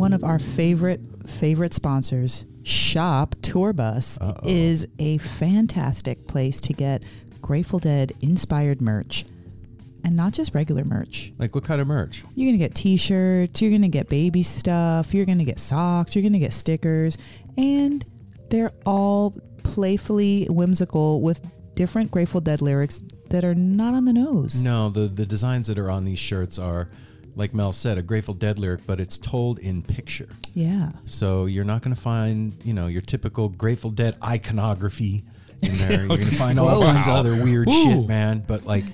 One of our favorite favorite sponsors, Shop Tour Bus, Uh-oh. is a fantastic place to get Grateful Dead inspired merch. And not just regular merch. Like what kind of merch? You're going to get t shirts, you're going to get baby stuff, you're going to get socks, you're going to get stickers, and they're all playfully whimsical with different Grateful Dead lyrics that are not on the nose. No, the the designs that are on these shirts are like Mel said, a Grateful Dead lyric, but it's told in picture. Yeah. So you're not going to find, you know, your typical Grateful Dead iconography in there. You're going to find all Whoa. kinds of other weird Ooh. shit, man. But like,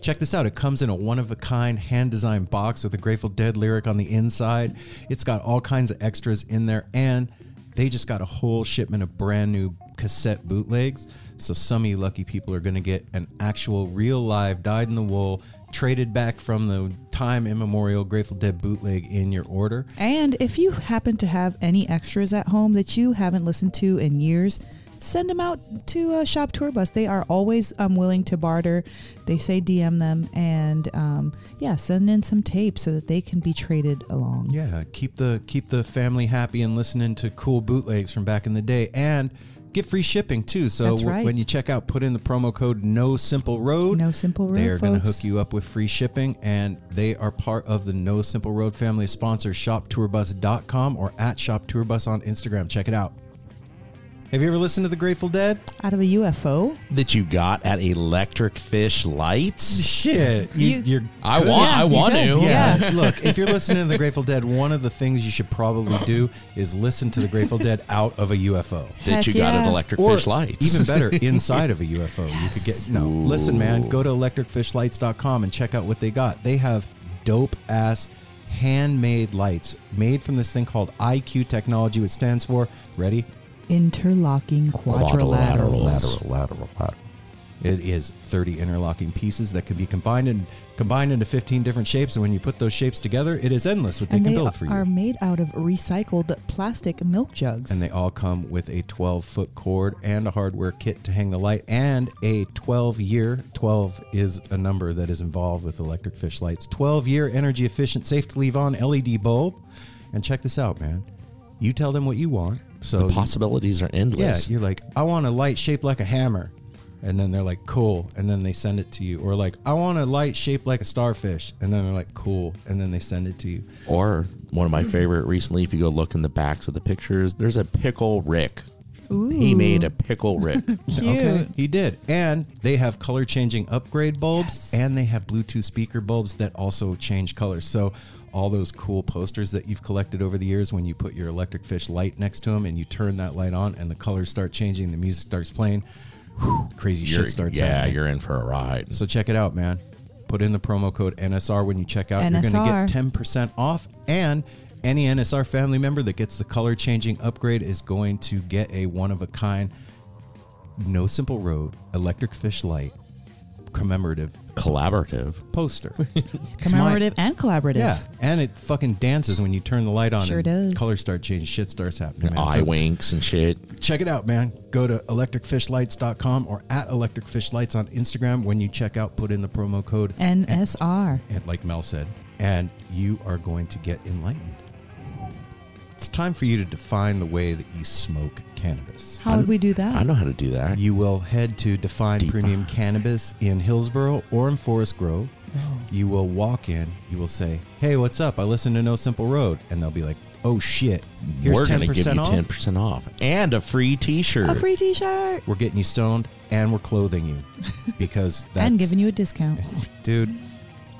check this out. It comes in a one of a kind hand designed box with a Grateful Dead lyric on the inside. It's got all kinds of extras in there, and they just got a whole shipment of brand new cassette bootlegs. So some of you lucky people are going to get an actual, real, live, dyed in the wool, traded back from the time immemorial Grateful Dead bootleg in your order. And if you happen to have any extras at home that you haven't listened to in years, send them out to uh, Shop Tour Bus. They are always um, willing to barter. They say DM them and um, yeah, send in some tapes so that they can be traded along. Yeah, keep the keep the family happy and listening to cool bootlegs from back in the day, and get free shipping too. So right. when you check out, put in the promo code No Simple Road. No Simple Road, They are going to hook you up with free shipping, and they are part of the No Simple Road family of sponsors. ShopTourbus.com or at ShopTourbus on Instagram. Check it out. Have you ever listened to the Grateful Dead? Out of a UFO? that you got at Electric Fish Lights. Shit, You- you, are I want. I want to. Yeah. Look, if you're listening to the Grateful Dead, one of the things you should probably do is listen to the Grateful Dead out of a UFO. That Heck you got at. Electric Or Fish Lights. even better, inside of a UFO. You could get no. Listen, man, go to electricfishlights.com and check out what they got. They have dope ass handmade lights made from this thing called IQ technology, which stands for ready. Interlocking quadrilaterals. Quadrilaterals. lateral, lateral. It is 30 interlocking pieces that can be combined and combined into 15 different shapes. And when you put those shapes together, it is endless what they And can they build for you. are made out of recycled plastic milk jugs. and they all come with a 12 foot cord and a hardware kit to hang the light and a 12 year 12 is a number that is involved with electric fish lights 12 year energy efficient safe to leave on led bulb and check this out man you tell them what you want so the possibilities are endless. yeah endless. you're like i want a light shaped like a hammer and then they're like cool and then they send it to you or like i want a light shaped like a starfish and then they're like cool and then they send it to you Or one of my favorite recently, if you go look in the backs of the pictures, there's a pickle Rick. Ooh. He made a pickle Rick. Okay, he did. And they have color changing upgrade bulbs and they have Bluetooth speaker bulbs that also change colors. So all those cool posters that you've collected over the years when you put your electric fish light next to them and you turn that light on and the colors start changing, the music starts playing, whew, crazy You're- shit starts yeah, happening. you're in for a ride. So check it out, man. Put in the promo code NSR when you check out. You're going to get 10% off. And any NSR family member that gets the color changing upgrade is going to get a one of a kind, no simple road electric fish light commemorative Collaborative. poster. It's my- Commemorative and collaborative. yeah, and it fucking dances when you turn the light on. Sure and does. Colors start changing. Shit starts happening. man. Eye So winks and shit. check it out, man. Go to electricfishlights.com or at electricfishlights on Instagram. When you check out, put in the promo code NSR. and like Mel said, and you are going to get enlightened. It's time for you to define the way that you smoke cannabis. How would we do that? I know how to do that. You will head to Define Define. Premium Cannabis in Hillsboro or in Forest Grove. Oh. You will walk in, you will say, Hey, what's up? I listen to No Simple Road. And they'll be like, Oh shit. Here's We're going to give you 10% off and a free t shirt. A free T-shirt We're getting you stoned and we're clothing you. Because that's and giving you a discount. dude.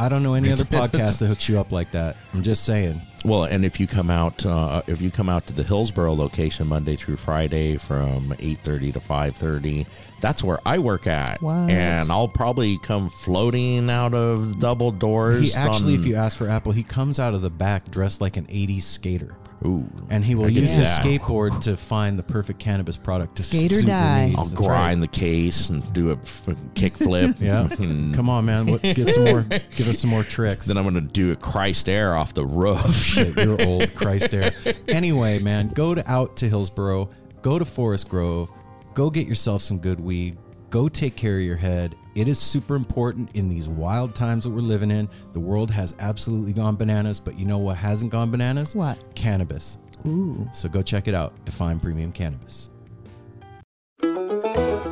I don't know any other podcast that hooks you up like that. I'm just saying. Well, and if you come out, uh, if you come out to the Hillsboro location Monday through Friday from eight thirty to five thirty, that's where I work at, What? and I'll probably come floating out of double doors. He actually, on- if you ask for Apple, he comes out of the back dressed like an 80s skater. Ooh, And he will use see his that. skateboard to find the perfect cannabis product to Skate or die. needs. I'll That's grind right. the case and do a kickflip. Yeah. Hmm. Come on, man. What, give some more. Give us some more tricks. Then I'm gonna do a Christ air off the roof. Shit, you're old, Christ air. Anyway, man, go to out to Hillsboro, go to Forest Grove, go get yourself some good weed, go take care of your head. It is super important in these wild times that we're living in. The world has absolutely gone bananas, but you know what hasn't gone bananas? What? Cannabis. Ooh. So go check it out. Define Premium Cannabis.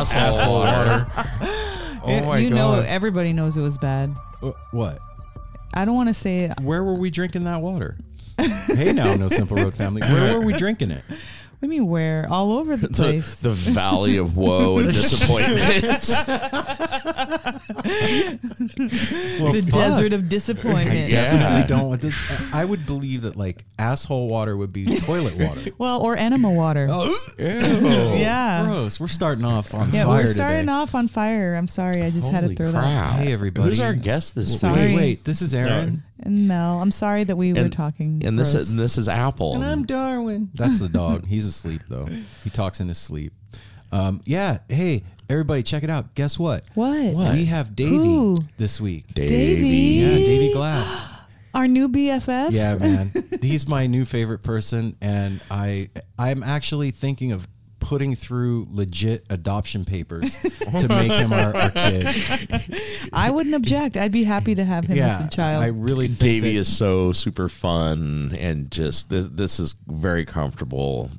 Asshole, asshole water. Oh my you god! know, everybody knows it was bad. Uh, What? I don't want to say it. Where were we drinking that water? hey now, No Simple Road family. Where were we drinking it? What do you mean where? All over the the, place. the valley of woe and disappointment. the desert of disappointment. Yeah. Definitely don't want this. I would believe that like asshole water would be toilet water. Well, or enema water. Oh. Ew. Yeah. Gross. We're starting off on fire. yeah, fire we're starting today. off on fire. I'm sorry. I just had to throw that. crap. Hey, everybody. Who's our guest this Sorry. week? Wait, wait. This is Aaron. And Mel, I'm sorry that we were And- talking. And this gross. is, this is Apple. And I'm Darwin. That's the dog. He's asleep though. He talks in his sleep. Um, yeah. Hey, everybody, check it out. Guess what? What? What? We have Davvy Who? this week. Davvy. Yeah, Davvy Glab. Our new BFF? Yeah, man. He's my new favorite person, and I I'm actually thinking of putting through legit adoption papers to make him our, our kid. I wouldn't object. I'd be happy to have him yeah, as a child. I really think Davvy that- is so super fun and just this this is very comfortable.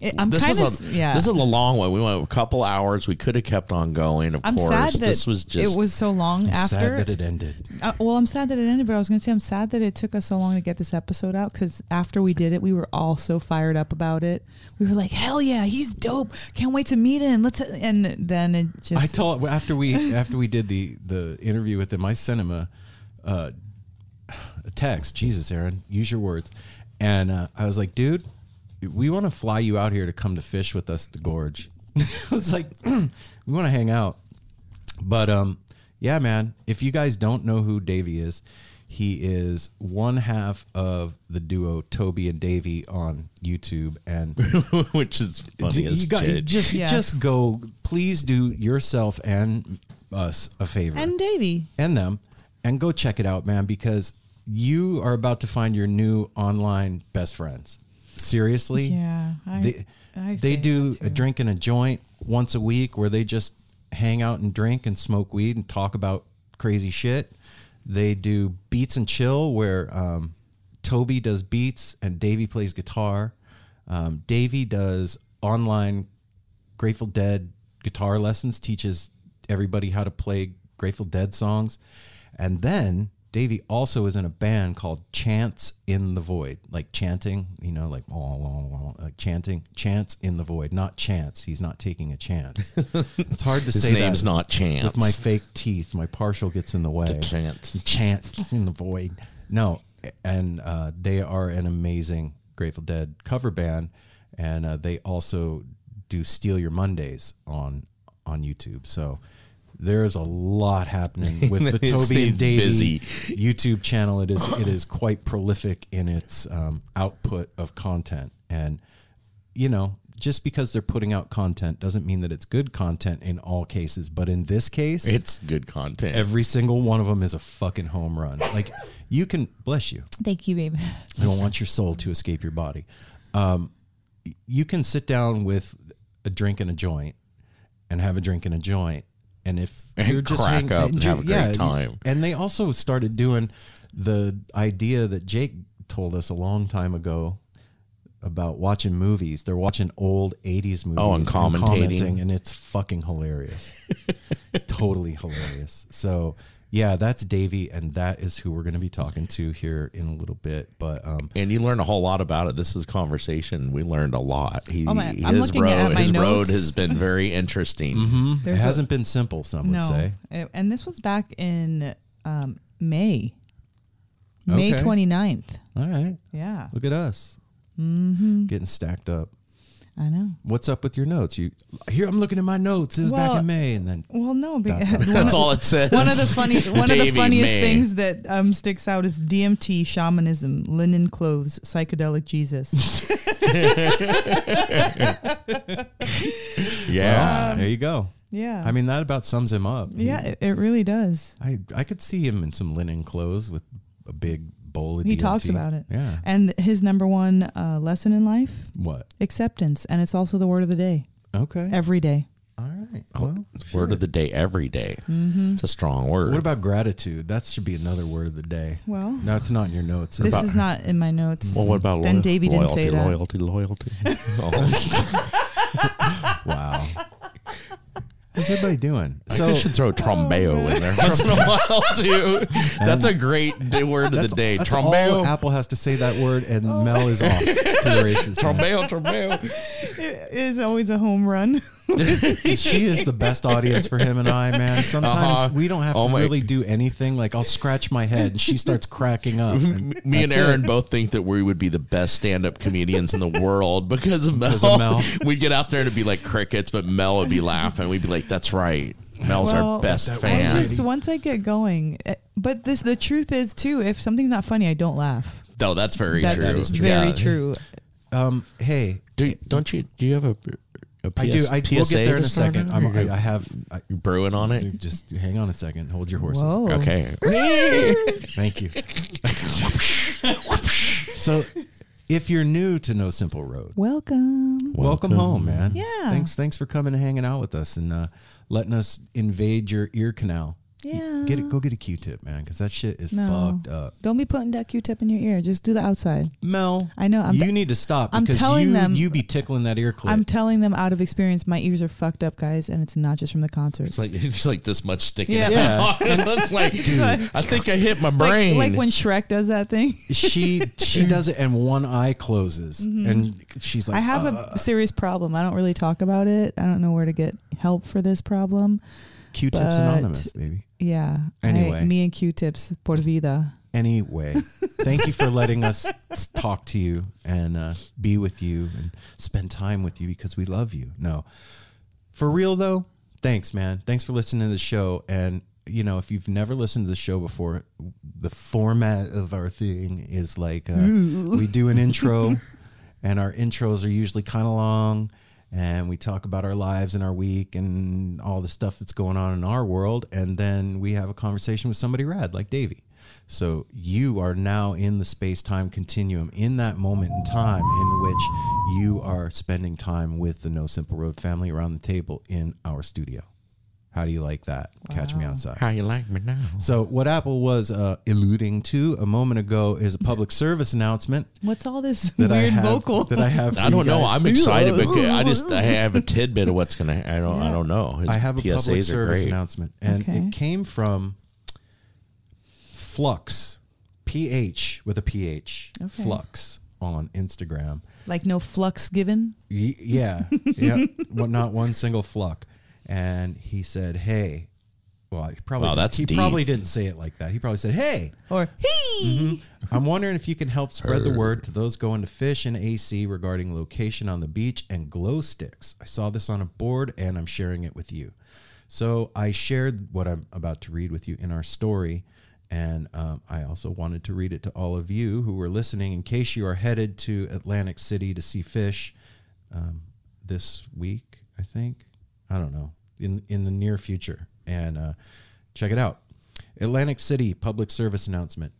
It- I'm this kind was of a yeah. this is a long one. We went a couple hours. We could have kept on going. Of I'm course, sad that this was just it was so long I'm after. sad that it ended. Uh, well, I'm sad that it ended, but I was going to say I'm sad that it took us so long to get this episode out because after we did it, we were all so fired up about it. We were like, "Hell yeah, he's dope! Can't wait to meet him." Let's and then it just I told after we after we did the the interview with him, I sent him a uh, a text. Jesus, Aaron, use your words. And uh, I was like, dude, we want to fly you out here to come to Phish with us at the gorge. I was like, we want to hang out. But um, yeah, man. If you guys don't know who Davvy is, he is one half of the duo Toby and Davvy on YouTube, and which is funny you as got shit. just Yes. just go. Please do yourself and us a favor and Davvy. and them and go check it out, man, because you are about to find your new online best friends. Seriously, Yeah, I, they I they do a drink and a joint once a week where they just hang out and drink and smoke weed and talk about crazy shit. They do beats and chill where um, Toby does beats and Davvy plays guitar. Um, Davvy does online Grateful Dead guitar lessons, teaches everybody how to play Grateful Dead songs. And then Davvy also is in a band called Chants in the Void, like chanting, you know, like, like chanting, chants in the void, not chance. He's not taking a chance. It's hard to His say His name's that not Chance. with my fake teeth. My partial gets in the way. Chance. Chance in the void. No, and uh, they are an amazing Grateful Dead cover band, and uh, they also do Steal Your Mondays on on YouTube. So there is a lot happening with the Toby and Davvy busy. YouTube channel. It is it is quite prolific in its um, output of content, and you know. Just because they're putting out content doesn't mean that it's good content in all cases. But in this case, It's good content. Every single one of them is a fucking home run. Like you can bless you. Thank you, babe. I don't want your soul to escape your body. Um, you can sit down with a drink and a joint, and have a drink and a joint, and if And you're just crack hang- up and have a great time. And they also started doing the idea that Jake told us a long time ago about watching movies. They're watching old '80s movies. Oh, and commentating. commenting, and it's fucking hilarious. totally hilarious. So yeah, that's Davvy, and that is who we're going to be talking to here in a little bit. But um, and you learn a whole lot about it. This is conversation. We learned a lot. He, Oh my- I'm his looking road, at my his road has been very interesting. it There's a- hasn't been simple. Some would say. Uh, and this was back in um, May, May Okay. 29th. All right, Yeah, look at us Mm-hmm. getting stacked up. I know. What's up with your notes? You here? I'm looking at my notes. It was back in May, and then Well, no, because That's all it says. one of the funny one of the funniest May. things that um, sticks out is DMT, shamanism, linen clothes, psychedelic Jesus. Yeah. there you go. yeah, I mean, that about sums him up. yeah, it, it really does. I I could see him in some linen clothes with a big bowl of He DMT. talks about it. Yeah. And his number one uh, lesson in life, What? acceptance, and it's also the word of the day Okay. every day. All right. Oh, Well, Word of the day every day. It's a strong word. what about gratitude? That should be another word of the day. Well, No, it's not in your notes. this It's- is not in my notes. well, what about then loy- Davvy didn't loyalty, say that. loyalty, loyalty, Oh, wow. What's everybody doing? so, I should throw trombeo in there once in a while too. That's a great d- word of the day. that's Trombeo, all Apple has to say that word, and oh. Mel is off to the races. man. trombeo, trombeo. It is always a home run. she is the best audience for him and I, man. Sometimes Uh-huh. we don't have Oh to my- really do anything. Like I'll scratch my head, and she starts cracking up. and Me and Aaron it. both think that we would be the best stand-up comedians in the world because of Mel. Because of Mel. We'd get out there and it'd be like crickets, but Mel would be laughing. We'd be like, "That's right, Mel's our best that I fan." just once I get going, eh, but this the truth is too. If something's not funny, I don't laugh. No, that's very That's true. is true. very Yeah. true. Um, hey, Do, don't you? Do you have a A I do. PS I we'll PSA get there in a second. I'm, I, I have. I, You brewing on it? Just hang on a second. Hold your horses. Whoa. Okay. Thank you. so, if you're new to No Simple Road, Welcome. welcome home, man. Yeah. Thanks. Thanks for coming and hanging out with us and uh, letting us invade your ear canal. Yeah. Get it. Go get a Q-tip, man, because that shit is No. fucked up. Don't be putting that Q-tip in your ear. Just do the outside. Mel, I know. I'm you need to stop I'm telling you them- you be tickling that ear clip. I'm telling them out of experience. My ears are fucked up, guys, and it's not just from the concerts. It's like it's like this much sticking Yeah. out. Yeah. it looks like, dude, I think I hit my brain. like when Shrek does that thing. she she does it and one eye closes and she's like Mm-hmm. I have "Uh, a serious problem. I don't really talk about it. I don't know where to get help for this problem. Q-tips but- anonymous, baby. Yeah. I- Anyway. me and Q-tips, por vida. Anyway, thank you for letting us talk to you and uh, be with you and spend time with you because we love you. No, for real though, thanks, man. Thanks for listening to the show. And you know, if you've never listened to the show before, the format of our thing is like uh, we do an intro, and our intros are usually kind of long. And we talk about our lives and our week and all the stuff that's going on in our world. And then we have a conversation with somebody rad like Davvy. So you are now in the space time continuum in that moment in time in which you are spending time with the No Simple Road family around the table in our studio. How do you like that? Catch me outside. How you like me now? So what Apple was uh, alluding to a moment ago is a public service announcement What's all this that I weird have, vocal? that I have. for I don't you know. guys. I'm excited because I just I have a tidbit of what's gonna. I don't. I don't know. His I have a PSAs public service great. announcement, and Okay. it came from Flux, PH with a PH, Okay. Flux on Instagram. like no flux given. Y- yeah, yeah, well, not one single fluck. And he said, "Hey." Well, he probably Wow, that's he deep. probably didn't say it like that. He probably said, "Hey, Or he. I'm wondering if you can help spread the word to those going to Phish in AC regarding location on the beach and glow sticks. I saw this on a board and I'm sharing it with you. So I shared what I'm about to read with you in our story. And um, I also wanted to read it to all of you who were listening in case you are headed to Atlantic City to see Phish um, this week, I think. I don't know, in, in the near future. And uh, check it out. Atlantic City public service announcement.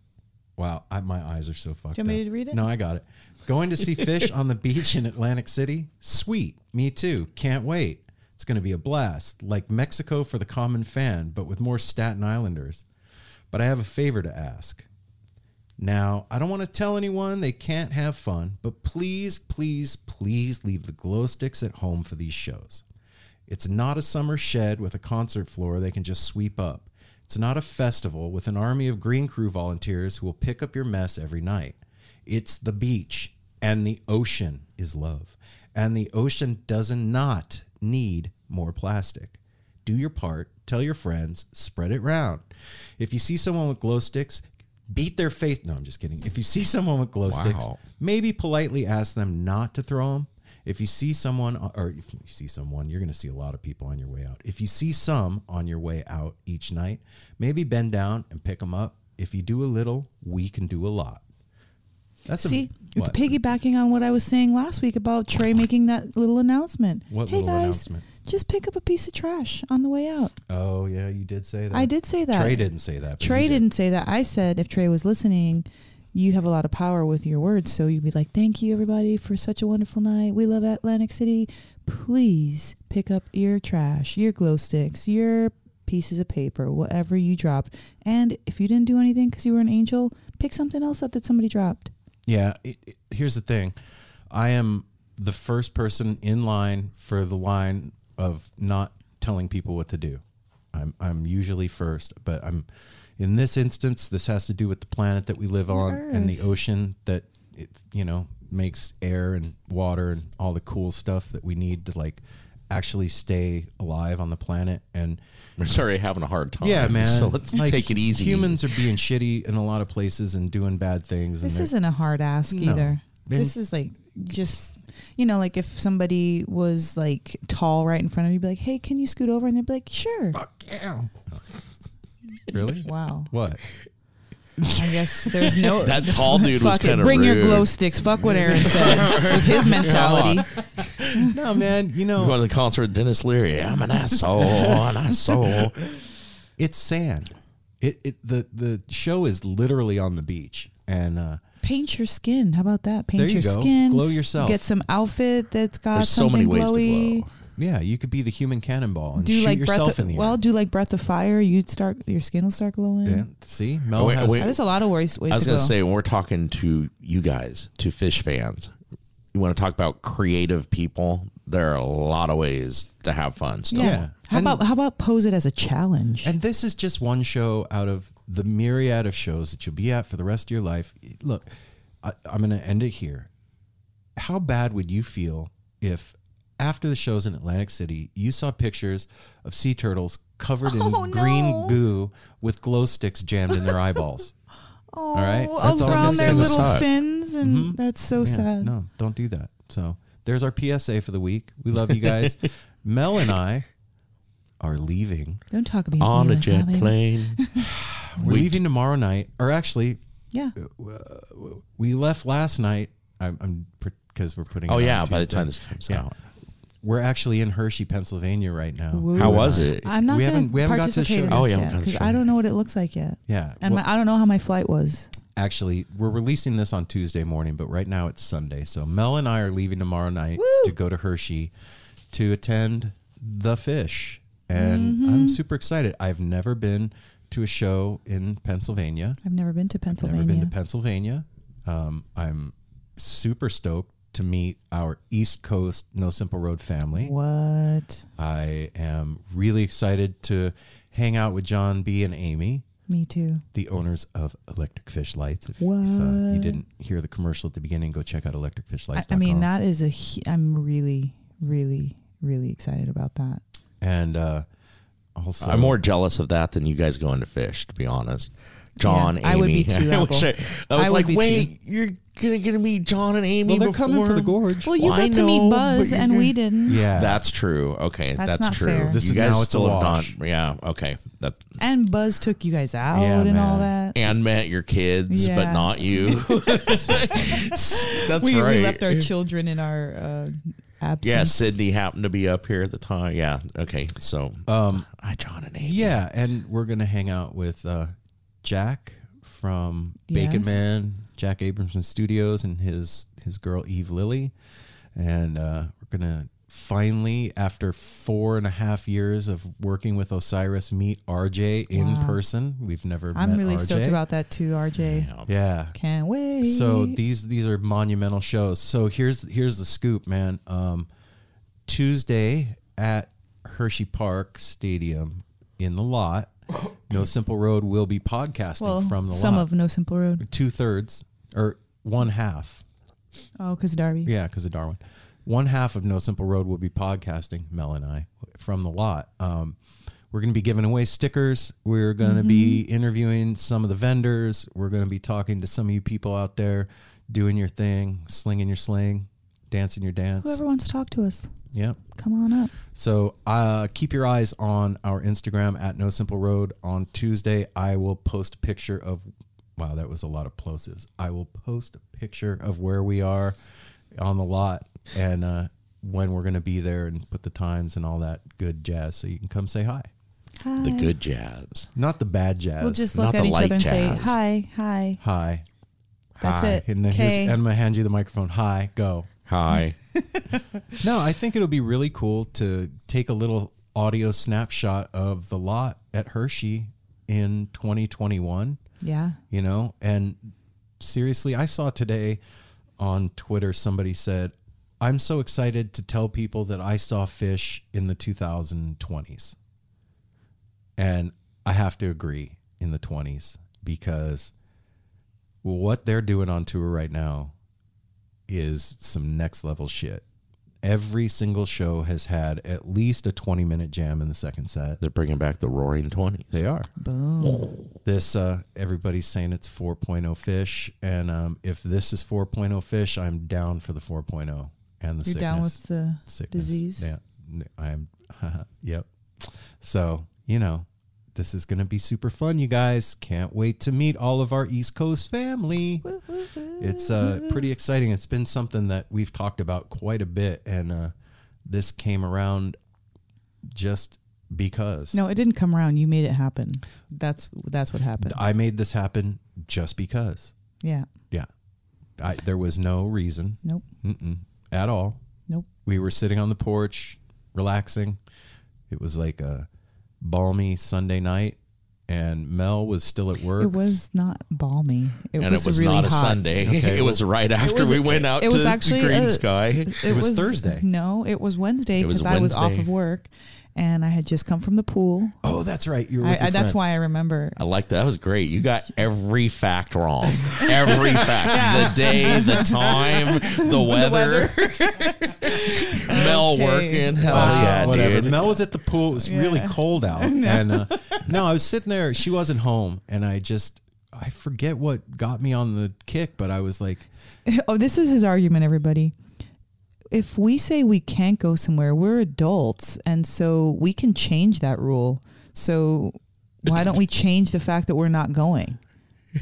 Wow, I, my eyes are so fucked Do you want me to read it? No, I got it. Going to see Phish on the beach in Atlantic City? Sweet. Me too. Can't wait. It's going to be a blast. Like Mexico for the common fan, but with more Staten Islanders. But I have a favor to ask. Now, I don't want to tell anyone they can't have fun, but please, please, please leave the glow sticks at home for these shows. It's not a summer shed with a concert floor they can just sweep up. It's not a festival with an army of Green Crew volunteers who will pick up your mess every night. It's the beach, and the ocean is love. And the ocean does not need more plastic. Do your part, tell your friends, spread it round. If you see someone with glow sticks, beat their face. No, I'm just kidding. If you see someone with glow sticks, maybe politely ask them not to throw them. If you see someone, or if you see someone, you're going to see a lot of people on your way out. If you see some on your way out each night, maybe bend down and pick them up. If you do a little, we can do a lot. That's a- See, it's piggybacking on what I was saying last week about Trey making that little announcement. What hey little guys, announcement? just pick up a piece of trash on the way out. Oh yeah, you did say that. I did say that. Trey didn't say that. Trey did. didn't say that. I said if Trey was listening, you have a lot of power with your words. So you'd be like, thank you, everybody, for such a wonderful night. We love Atlantic City. Please pick up your trash, your glow sticks, your pieces of paper, whatever you dropped. And if you didn't do anything because you were an angel, pick something else up that somebody dropped. Yeah. It, it- here's the thing. I am the first person in line for the line of not telling people what to do. I'm I'm usually first, but I'm in this instance. This has to do with the planet that we live on and the ocean that it, you know makes air and water and all the cool stuff that we need to like actually stay alive on the planet and We're already having a hard time. yeah man So let's like, take it easy. humans are being shitty in a lot of places and doing bad things This they're- isn't a hard ask No. either. And- this is like just you know, like if somebody was like tall right in front of you, be like, "Hey, can you scoot over?" And they'd be like, "Sure." Really Wow. what I guess there's no That tall dude was Fuck it. kinda Bring your rude. glow sticks. Fuck what Aaron said with his mentality. no, man. You Going know, to the concert with Denis Leary. I'm an asshole. an asshole. it's sand. It, it the the show is literally on the beach, and uh, Paint your skin. How about that? Paint There you your go. skin. Glow yourself. Get some outfit that's got There's so something many ways glowy. to glow. Yeah, you could be the human cannonball and Do shoot like breath yourself of, in the well, air. do like breath of fire. You'd start your skin will start glowing. Yeah, see, Mel wait, has wait. There's a lot of ways, ways I was to going go. to say, when we're talking to you guys, to Phish fans, you want to talk about creative people, there are a lot of ways to have fun still. yeah. Yeah. How And- about how about pose it as a challenge? And this is just one show out of the myriad of shows that you'll be at for the rest of your life. Look, I, I'm going to end it here. How bad would you feel if, after the shows in Atlantic City, you saw pictures of sea turtles covered in Oh, green no. goo with glow sticks jammed in their eyeballs? oh, right. That's all around their little Sad. fins, and Mhm. that's so Yeah, sad. No, don't do that. So there's our PSA for the week. We love you guys. Mel and I are leaving. Don't talk about On me a like jet that, plane. We're We- leaving tomorrow night, or actually, Yeah. we left last night. I'm, I'm because we're putting. Oh, it on yeah. By the time this comes Yeah. out. We're actually in Hershey, Pennsylvania right now. Woo. How was it? I'm not We going haven't- we haven't got to the show. Oh, this yet got to because. I don't know what it looks like yet, Yeah, and well, my, I don't know how my flight was. actually, we're releasing this on Tuesday morning, but right now it's Sunday. So Mel and I are leaving tomorrow night Woo! to go to Hershey to attend the Phish, and Mm-hmm. I'm super excited. I've never been to a show in Pennsylvania. I've never been to Pennsylvania. Never been to Pennsylvania. Um, I'm super stoked to meet our East Coast No Simple Road family. what? I am really excited to hang out with John B and Amy, Me too. the owners of Electric Fish Lights. If, if uh, you didn't hear the commercial at the beginning, go check out I, electricfishlights.com. I mean, that is a. hu- I'm really, really, really excited about that. and uh, also, I'm more jealous of that than you guys going to Phish, to be honest. John, Yeah, I would Amy. be too, I, I, I was I like, be wait, you're gonna get to meet John and Amy Well, they're before? coming for the gorge. Well, you Well, I got to know, meet Buzz, and we didn't. yeah, That's true. Okay, That's that's, not true. fair. This you is guys now it's a still have wash. not. Yeah. Okay. That And Buzz took you guys out Yeah, and all that. and met your kids, but not you. that's we, right. we left our children in our uh, absence. yeah, Sydney happened to be up here at the time. Yeah. Okay. So, um, hi, John and Amy. yeah, and we're gonna hang out with uh, Jack from Bacon Man, Jack Abramson Studios, and his his girl Eve Lilly, and uh, we're gonna finally, after four and a half years of working with Osiris, meet RJ in Wow. person. We've never. I'm met really RJ. stoked about that too, RJ. Yeah. Yeah. Can't wait. So these these are monumental shows. So here's here's the scoop, man. Um, Tuesday at Hersheypark Stadium in the lot, No Simple Road will be podcasting well, from the lot. some lot. of No Simple Road. two thirds or one half. Oh, because Darby. Yeah, because of Darwin. One half of No Simple Road will be podcasting, Mel and I, from the lot. Um, we're going to be giving away stickers. We're going to be Mm-hmm. interviewing some of the vendors. We're going to be talking to some of you people out there doing your thing, slinging your sling, dancing your dance. Whoever wants to talk to us, Yep. come on up. So uh, keep your eyes on our Instagram at No Simple Road. On Tuesday, I will post a picture of. Wow, that was a lot of plosives. I will post a picture of where we are on the lot and uh, when we're going to be there and put the times and all that good jazz so you can come say hi. Hi. The good jazz. Not the bad jazz. We'll just not look at the each light other and say hi, hi. hi. That's Hi. it. And then here's, Okay. and I'm going to hand you the microphone. Hi, go. Hi. No, I think it'll be really cool to take a little audio snapshot of the lot at Hershey in 2021. Yeah. you know and seriously i saw today on twitter somebody said i'm so excited to tell people that i saw Phish in the 2020s and i have to agree in the 20s because what they're doing on tour right now is some next level shit. Every single show has had at least a 20 minute jam in the second set. They're bringing back the Roaring Twenties. they are. Boom. this uh everybody's saying it's 4.0 Phish and um if this is 4.0 Phish i'm down for the 4.0 and the You're sickness, down with the sickness. disease? yeah. N- i'm yep. So you know this is going to be super fun you guys. Can't wait to meet all of our east coast family it's uh pretty exciting it's been something that we've talked about quite a bit and uh this came around just because. No, it didn't come around. You made it happen. That's that's what happened. I made this happen just because. Yeah. Yeah. I, there was no reason Nope. mm-mm, at all. Nope. We were sitting on the porch, relaxing. It was like a balmy Sunday night, and Mel was still at work. It was not balmy. It and was it was really not a hot. Sunday. Okay, it was right after was- we went out it to was the actually Green a- Sky. It was Thursday. No, it was Wednesday because I was off of work and I had just come from the pool. oh, that's right. You were I, with your I, that's why I remember. I like that. That was great. You got every fact wrong. Every fact. The day, the time, the weather. Mel Okay. working. Hell Wow. yeah, whatever. dude. Mel was at the pool. It was really cold out, and uh, no, I was sitting there. She wasn't home, and I just I forget what got me on the kick, but I was like, Oh, this is his argument, everybody. If we say we can't go somewhere, we're adults, and so we can change that rule. So why don't we change the fact that we're not going?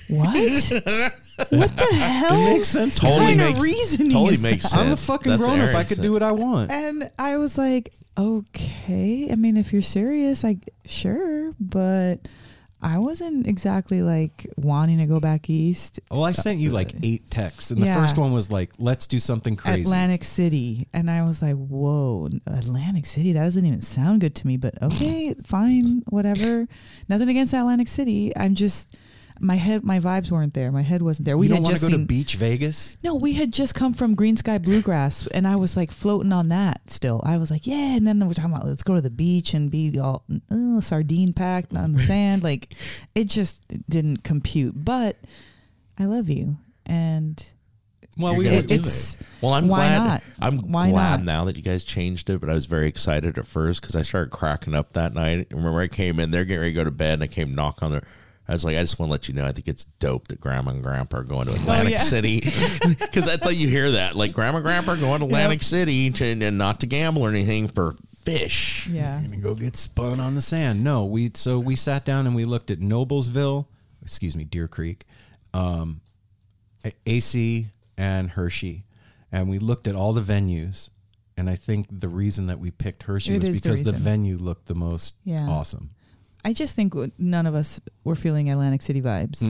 What? what the hell? it makes sense. Totally kind of makes, reasoning totally is makes that? sense. I'm a fucking That's grown up. I could do what I want. And I was like, okay. I mean, if you're serious, like, sure, but I wasn't exactly like wanting to go back east. Well, I sent you like uh, eight texts, and the Yeah. first one was like, "Let's do something crazy." Atlantic City, and I was like, "Whoa, Atlantic City! That doesn't even sound good to me." But okay, fine, whatever. Nothing against Atlantic City. I'm just my head, my vibes weren't there. My head wasn't there. We you don't want to go seen. to Beach Vegas? no, we had just come from Greensky Bluegrass, and I was like floating on that still. I was like, yeah, and then we're talking about let's go to the beach and be all uh, sardine packed on the sand. Like, it just didn't compute. But I love you, and Well, You're we gonna would it, do it's Well, I'm Why glad. not? I'm Why glad not? now that you guys changed it, but I was very excited at first because I started cracking up that night. Remember, I came in, they're getting ready to go to bed, and I came knock on their. I was like, I just want to let you know, I think it's dope that Grandma and Grandpa are going to Atlantic yeah. City because that's how you hear that. Like, Grandma and Grandpa are going to Atlantic City to, and not to gamble or anything for Phish. yeah. gonna go get spun on the sand. No, we so we sat down and we looked at Noblesville, excuse me, Deer Creek, um, AC and Hershey, and we looked at all the venues. And I think the reason that we picked Hershey It was is the because the, venue looked the most Yeah. awesome. I just think none of us were feeling Atlantic City vibes.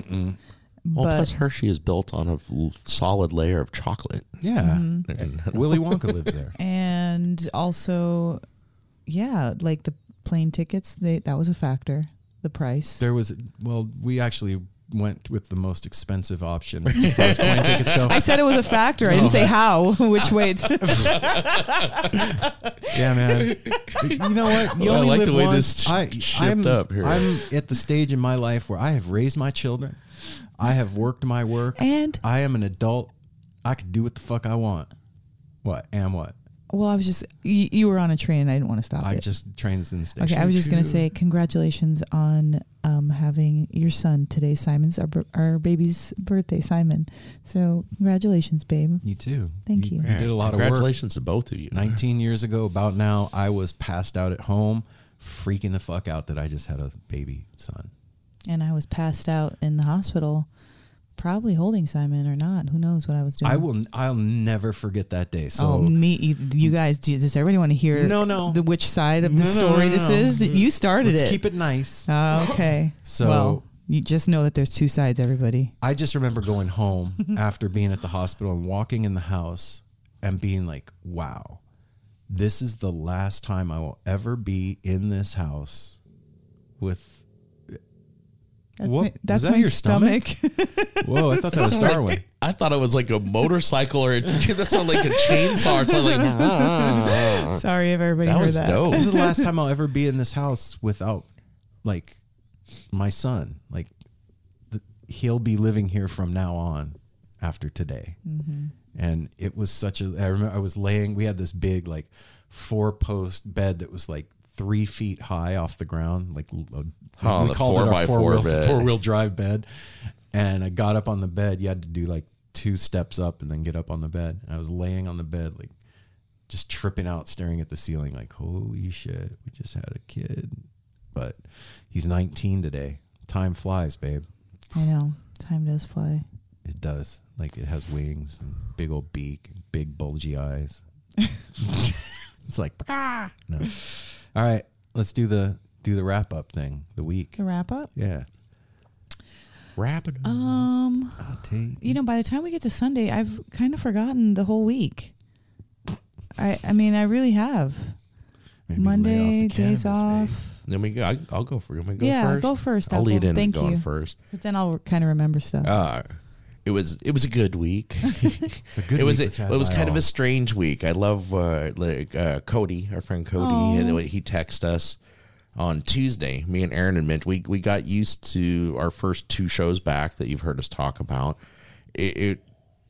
Well, But plus Hershey is built on a solid layer of chocolate. Yeah, Mm-hmm. And Willy Wonka lives there. and also, yeah, like the plane tickets, they that was a factor. The price. There was well, we actually went with the most expensive option as far as plane tickets go. I said it was a factor. I didn't say oh. how, which way. It's, Yeah, man. You know what? You Well, I like live the way once. this sh- I, shipped I'm, up here. I'm at the stage in my life where I have raised my children. I have worked my work. and I am an adult. I can do what the fuck I want. What? And what? Well, I was just you, you were on a train, and I didn't want to stop I it. just trains in the station. Okay, I was just gonna say congratulations on um, having your son today. Simon's our, our baby's birthday, Simon. So congratulations, babe. You too. Thank you. You did a lot of work. Congratulations to both of you. 19 years ago, about now, I was passed out at home, freaking the fuck out that I just had a baby son. And I was passed out in the hospital, probably holding Simon or not. Who knows what I was doing? I will. I'll never forget that day. So oh, me, you guys, does everybody want to hear? No, no. The which side of the No, story no, this no. is? You started let's it. keep it nice. Oh, okay. So- well, you just know that there's two sides. Everybody. I just remember going home after being at the hospital and walking in the house and being like, wow, this is the last time I will ever be in this house with. That's What- my, was that's that my your stomach. Whoa, I thought that was Darwin. I thought it was like a motorcycle or a, that sounded like a chainsaw. It sounded like Sorry if everybody that heard was that. dope. This is the last time I'll ever be in this house without, like, my son. Like, the, he'll be living here from now on after today. Mm-hmm. And it was such a. I remember I was laying. We had this big like four post bed that was like three feet high off the ground. Like a, Oh, we the called four it our by four four-wheel, bed. four-wheel drive bed. And I got up on the bed. You had to do like two steps up and then get up on the bed. And I was laying on the bed like just tripping out, staring at the ceiling, like, holy shit, we just had a kid. But he's 19 today. Time flies, babe. I know. Time does fly. It does. Like, it has wings and big old beak and big bulgy eyes. It's like "Bah!" no. All right, let's do the do the wrap up thing. The week. The wrap up. Yeah. Rapid. Um, I'll take. you know, by the time we get to Sunday, I've kind of forgotten the whole week. I, I mean, I really have. maybe lay off Monday, the days cannabis, off. babe. Let me go. I, I'll go for you. Let me go yeah, first. go first. I'll lead Apple. in Thank going you. first. But then I'll kind of remember stuff. Uh, it was it was a good week. A good it was week a, it was by kind of a strange week. I love uh, like uh, Cody, our friend Cody, Aw. and he texted us on Tuesday. Me and Aaron admit we we got used to our first two shows back that you've heard us talk about. It, it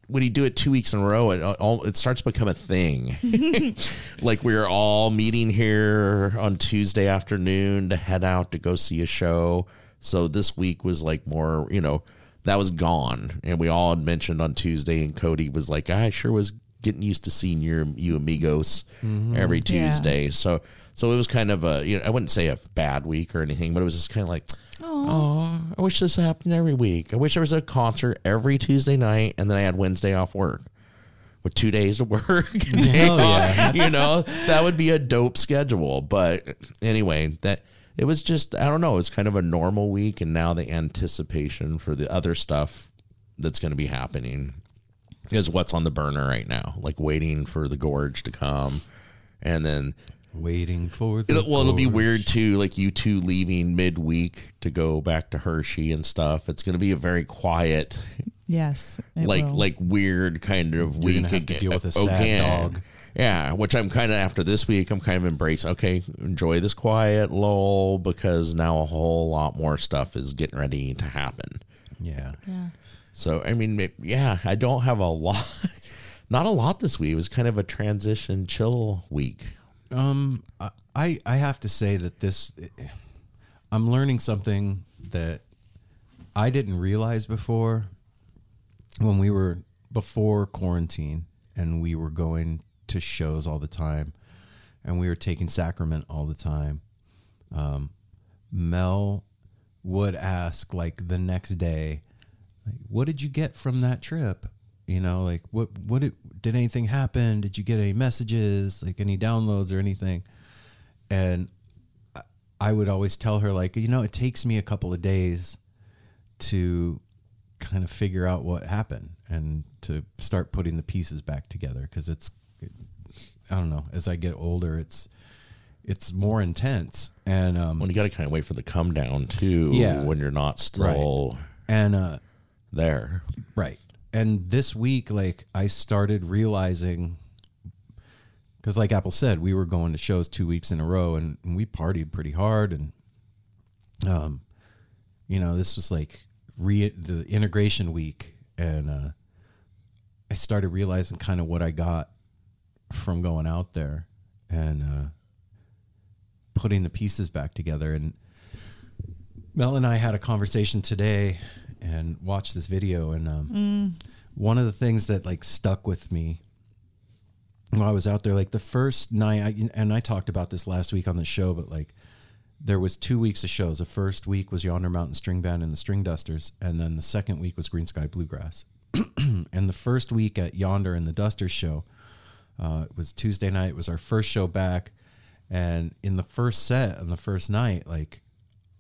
when you do it two weeks in a row, it uh, all it starts to become a thing. like we are all meeting here on Tuesday afternoon to head out to go see a show. So this week was like more, you know, that was gone, and we all had mentioned on Tuesday, and Cody was like, "I sure was getting used to seeing your you amigos mm-hmm. every Yeah. Tuesday." So so it was kind of a, you know, I wouldn't say a bad week or anything, but it was just kind of like, Oh, I wish this happened every week. I wish there was a concert every Tuesday night and then I had Wednesday off work with two days of work. Hell yeah. you know, that would be a dope schedule. But anyway, that it was just, I don't know, it's kind of a normal week. And now the anticipation for the other stuff that's going to be happening is what's on the burner right now, like waiting for the gorge to come. And then Waiting for the. It'll, well, it'll be weird too, like you two leaving midweek to go back to Hershey and stuff. It's going to be a very quiet, yes. it like will. like weird kind of You're week. gonna have to aga- deal with a oh, sad again. dog. Yeah, which I'm kind of after this week. I'm kind of embrace. Okay, enjoy this quiet lull because now a whole lot more stuff is getting ready to happen. Yeah. Yeah. So I mean, it- yeah, I don't have a lot. Not a lot this week. It was kind of a transition, chill week. Um, I I have to say that this, I'm learning something that I didn't realize before. When we were before quarantine and we were going to shows all the time, and we were taking sacrament all the time, um, Mel would ask like the next day, like, "What did you get from that trip?" You know, like what what did did anything happen? Did you get any messages, like any downloads or anything? And I- would always tell her like, you know, it takes me a couple of days to kind of figure out what happened and to start putting the pieces back together because it's I don't know, as I get older, it's it's more intense and um Well, you got to kind of wait for the come down too. Yeah. when you're not still and uh there. Right. And this week, like, I started realizing, because, like Apple said, we were going to shows two weeks in a row and, and we partied pretty hard. And, um, you know, this was like re- the integration week. And uh, I started realizing kind of what I got from going out there and uh, putting the pieces back together. And Mel and I had a conversation today and watched this video and um, one of the things that like stuck with me while I was out there like the first night I, and I talked about this last week on the show but like there was two weeks of shows. The first week was Yonder Mountain String Band and the Stringdusters and then the second week was Greensky Bluegrass. And the first week at Yonder and the Dusters show uh, it was Tuesday night it was our first show back and in the first set on the first night like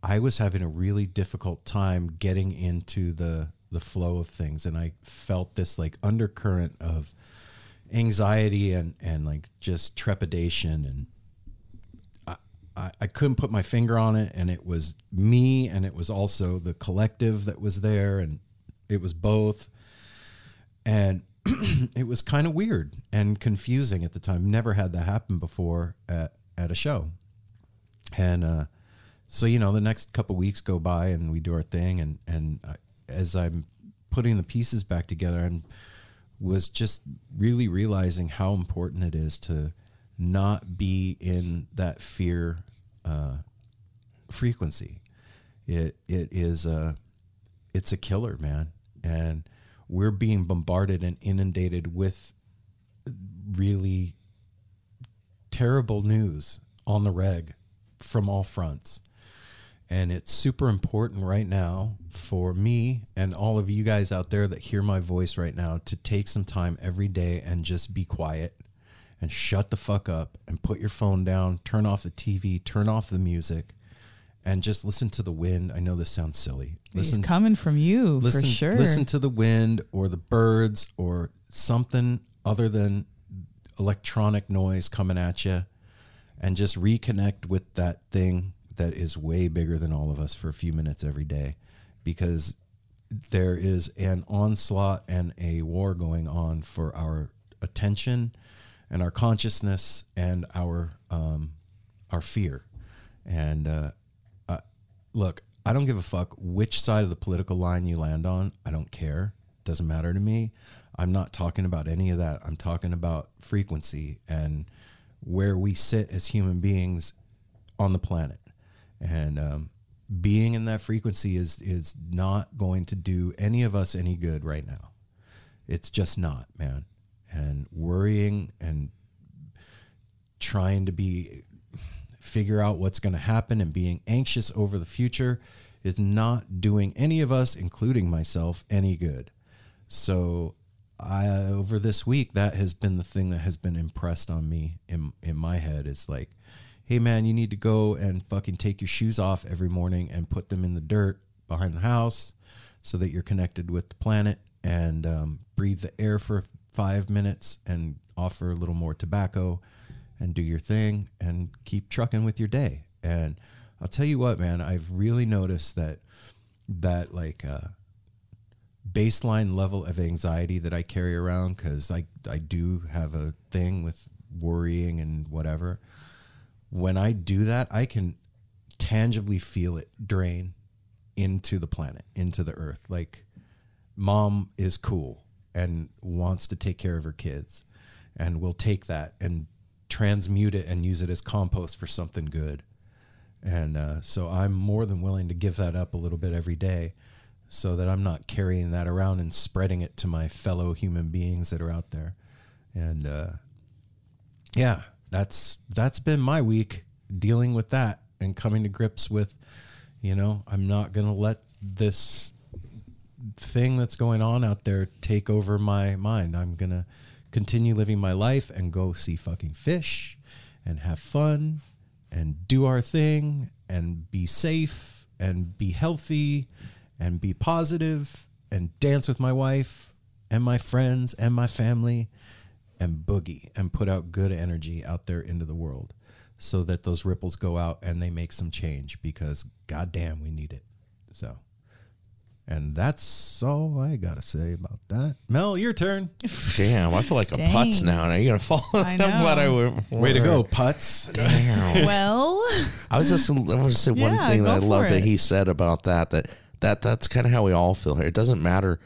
I was having a really difficult time getting into the the flow of things and I felt this like undercurrent of anxiety and and like just trepidation and I, I, couldn't put my finger on it and it was me and it was also the collective that was there and it was both. And it was kind of weird and confusing at the time. Never had that happen before at at a show. And uh so you know the next couple weeks go by and we do our thing and and I, as i'm putting the pieces back together and was just really realizing how important it is to not be in that fear uh, frequency it it is a it's a killer man and we're being bombarded and inundated with really terrible news on the reg from all fronts. And it's super important right now for me and all of you guys out there that hear my voice right now to take some time every day and just be quiet and shut the fuck up and put your phone down, turn off the TV, turn off the music, and just listen to the wind. I know this sounds silly. Listen, He's coming from you listen, for sure. listen to the wind or the birds or something other than electronic noise coming at you, and just reconnect with that thing that is way bigger than all of us for a few minutes every day, because there is an onslaught and a war going on for our attention and our consciousness and our um, our fear. And uh, uh, look, I don't give a fuck which side of the political line you land on. I don't care. Doesn't matter to me. I'm not talking about any of that. I'm talking about frequency and where we sit as human beings on the planet. And um, being in that frequency is is not going to do any of us any good right now. It's just not, man. And worrying and trying to be figure out what's going to happen and being anxious over the future is not doing any of us including myself any good. So I over this week that has been the thing that has been impressed on me in in my head is like hey man, you need to go and fucking take your shoes off every morning and put them in the dirt behind the house so that you're connected with the planet and um, breathe the air for five minutes and offer a little more tobacco and do your thing and keep trucking with your day. And I'll tell you what, man, I've really noticed that that like uh, baseline level of anxiety that I carry around because I I do have a thing with worrying and whatever when I do that, I can tangibly feel it drain into the planet, into the earth. Like, mom is cool and wants to take care of her kids, and will take that and transmute it and use it as compost for something good. And uh, so I'm more than willing to give that up a little bit every day so that I'm not carrying that around and spreading it to my fellow human beings that are out there. And uh, yeah, that's that's been my week dealing with that and coming to grips with you know i'm not going to let this thing that's going on out there take over my mind. I'm going to continue living my life and go see fucking Phish and have fun and do our thing and be safe and be healthy and be positive and dance with my wife and my friends and my family and boogie and put out good energy out there into the world so that those ripples go out and they make some change because goddamn we need it. So and that's all I gotta say about that. Mel, your turn. Damn, I feel like a putz now. Are you're gonna fall. I I'm glad I know. went. Way to go, putz. Damn. well, I was just I want to say one Yeah, thing that I love that he said about that that that that's kind of how we all feel here. It doesn't matter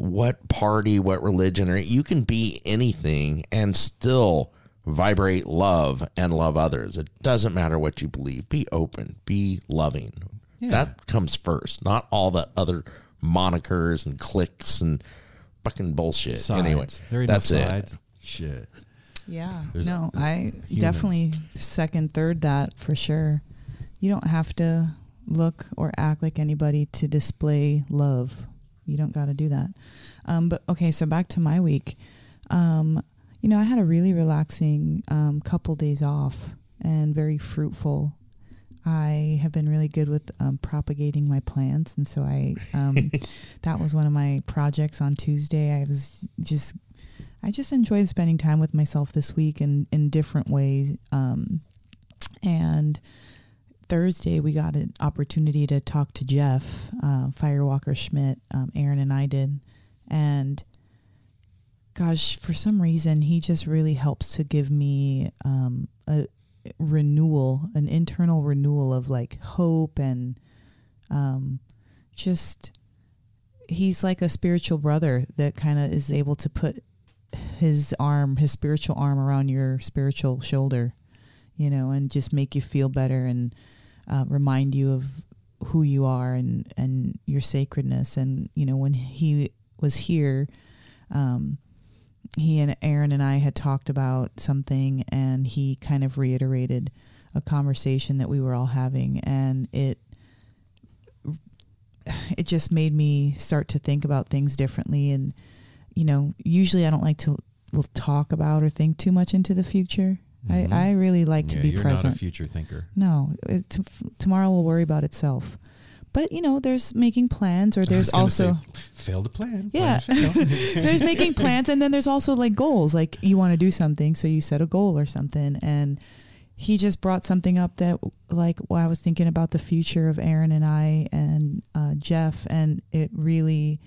what party, what religion, or you can be anything and still vibrate love and love others. It doesn't matter what you believe. Be open, be loving. That comes first, not all the other monikers and clicks and fucking bullshit. Sides. Anyway, there ain't no that's it. Shit. yeah, There's no, I humans. definitely second, third that for sure. You don't have to look or act like anybody to display love. You don't got to do that. Um, but okay, so back to my week. Um, you know, I had a really relaxing um, couple days off and very fruitful. I have been really good with um, propagating my plants, and so I um, that was one of my projects on Tuesday. I was just I just enjoyed spending time with myself this week in in different ways. Um, and Thursday we got an opportunity to talk to Jeff uh, Firewalker Schmidt. Um, Aaron and I did, and gosh, for some reason he just really helps to give me um, a renewal, an internal renewal of like hope and um, just he's like a spiritual brother that kind of is able to put his arm, his spiritual arm around your spiritual shoulder, you know, and just make you feel better and uh, remind you of who you are and and your sacredness. And you know, when he was here, um, he and Aaron and I had talked about something, and he kind of reiterated a conversation that we were all having, and it it just made me start to think about things differently and you know usually i don't like to talk about or think too much into the future. I, I really like to yeah, be you're present. not a future thinker. No, it, t- tomorrow will worry about itself. But you know, there's making plans, or there's also say, fail to plan. Yeah. plan there's making plans, and then there's also like goals. Like you want to do something, so you set a goal or something. And he just brought something up that, like, well, I was thinking about the future of Aaron and I and uh, Jeff, and it really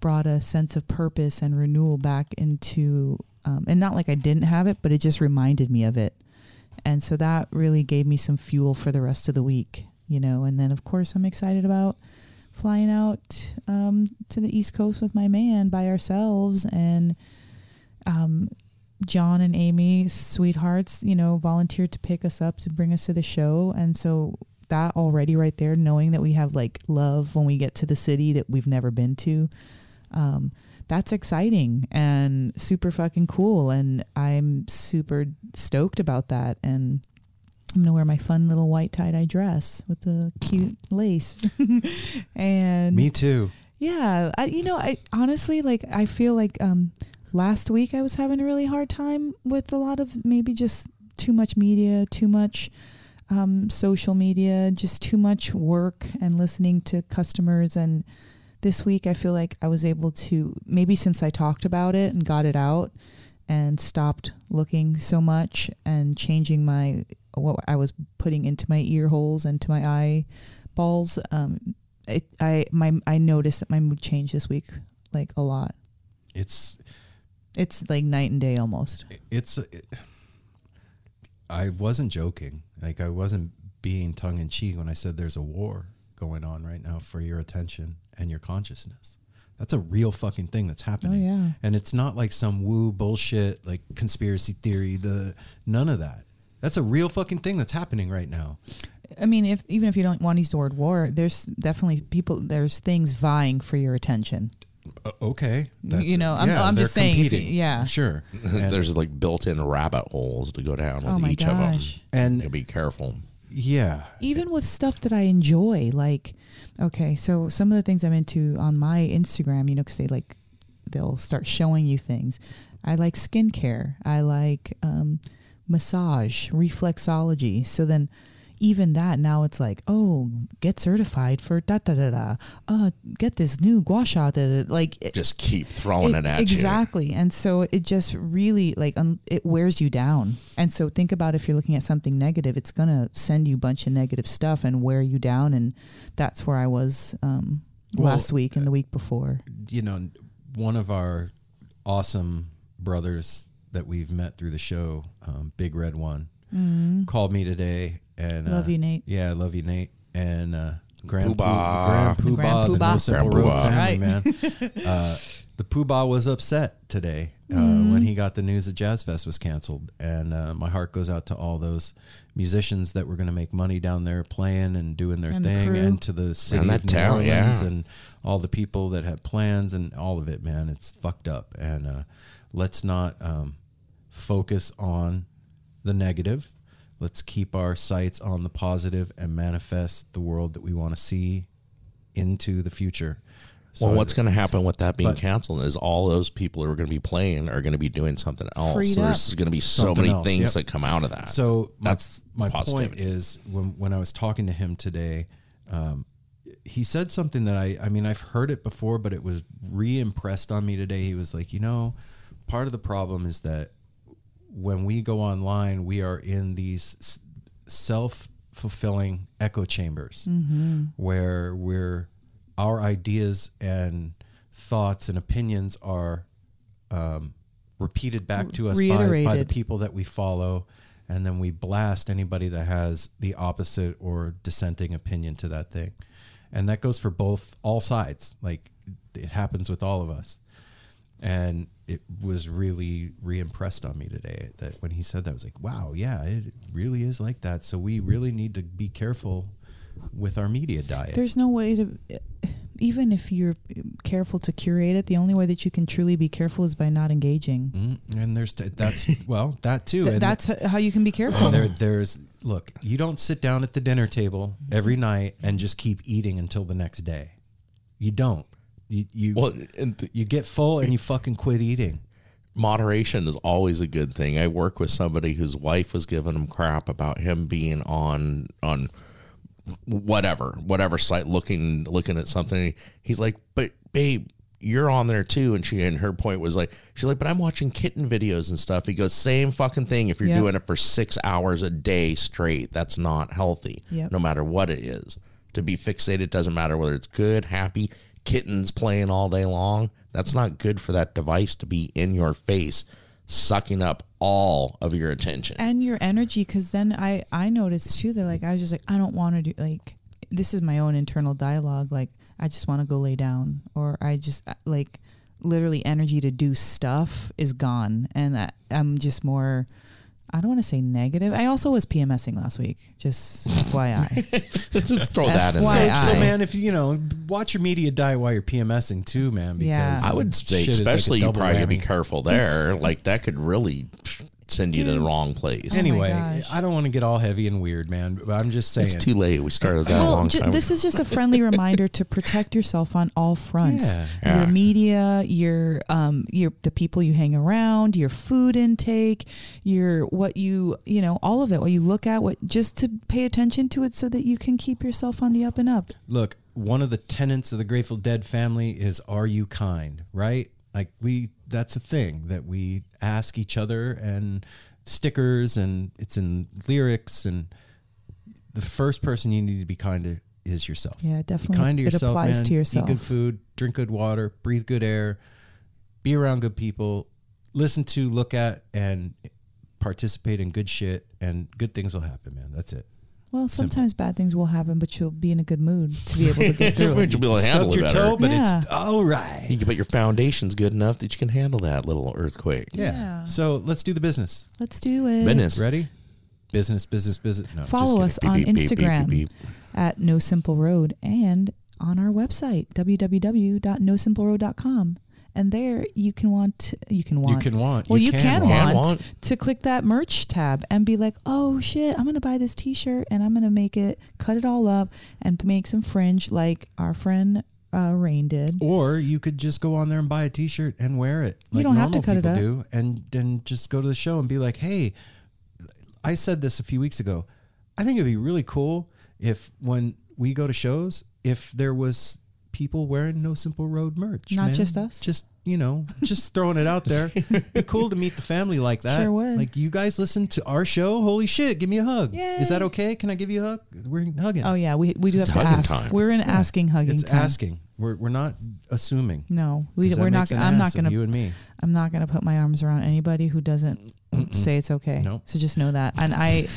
brought a sense of purpose and renewal back into. Um, and not like I didn't have it, but it just reminded me of it. And so that really gave me some fuel for the rest of the week, you know. And then, of course, I'm excited about flying out um, to the East Coast with my man by ourselves. And um, John and Amy, sweethearts, you know, volunteered to pick us up to bring us to the show. And so that already right there, knowing that we have like love when we get to the city that we've never been to, um, that's exciting and super fucking cool. And I'm super stoked about that. And I'm gonna wear my fun little white tie dye dress with the cute lace. and Me too. yeah, I, you know, I honestly like I feel like um last week I was having a really hard time with a lot of maybe just too much media, too much um, social media, just too much work and listening to customers. And this week I feel like I was able to maybe since I talked about it and got it out and stopped looking so much and changing my what I was putting into my ear holes and to my eyeballs. Um, it, I my I noticed that my mood changed this week like a lot. It's It's like night and day almost. it's it, I wasn't joking. Like I wasn't being tongue in cheek when I said there's a war going on right now for your attention and your consciousness. That's a real fucking thing that's happening. Oh, yeah. And it's not like some woo bullshit like conspiracy theory, the none of that. That's a real fucking thing that's happening right now. I mean, if even if you don't want to use the word war, there's definitely people. There's things vying for your attention. Uh, okay. You know, I'm- I'm just saying if competing. yeah. Sure. There's like built-in rabbit holes to go down with Oh my each gosh. of them. And- be careful. Yeah. even with stuff that I enjoy, like, okay, so some of the things I'm into on my Instagram, you know, because they like, they'll start showing you things. I like skincare. I like um, massage, reflexology. So then, even that now it's like, oh, get certified for da da da da. Uh, get this new gua sha. Da, da. Like, it, Just keep throwing it, at exactly and so it just really like um, it wears you down and so think about if you're looking at something negative it's gonna send you a bunch of negative stuff and wear you down and that's where i was um, Well, last week and the week before you know, one of our awesome brothers that we've met through the show, um, Big Red One, called me today and. Love uh, you, Nate. Yeah, I love you, Nate. And uh, Grand Poobah. Poo- Grand Poobah, Grand the No Poobah. Simple Road family, Right. man. uh, the Poobah was upset today uh, Mm-hmm. when he got the news that Jazz Fest was canceled, and uh, my heart goes out to all those musicians that were going to make money down there playing and doing their And thing, crew. and to the city that of New town, Orleans yeah. and all the people that had plans and all of it, man. It's fucked up, and uh, let's not um, focus on the negative. Let's keep our sights on the positive and manifest the world that we want to see into the future. So well, what's going to happen with that being but- canceled is all those people who are going to be playing are going to be doing something else. Freed There's going to be so Something many else, things yep. that come out of that. So that's my point is when when I was talking to him today, um, he said something that I I mean I've heard it before, but it was re-impressed on me today. He was like, you know, part of the problem is that when we go online, we are in these self fulfilling echo chambers where we're our ideas and thoughts and opinions are um, repeated back to us by, by the people that we follow. And then we blast anybody that has the opposite or dissenting opinion to that thing. And that goes for both all sides. Like it happens with all of us and it was really re-impressed on me today that when he said that I was like wow yeah it really is like that so we really need to be careful with our media diet there's no way to even if you're careful to curate it the only way that you can truly be careful is by not engaging Mm, and there's t- that's well that too Th- that's how you can be careful there, there's look. You don't sit down at the dinner table every night and just keep eating until the next day. You don't. You you well, and th- you get full and you fucking quit eating. moderation is always a good thing. I work with somebody whose wife was giving him crap about him being on on whatever whatever site looking looking at something. He's like, but babe, you're on there too. And she and her point was like, she's like, but I'm watching kitten videos and stuff. He goes, same fucking thing. If you're Yep. doing it for six hours a day straight, that's not healthy. Yep. No matter what it is. To be fixated doesn't matter whether it's good, happy, kittens playing all day long. That's not good for that device to be in your face, sucking up all of your attention. and your energy because then i i noticed too that like i was just like i don't want to do like this is my own internal dialogue like i just want to go lay down or i just uh, like literally energy to do stuff is gone and I, i'm just more i don't want to say negative i also was pmsing last week just fyi Just throw that in there. So, I- man, if you you know, watch your media diet while you're PMSing too, man. Because Yeah. I would say, shit is like especially you probably gotta be careful there. Like that could really send you to the wrong place. Oh Anyway, gosh. I don't want to get all heavy and weird, man. But I'm just saying. it's too late. We started that a well, long ju- time. this is just a friendly reminder to protect yourself on all fronts. Yeah. Yeah. Your media, your um, your the people you hang around, your food intake, your what you you know, all of it. What you look at, what just to pay attention to it, so that you can keep yourself on the up and up. Look, one of the tenets of the Grateful Dead family is "Are you kind?" Right? Like we, that's a thing that we ask each other, and stickers, and it's in lyrics, and the first person you need to be kind to is yourself. Yeah, Be definitely. kind to it yourself, applies man. to yourself. Eat good food, drink good water, breathe good air, be around good people, listen to, look at, and participate in good shit, and good things will happen, man. That's it. Well, sometimes bad things will happen, but you'll be in a good mood to be able to get through Would it. you'll be able to handle Stubbed it your better? toe, but Yeah. it's all right. You can, but your foundation's good enough that you can handle that little earthquake. Yeah. Yeah. So let's do the business. Let's do it. Business. Ready? Business, business, business. No, Follow us just kidding. on Beep, beep, beep, beep, Instagram beep, beep. at No Simple Road and on our website www.nosimpleroad.com. And there you can want you can want You can want. well you, can, want. want, want. to click that merch tab and be like oh shit I'm gonna buy this T-shirt and I'm gonna make it cut it all up and make some fringe like our friend uh, Rain did. Or you could just go on there and buy a T-shirt and wear it. You don't have to cut it up. do, and then just go to the show and be like, "Hey, I said this a few weeks ago. I think it'd be really cool if when we go to shows, if there was people wearing No Simple Road merch, Not man. just us? Just you know, just throwing it out there. be cool to meet the family like that. Sure would. Like you guys listen to our show. Holy shit! Give me a hug. Is that okay? Can I give you a hug? We're hugging. Oh yeah, we, we do have to ask. time. We're in asking hugging it's time. asking. We're we're not assuming. No, we 'Cause that we're not. I'm not gonna. you and me. I'm not gonna put my arms around anybody who doesn't say it's okay. Nope. So just know that. And I,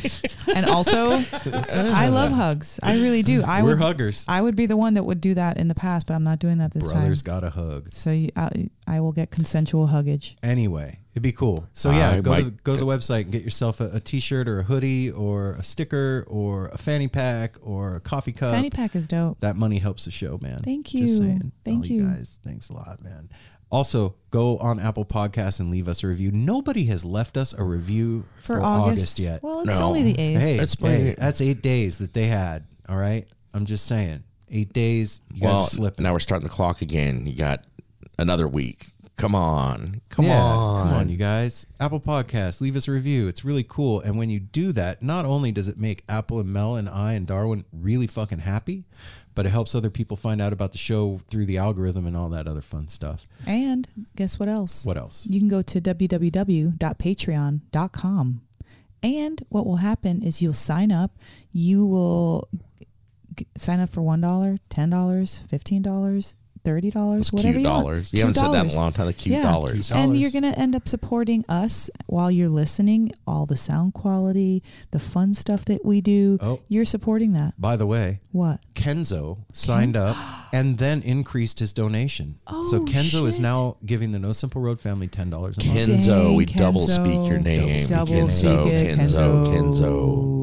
and also, I love hugs. I really do. I We're would. huggers. I would be the one that would do that in the past, but I'm not doing that this Brothers time. Brothers got a hug. So you, I, I will get consensual huggage. Anyway, it'd be cool. So yeah, I go to the, go to the website and get yourself a, a t-shirt or a hoodie or a sticker or a fanny pack or a coffee cup. Fanny pack is dope. that money helps the show, man. Thank Just you. saying. Thank oh, All you. guys. Thanks a lot, man. Also, go on Apple Podcasts and leave us a review. Nobody has left us a review for, For, August. August. yet. Well, it's No. only the eighth. hey, It's hey, that's eight days that they had. All right, I'm just saying, eight days. You guys Well, are slipping. now we're starting the clock again. You got another week. Come on. Come yeah, on. Come on, you guys. Apple Podcasts, leave us a review. It's really cool. And when you do that, not only does it make Apple and Mel and I and Darwin really fucking happy, but it helps other people find out about the show through the algorithm and all that other fun stuff. And guess what else? What else? You can go to www.patreon.com. And what will happen is you'll sign up. You will g- sign up for $1, $10, $15, $30, whatever cute you want. dollars. You haven't said that in a long time. The cute Yeah. dollars. And you're going to end up supporting us while you're listening, all the sound quality, the fun stuff that we do. Oh. You're supporting that. By the way, What? Kenzo signed up and then increased his donation. Oh, so Kenzo is now giving the No Simple Road family ten dollars a month. Kenzo, Dang, we double speak your name. Double Kenzo, speak it, Kenzo, Kenzo.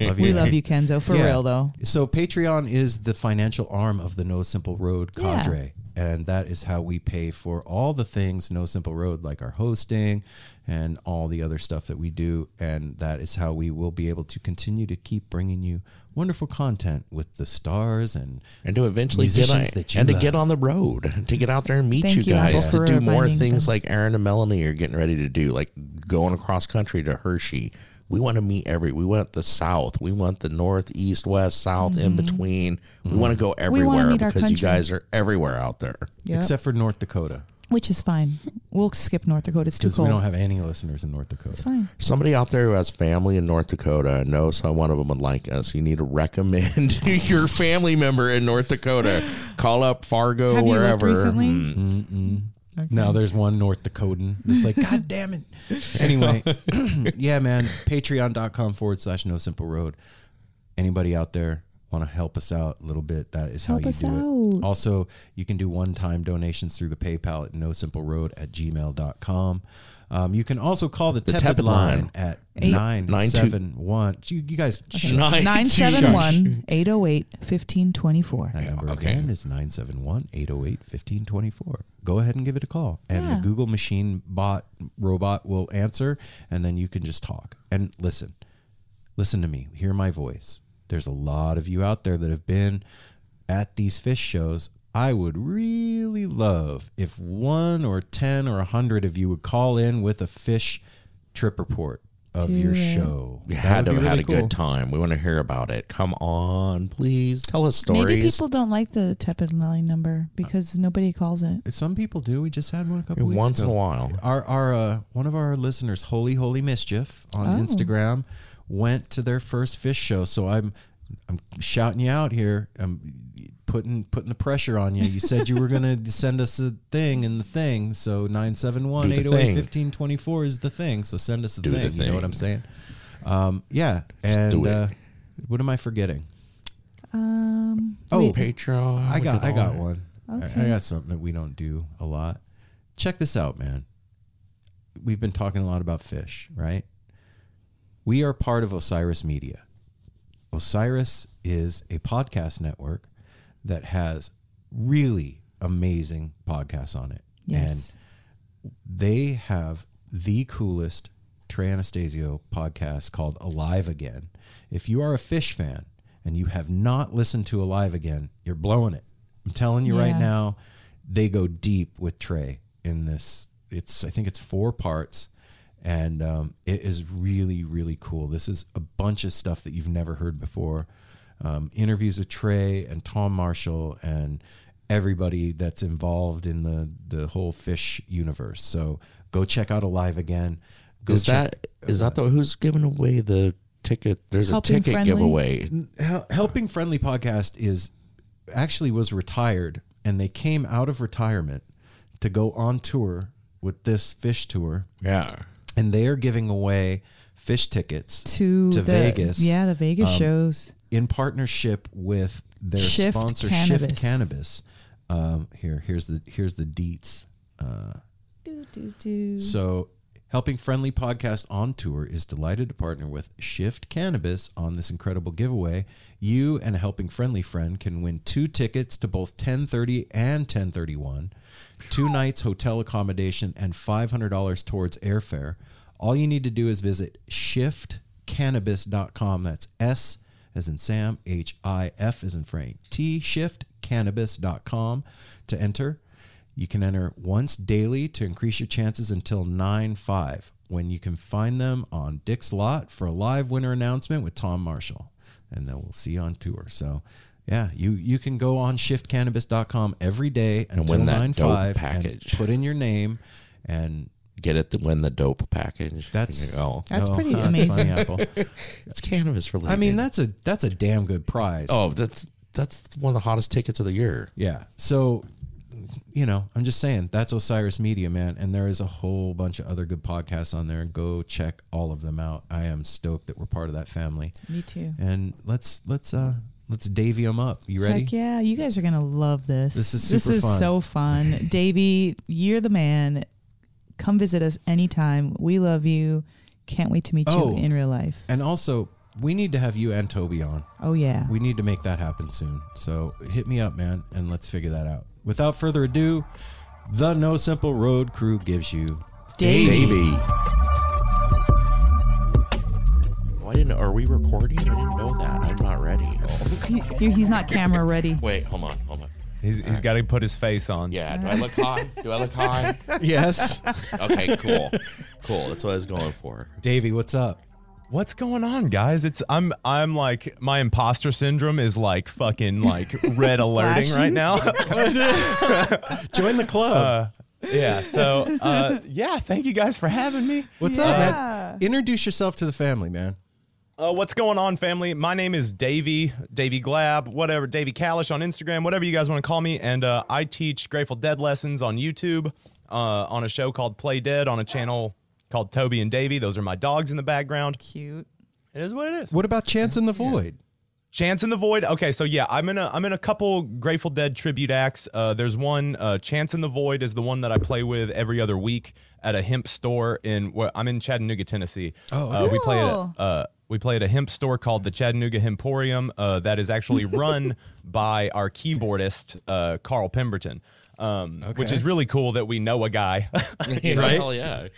Love We love you, Kenzo, for Yeah. real though. So Patreon is the financial arm of the No Simple Road Yeah. cadre. and that is how we pay for all the things No Simple Road, like our hosting and all the other stuff that we do. And that is how we will be able to continue to keep bringing you wonderful content with the stars and and to eventually get on, that you and to love. get on the road to get out there and meet Thank you you, Apple, guys to do more things them. like Aaron and Melanie are getting ready to do like going across country to Hershey we want to meet every we want the south we want the north east west south in between we want to go Mm-hmm. wanna everywhere because you guys are everywhere out there Yep. except for North Dakota Which is fine. We'll skip North Dakota. It's too because we don't have any listeners in North Dakota. it's Dakota. fine. somebody out there who has family in north dakota and knows how one of them would like us you need to recommend your family member in north dakota call up fargo Have you looked wherever recently? Hmm. Mm-mm. Now there's one North Dakotan that's like, God damn it. Anyway, yeah, man. Patreon.com forward slash no simple road. Anybody out there want to help us out a little bit? That is how you us do out. it. Also, you can do one time donations through the PayPal at no simple road at gmail.com. Um, you can also call the, The Tepid, Tepid line, line. at Eight- nine seven one. You, you guys, shut Nine- 971 808 1524. That number okay. again is 971 808 1524. Go ahead and give it a call. And Yeah. the Google machine bot robot will answer, and then you can just talk. And listen, listen to me, hear my voice. There's a lot of you out there that have been at these Phish shows. I would really love if one or 10 or a 100 of you would call in with a Phish trip report of Do your it. show. We That had to be have had a cool. good time. We want to hear about it. Come on, please tell us stories. Maybe people don't like the tepid line number because nobody calls it. Some people do. We just had one a couple weeks ago. Once in a while. Our our uh, one of our listeners, Holy Holy Mischief, on Oh. Instagram, went to their first Phish show. So I'm I'm shouting you out here. I'm putting putting the pressure on you. You said you were gonna send us a thing and the thing. So 971 808 1524 is the thing. So send us a Do the thing. You know what. I'm saying? Um, yeah. And do it. uh, what am I forgetting? Um, Oh, wait, Patreon. I got I got that. one. I- I, got something that we don't do a lot. Check this out, man. We've been talking a lot about Phish, right? We are part of Osiris Media. Osiris is a podcast network that has really amazing podcasts on it. yes. And they have the coolest Trey Anastasio podcast called Alive Again. If you are a Phish fan and you have not listened to Alive Again, you're blowing it. I'm telling you right now, they go deep with Trey in this. It's I think it's four parts, and um, it is really really cool. This is a bunch of stuff that you've never heard before. Um, interviews with Trey and Tom Marshall and everybody that's involved in the the whole Phish universe. So go check out Alive Again. Go Is check- that is that the who's giving away the ticket? There's a ticket Friendly? giveaway. Helping Friendly podcast is actually was retired and they came out of retirement to go on tour with this Phish tour Yeah. and they are giving away Phish tickets to, to the, Vegas. Yeah, the Vegas Um, shows. In partnership with their Shift sponsor Cannabis. Shift Cannabis. Um, here here's the here's the deets. Uh, Do, do, do. So, Helping Friendly Podcast on Tour is delighted to partner with Shift Cannabis on this incredible giveaway. You and a Helping Friendly friend can win two tickets to both 1030 and 1031, two nights hotel accommodation, and $500 towards airfare. All you need to do is visit shiftcannabis.com. That's S as in Sam, H I F as in Frank, T shiftcannabis.com to enter. You can enter once daily to increase your chances until 9 5 when you can find them on Dick's Lot for a live winner announcement with Tom Marshall. And then we'll see you on tour. So, yeah, you, you can go on shiftcannabis.com every day And until win that 9 5 package. and put in your name. And Get it to win the dope package. that's oh, That's oh, pretty that's amazing. funny, Apple. it's cannabis related. I mean, that's a that's a damn good prize. oh, that's that's one of the hottest tickets of the year. Yeah. So, you know, I'm just saying that's Osiris Media, man. And there is a whole bunch of other good podcasts on there. Go check all of them out. I am stoked that we're part of that family. Me too. And let's let's uh let's davy them up. You ready? Heck yeah, you guys are gonna love this. This is this is fun. so fun, Davvy, You're the man. Come visit us anytime. We love you. Can't wait to meet Oh. you in real life. And also, we need to have you and Toby on. Oh yeah, We need to make that happen soon. So hit me up, man, and let's figure that out. without further ado, the No Simple Road crew gives you Davvy. Davvy. Oh, I didn't. Are we recording? I didn't know that. I'm not ready. Oh. He- he's not camera ready. Wait, hold on, hold on. He's, he's got to put his face on. Yeah, do I look high? Do I look high? Yes. Okay, cool, cool. That's what I was going for. Davvy, what's up? What's going on, guys? It's I'm I'm like my imposter syndrome is like fucking like red alerting right now. Join the club. yeah. So uh, yeah, thank you guys for having me. what's up, man? Introduce yourself to the family, man. Uh, what's going on, family? My name is Davvy, Davvy Glab, whatever, Davey Kalish on Instagram, whatever you guys want to call me. And uh, I teach Grateful Dead lessons on YouTube uh, on a show called Play Dead on a channel called Toby and Davvy. Those are my dogs in the background. Cute. It is what it is. What about Chants in the Void? Chants in the Void. Okay, so yeah, I'm in a I'm in a couple Grateful Dead tribute acts. Uh, there's one uh, Chants in the Void is the one that I play with every other week at a hemp store in. Well, I'm in Chattanooga, Tennessee. Oh, uh, we play at Cool. a, uh, we play at a hemp store called the Chattanooga Hemporium. Uh, that is actually run by our keyboardist uh, Carl Pemberton. Um, Which is really cool that we know a guy. right? Hell yeah.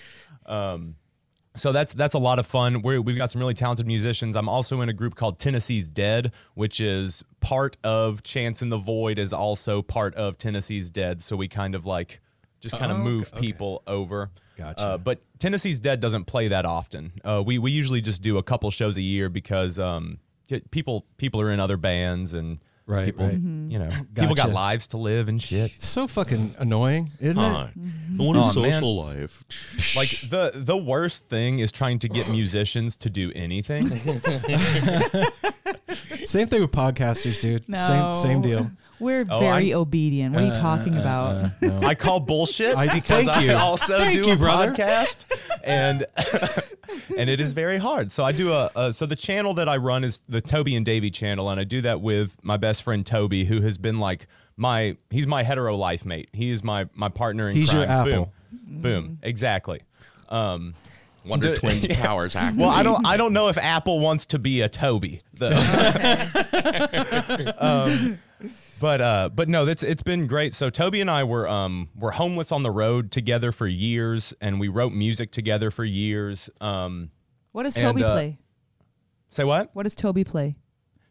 so that's that's a lot of fun. We're, we've got some really talented musicians. I'm also in a group called Tennessee's Dead, which is part of Chants in the Void, is also part of Tennessee's Dead. So we kind of like just kind of Oh, move okay. people over. Gotcha. Uh, but Tennessee's Dead doesn't play that often. Uh, we we usually just do a couple shows a year because um, people people are in other bands and Right, people right. you know people got lives to live and shit. It's so fucking annoying, isn't Hi. it? What is Oh, man. social life? Like the the worst thing is trying to get musicians to do anything. Same thing with podcasters, dude. No. Same same deal. We're Oh, very I'm- obedient. What are you uh, talking uh, uh, about? I call bullshit I- because thank you. I also Thank do you, a brother. podcast, and and it is very hard. So I do a, a so the channel that I run is the Toby and Davvy channel, and I do that with my best friend Toby, who has been like my he's my hetero life mate. He is my my partner in He's your crime. apple. Boom, boom, exactly. Um, Wonder D- Twins yeah. powers active. well, I don't I don't know if Apple wants to be a Toby. though. um, but uh, but no, that's it's been great. So Toby and I were um were homeless on the road together for years, and we wrote music together for years. Um, What does And, Toby uh, play? say what? What does Toby play?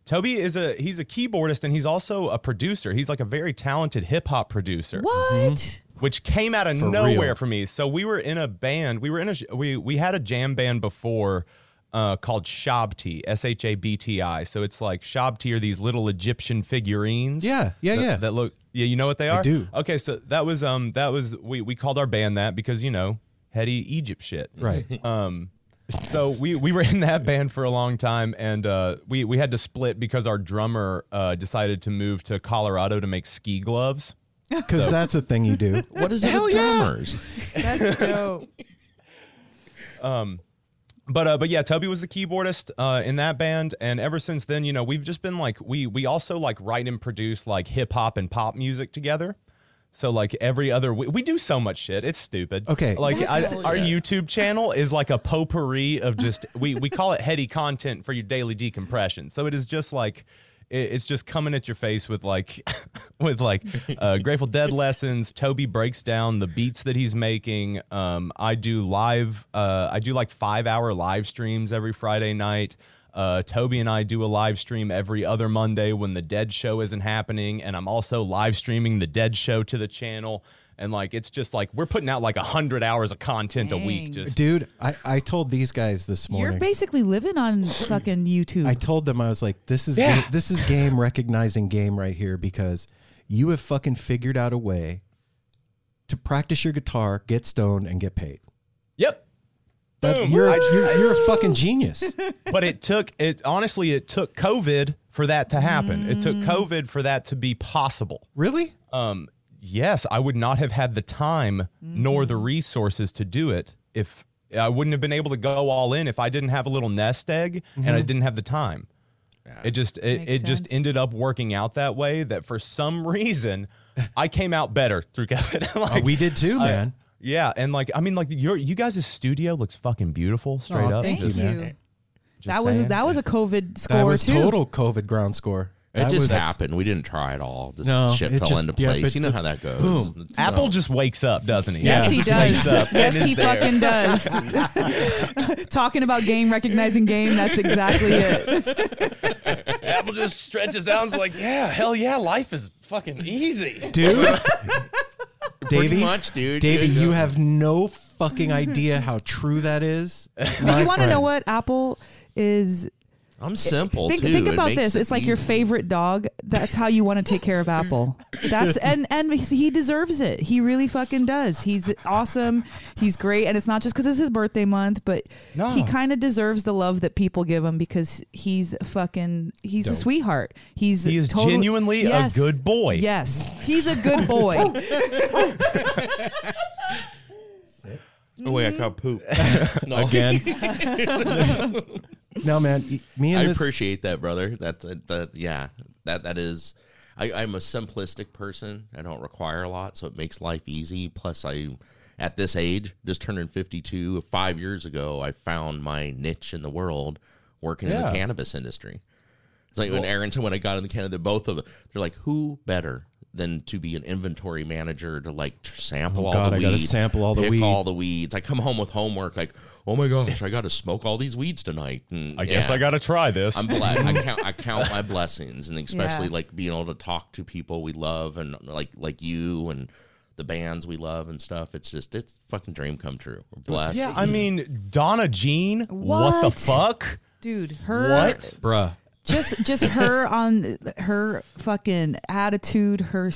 Toby is a he's a keyboardist and he's also a producer. He's like a very talented hip hop producer. What? which came out of For nowhere real. for me. So we were in a band. We were in a we we had a jam band before uh, called Shabti, S H A B T I. So it's like Shabti are these little Egyptian figurines. Yeah, yeah, that, yeah. That look. Yeah, you know what they are. I do. Okay, so that was um that was we we called our band that because you know heady Egypt shit. Right. Um, so we we were in that band for a long time, and uh, we we had to split because our drummer uh, decided to move to Colorado to make ski gloves. Because that's a thing you do. What is it Hell with yeah. drummers? That's dope. but uh, but yeah, Toby was the keyboardist uh, in that band, and ever since then, you know, we've just been like we we also like write and produce like hip hop and pop music together. So like every other we, we do so much shit. It's stupid. Okay. like I, That's- our YouTube channel is like a potpourri of just we we call it heady content for your daily decompression. So it is just like it- it's just coming at your face with like with like uh, Grateful Dead lessons. Toby breaks down the beats that he's making. Um, I do live. Uh, I do like five hour live streams every Friday night. Uh, Toby and I do a live stream every other Monday when the Dead Show isn't happening, and I'm also live streaming the Dead Show to the channel. And like it's just like we're putting out like a hundred hours of content a week. Just Dude, I, I told these guys this morning. You're basically living on fucking YouTube. I told them I was like, this is Yeah. ga- this is game recognizing game right here because you have fucking figured out a way to practice your guitar, get stoned, and get paid. yep. That- Boom. you're, I- you're you're a fucking genius. but it took it honestly it took covid for that to happen it took covid for that to be possible Really? um yes i would not have had the time nor the mm. resources to do it if i wouldn't have been able to go all in if i didn't have a little nest egg and i mm-hmm. didn't have the time it just it, Makes it just ended up working out that way that for some reason i came out better through covid Oh, we did too, I- man. yeah and like i mean like your you guys' studio looks fucking beautiful straight Aw, up Thank you, Just- you. man. just That was that was a COVID score that was too. total COVID ground score. It That just was- happened. We didn't try at all. Just No, shit fell just- into yeah, place. but you know the- how that goes. boom. No. Apple just wakes up, doesn't he? Yes, Yeah. he does. Yes, he there. fucking does. Talking about game, recognizing game. That's exactly it. Apple just stretches out and's like, yeah, hell yeah, life is fucking easy. dude. Pretty Davvy, much, dude. Davvy, Yeah. you have no fucking idea how true that is. But you want to know what Apple is? I'm simple Think, too. think It about this. it It's like your favorite dog. That's how you want to take care of Apple. That's and and he deserves it. He really fucking does. He's awesome. He's great, and it's not just because it's his birthday month, but No. he kind of deserves the love that people give him because he's fucking. He's a sweetheart. He's He is total- genuinely a good boy. Yes, he's a good boy. Oh wait, I got poop. no, again. No, man. Me and I this, appreciate that, brother. That's uh, that. Yeah, that that is. I, I'm a simplistic person. I don't require a lot, so it makes life easy. Plus, I, at this age, just turning 52, five years ago, I found my niche in the world, working in the cannabis industry. It's like when Arrington, when I got in the Canada, both of them, they're like, who better than to be an inventory manager to like tr- sample Oh, all God, the I weeds, gotta sample all the pick weed. all the weeds. I come home with homework like, oh my gosh, I got to smoke all these weeds tonight. And, I guess yeah. I got to try this. I'm blessed. I count I count my blessings, and especially Yeah. like being able to talk to people we love, and like like you and the bands we love and stuff. It's just it's fucking dream come true. We're blessed. yeah, I mean, Donna Jean, what, the fuck? Dude, her What? bruh. Just just her on her fucking attitude her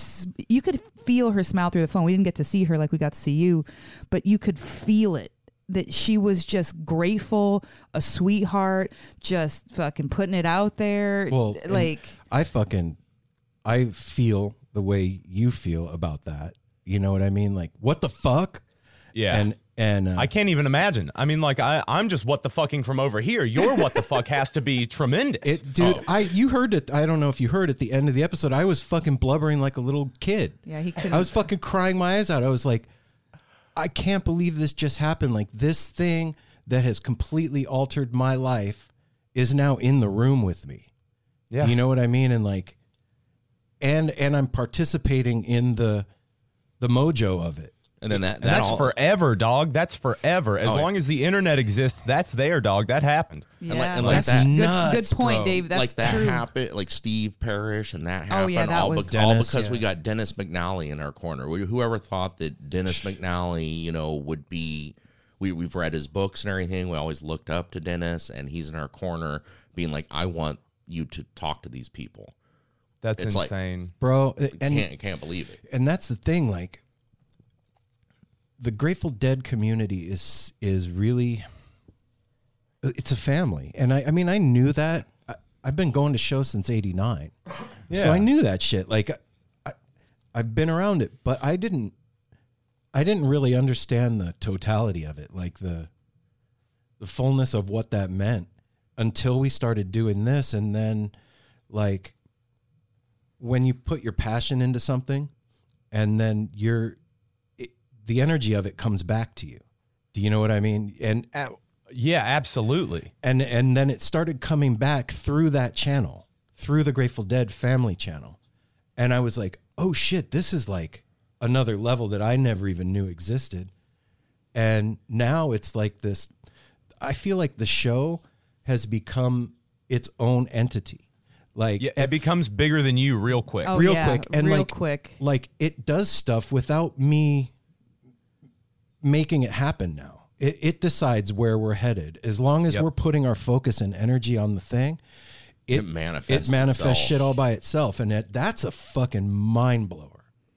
you could feel her smile through the phone we didn't get to see her like we got to see you but you could feel it that she was just grateful a sweetheart just fucking putting it out there Well, like I fucking, I feel the way you feel about that. You know what I mean? Like, what the fuck? Yeah. And and uh, I can't even imagine. I mean, like, I, I'm just what the fucking from over here. Your what the fuck has to be tremendous. It, dude, Oh. I you heard it. I don't know if you heard at the end of the episode. I was fucking blubbering like a little kid. Yeah, he couldn't- I was fucking crying my eyes out. I was like, I can't believe this just happened. Like this thing that has completely altered my life is now in the room with me. yeah. You know what I mean? And like, and and I'm participating in the the mojo of it. And then that, And that that's all, forever, dog. That's forever. As Oh, yeah. long as the internet exists, that's there, dog. That happened. yeah like- and like that's that- good, Nuts, good point bro. dave that's like that true happened, like Steve Parish and that happened. Oh, yeah, that all, was- bec- all Dennis, because we got Dennis McNally in our corner. We, whoever thought that Dennis McNally, you know, would be. We, we've read his books and everything. We always looked up to Dennis, and he's in our corner, being like, "I want you to talk to these people." That's It's like- insane. Bro, and can't can't believe it. and that's the thing like the grateful dead community is is really it's a family. And i, I mean i knew that. I, i've been going to shows since 89 so i knew that shit. Like I, i've been around it but i didn't i didn't really understand the totality of it like the the fullness of what that meant until we started doing this. And then like when you put your passion into something and then you're the energy of it comes back to you do you know what i mean and uh, Yeah, absolutely. and and then it started coming back through that channel through the grateful dead family channel and i was like oh shit this is like another level that i never even knew existed and now it's like this i feel like the show has become its own entity like Yeah, it becomes bigger than you real quick. Oh, real yeah, quick and real like quick. like it does stuff without me making it happen now it, it decides where we're headed as long as Yep. we're putting our focus and energy on the thing it, It manifests it manifests itself. shit all by itself and it, that's a fucking mind blower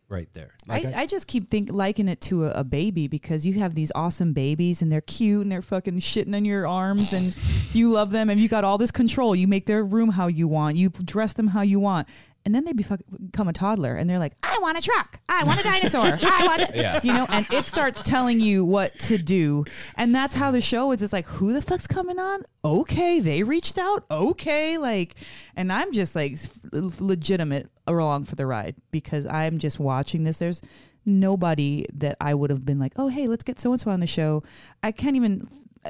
right there like I, I just keep think liking it to a, a baby because you have these awesome babies and they're cute and they're fucking shitting on your arms and you love them and you got all this control. You make their room how you want. You dress them how you want. And then they become a toddler and they're like, I want a truck. I want a dinosaur. I want it. Yeah. You know, and it starts telling you what to do. And that's how the show is. It's like, who the fuck's coming on? Okay. They reached out. Okay. Like, and I'm just like legitimate along for the ride because I'm just watching this. There's nobody that I would have been like, oh, hey, let's get so and so on the show. I can't even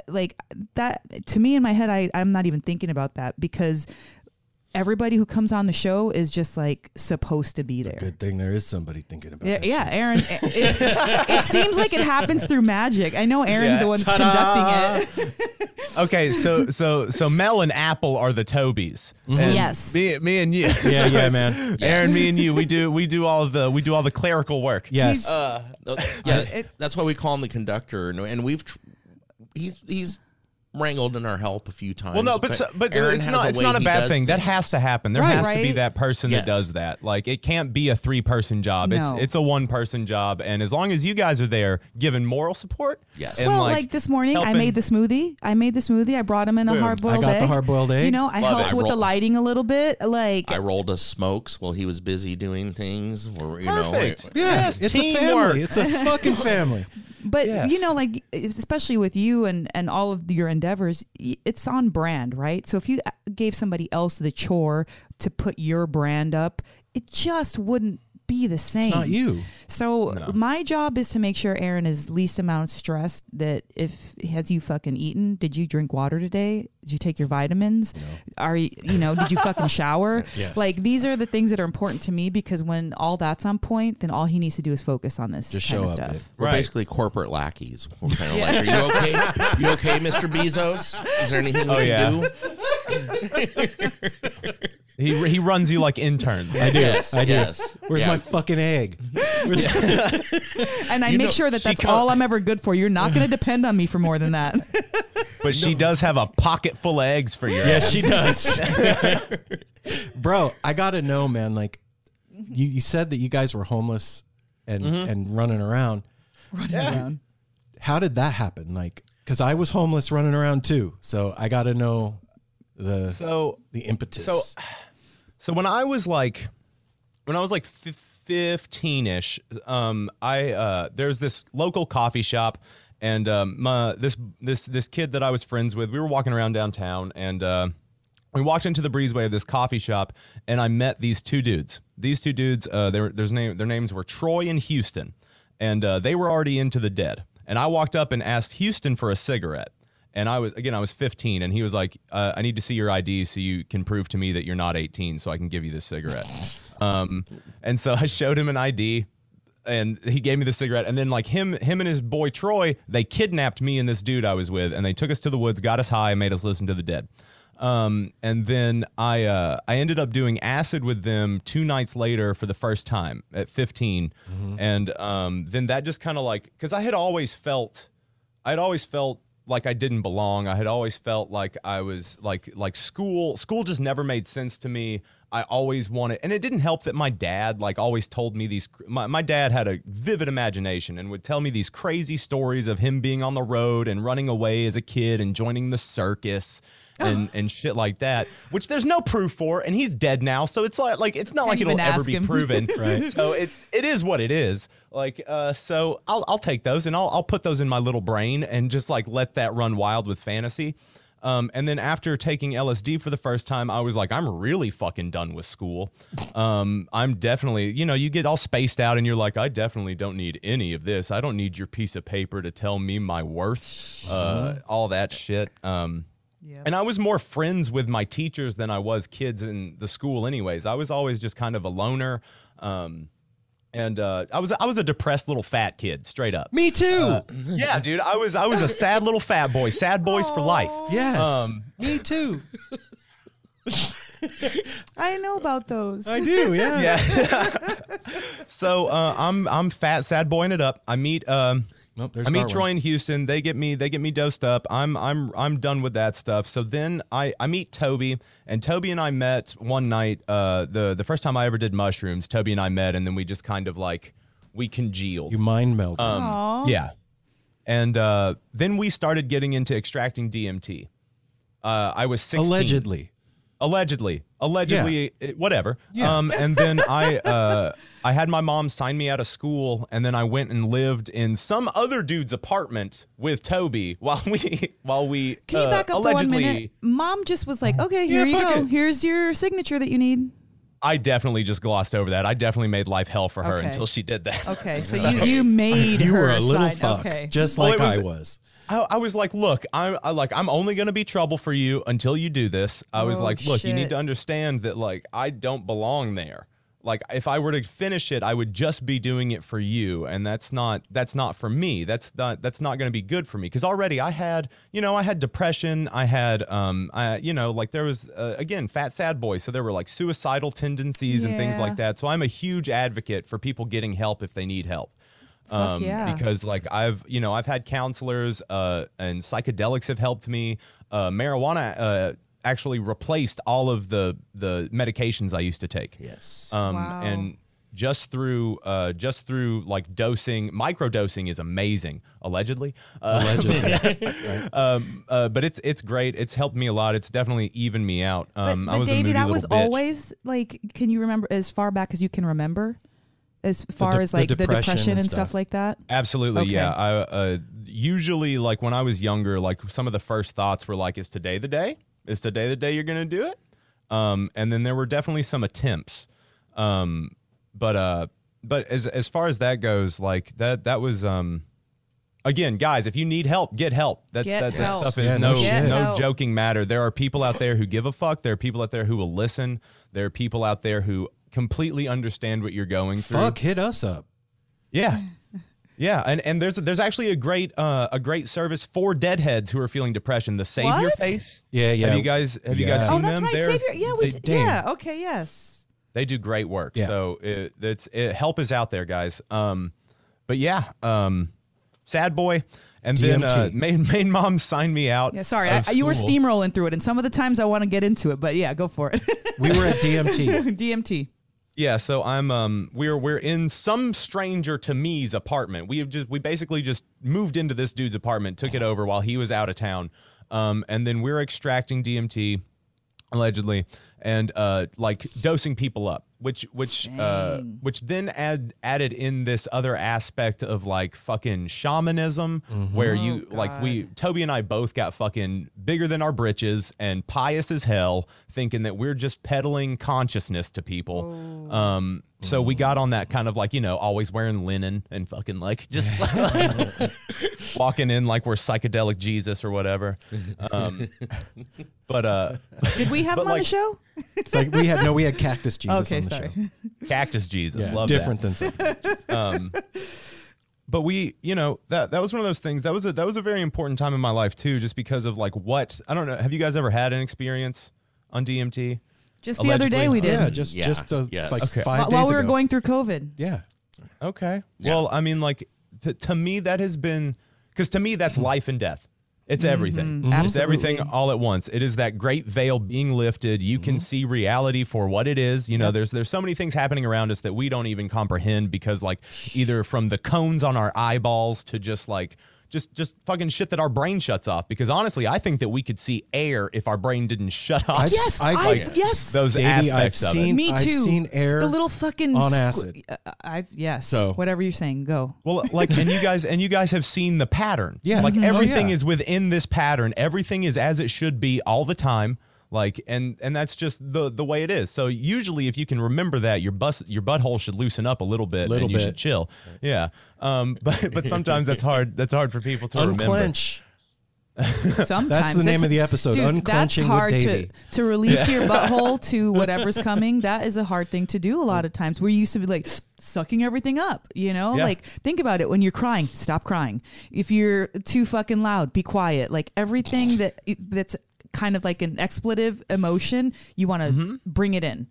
like that to me in my head. I, I'm not even thinking about that because everybody who comes on the show is just like supposed to be there. Good thing there is somebody thinking about Yeah, yeah. Aaron. It, it, it seems like it happens through magic. I know Aaron's Yeah. the one that's Ta-da! conducting it. Okay, so so so Mel and Apple are the Tobys. And Yes. Me, me and you. Yeah, yeah, man. Aaron, me and you, we do we do all the we do all the clerical work. Yes. Uh, yeah, that's why we call him the conductor, and, and we've tr- he's he's wrangled in our help a few times. Well, no, but so, but it's not it's not a bad does thing. That has to happen. There Right, has to be that person Yes. that does that. Like it can't be a three person job. No. It's it's a one person job. And as long as you guys are there giving moral support, Yes. and well, like, like, this morning, I made the smoothie. I made the smoothie. I brought him in a Boom. hard boiled I got egg. the hard-boiled egg. You know, I Love helped it. with I the lighting a little bit. Like, I rolled a smokes while he was busy doing things. Or you know, Perfect. we- yeah, Yes, it's teamwork. a family. It's a fucking family. but Yes. you know, like especially with you and and all of your endeavors, it's on brand, right? So if you uh, gave somebody else the chore to put your brand up, it just wouldn't be the same. It's not you. So my job is to make sure Aaron is least amount stressed. That if has you fucking eaten? Did you drink water today? Did you take your vitamins? Are you you know? Did you fucking shower? Yes. Like these are the things that are important to me because when all that's on point, then all he needs to do is focus on this Just kind show of up. stuff. babe. We're Right. basically corporate lackeys. We're kind of like, are you okay? You okay, Mr. Bezos? Is there anything we Oh, can yeah. do? he he runs you like interns. I do. Yes, I do. yes. Where's Yeah. my fucking egg? And I You make know, sure that she that's co- all I'm ever good for. You're not going to depend on me for more than that. But she does have a pocket full of eggs for your Yes, ass. she does. Bro, I gotta know, man. Like, you, you said that you guys were homeless and mm-hmm. and running around. Running around. How did that happen? Like, because I was homeless running around too. So I gotta know the So the impetus. So, so when I was like, when I was like fifteen ish, um, I uh, there's this local coffee shop, and um, my this this this kid that I was friends with, we were walking around downtown, and uh, we walked into the breezeway of this coffee shop, and I met these two dudes. These two dudes, uh, their their name their names were Troy and Houston, and uh, they were already into the dead. And I walked up and asked Houston for a cigarette. And I was again, I was 15, and he was like, uh, "I need to see your ID so you can prove to me that you're not 18, so I can give you this cigarette." um, and so I showed him an ID, and he gave me the cigarette. And then like him, him and his boy Troy, they kidnapped me and this dude I was with, and they took us to the woods, got us high, and made us listen to the Dead. Um, and then I uh, I ended up doing acid with them two nights later for the first time at 15, and um, then that just kind of like because I had always felt I had always felt like I didn't belong. I had always felt like I was like like school school just never made sense to me. I always wanted and it didn't help that my dad like always told me these my, my dad had a vivid imagination and would tell me these crazy stories of him being on the road and running away as a kid and joining the circus and and shit like that, which there's no proof for, and he's dead now, so it's like like it's not like it'll ever ask be proven, right? So it's it is what it is. Like uh, so I'll I'll take those and I'll I'll put those in my little brain and just like let that run wild with fantasy. Um, and then after taking LSD for the first time, I was like, I'm really fucking done with school. Um, I'm definitely, you know, you get all spaced out and you're like, I definitely don't need any of this. I don't need your piece of paper to tell me my worth, uh, all that shit. Um, and I was more friends with my teachers than I was kids in the school, anyways. I was always just kind of a loner. Um, and uh, I was I was a depressed little fat kid, straight up. me too. Yeah, dude, I was I was a sad little fat boy. Sad boys for life. yes. um, me too. I know about those. I do. Yeah. Yeah. so uh, I'm I'm fat, sad boying it up. I meet um, Nope, there's I meet Darwin. Troy in Houston. They get me they get me dosed up. I'm I'm I'm done with that stuff. So then I I meet Toby and Toby and I met one night. Uh, the the first time I ever did mushrooms, Toby and I met, and then we just kind of like we congealed. You mind meld. Um, Aw. Yeah. And uh, then we started getting into extracting DMT. Uh, I was 16. Allegedly. Allegedly. Allegedly, it- whatever. Yeah. Um, and then I uh, I had my mom sign me out of school, and then I went and lived in some other dude's apartment with Toby while we while we Can you uh, back up for one allegedly. minute? Mom just was like, "Okay, Yeah, here you fuck go. it. Here's your signature that you need." I definitely just glossed over that. I definitely made life hell for her Okay. until she did that. Okay, so you you made You her were a little sign. fuck, Okay, just Well, like it was- I was. I, I was like, look, I'm I, like, I'm only gonna be trouble for you until you do this. I was Oh, like, look, you need shit. to understand that like I don't belong there. Like if I were to finish it, I would just be doing it for you, and that's not that's not for me. That's not that's not going to be good for me because already I had you know I had depression. I had um I you know like there was uh, again fat sad boy, so there were like suicidal tendencies and things like that. So I'm a huge advocate for people getting help if they need help. Um, yeah. because like I've you know I've had counselors uh, and psychedelics have helped me. Uh, marijuana uh, actually replaced all of the the medications I used to take. Yes. Um, Wow. and just through uh, just through like dosing, micro dosing is amazing. Allegedly, uh, Allegedly. um, uh, but it's it's great. It's helped me a lot. It's definitely evened me out. Um, but, I but was a Davvy, moody that was bitch. always like. Can you remember as far back as you can remember, as far de- as like the depression depression, and and stuff. stuff. like that? Absolutely, Okay. yeah. I uh, usually like when I was younger, like some of the first thoughts were like, "Is today the day? Is today the day you're gonna do it?" Um, and then there were definitely some attempts, um, but uh, but as as far as that goes, like that that was um, again, guys, if you need help, get help. That's Get that, that help. stuff is Yeah, no no shit. no Help. joking matter. There are people out there who give a fuck. There are people out there who will listen. There are people out there who completely understand what you're going through. Fuck, hit us up. Yeah. Yeah, and, and there's there's actually a great uh, a great service for deadheads who are feeling depression. The Savior What? Face. Yeah, yeah. Have you guys have you guys Yeah. seen Oh, that's them? right, They're- Savior. Yeah, we. they- d- damn. yeah. Okay. Yes. They do great work. Yeah. So it, it's it, help is out there, guys. Um, but yeah, um, sad boy, and then uh, main main mom signed me out. Yeah. Sorry, of I, you were school. steamrolling through it, and some of the times I want to get into it, but yeah, go for it. We were at DMT. DMT. Yeah, so I'm um we're we're in some stranger to me's apartment. We have just we basically just moved into this dude's apartment, took it over while he was out of town. Um and then we're extracting DMT allegedly and uh like dosing people up which which uh which then add added in this other aspect of like fucking shamanism where you Oh, like we Toby and I both got fucking bigger than our britches and pious as hell thinking that we're just peddling consciousness to people. Oh. um so we got on that kind of like you know always wearing linen and fucking like just walking in like we're psychedelic Jesus or whatever um but uh Did we have But him on the show? It's like we had no, we had Cactus Jesus okay. on the Sorry. show. cactus Jesus Yeah, love that. different than some. um, but we, you know, that that was one of those things. That was a that was a very important time in my life too, just because of like what I don't know. Have you guys ever had an experience on DMT? Just the other day Allegedly. we did. Yeah, just Yeah, just uh, yes. like Okay. five while, days while we were ago. going through COVID. Yeah. Okay. Yeah. Well, I mean, like to to me, that has been because to me that's life and death. It's everything. It's Absolutely. everything all at once. It is that great veil being lifted. You can see reality for what it is. You know, there's there's so many things happening around us that we don't even comprehend because like either from the cones on our eyeballs to just like just just fucking shit that our brain shuts off. Because honestly, I think that we could see air if our brain didn't shut off. I've- Yes, I've- I, yes. those Davvy, I've of seen- it. Me I've too. seen air the little fucking on squ- acid. Uh, I yes. So- whatever you're saying, go. Well, like, and you guys, and you guys have seen the pattern. Yeah. like Mhm. Oh, everything yeah. is within this pattern. Everything is as it should be all the time. Like, and and that's just the the way it is. So usually, if you can remember that, your bus your butthole should loosen up a little bit, Little and you bit. should chill. Yeah. Um. But but sometimes that's hard. That's hard for people to remember. Unclench. Sometimes the name of the episode, Dude, Unclenching that's hard Davvy. to to release your butthole to whatever's coming. That is a hard thing to do. A lot of times, we're used to be like sucking everything up. You know, Yeah. like think about it. When you're crying, stop crying. If you're too fucking loud, be quiet. Like everything that that's kind of like an expletive emotion, you want to bring it in.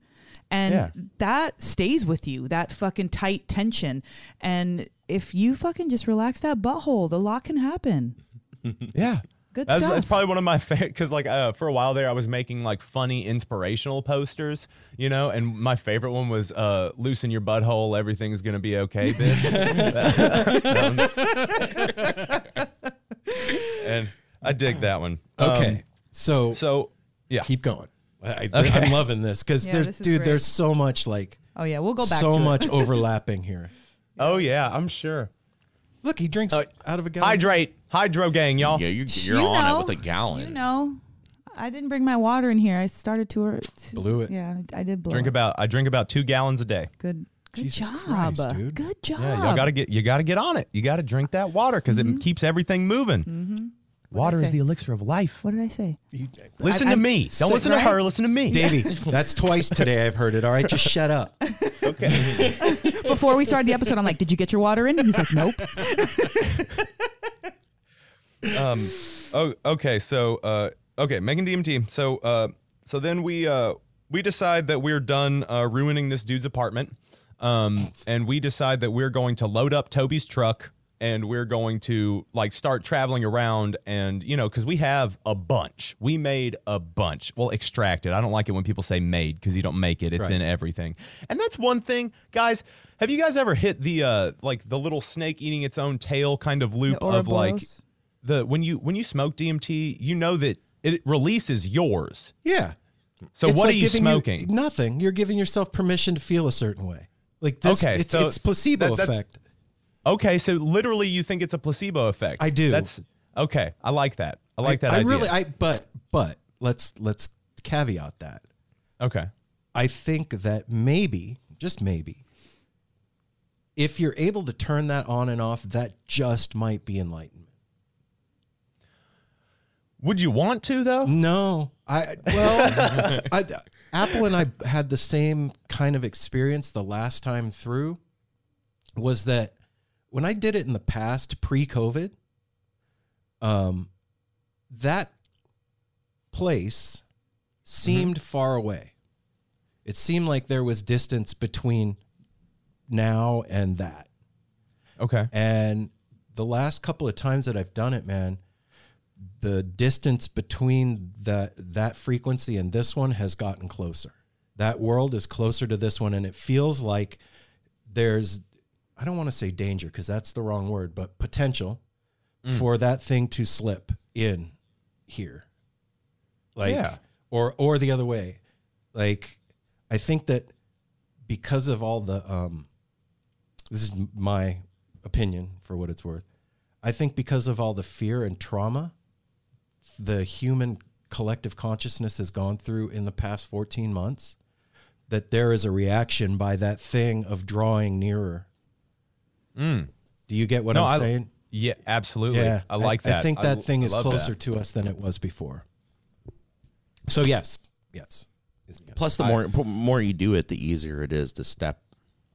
And Yeah. that stays with you, that fucking tight tension. And if you fucking just relax that butthole, the lot can happen. Yeah. Good that's, stuff. that's probably one of my favorite because like uh, for a while there I was making like funny inspirational posters, you know, and my favorite one was uh, "Loosen your butthole, everything's gonna be okay, bitch." and I dig that one. Okay. Um, so so yeah, keep going. I, Okay. I'm loving this because Yeah, there's this dude, great. there's so much like Oh yeah, we'll go back to so to much it. overlapping here. oh yeah, I'm sure. Look, he drinks Uh, out of a gallon. Hydrate, hydro gang, y'all. Yeah, you're, you're You on know. it with a gallon. You know, I didn't bring my water in here. I started to. Uh, to Blew it. Yeah, I did blow. Drink it. about I drink about two gallons a day. good, Good Jesus job. Christ, dude. Good job. Yeah, y'all gotta get you gotta get on it. You gotta drink that water because it mm-hmm. keeps everything moving. Mm-hmm. Water is the elixir of life. What did I say? Listen I- to I'm me. Don't sick, listen to her. Listen to me. Davvy, that's twice today I've heard it. All right, just shut up. Okay. Before we started the episode, I'm like, "Did you get your water in?" And He's like, "Nope." um. Oh. Okay. So. Uh. Okay. Megan DMT. So. Uh. So then we. Uh. We decide that we're done uh, ruining this dude's apartment. Um. And we decide that we're going to load up Toby's truck and we're going to like start traveling around and you know because we have a bunch we made a bunch well extracted i don't like it when people say made because you don't make it it's Right. in everything and that's one thing guys have you guys ever hit the uh like the little snake eating its own tail kind of loop of like the when you when you smoke dmt you know that it releases yours Yeah. so It's what like are you giving you- smoking nothing. You're giving yourself permission to feel a certain way. Like this, Okay, it's, so it's placebo that- that's- effect. Okay so literally you think it's a placebo effect I do. that's okay i like that i like that I idea really, I but but let's let's caveat that. okay I think that maybe, just maybe, if you're able to turn that on and off, that just might be enlightenment. Would you want to though? No, I well, I, Apple and I had the same kind of experience the last time through. Was that when I did it in the past, pre-COVID, um, that place seemed far away. It seemed like there was distance between now and that. Okay. And the last couple of times that I've done it, man, the distance between that that frequency and this one has gotten closer. That world is closer to this one and it feels like there's I don't want to say danger because that's the wrong word, but potential for that thing to slip in here. Like Yeah. or or the other way. Like I think that because of all the um this is my opinion for what it's worth. I think because of all the fear and trauma the human collective consciousness has gone through in the past 14 months, that there is a reaction by that thing of drawing nearer. Mm. Do you get what No, I'm I- saying? Yeah, absolutely. Yeah, I like that. I think that l- thing is closer that. to us than it was before. So yes, yes. Is a yes. Plus, the more more you do it, the easier it is to step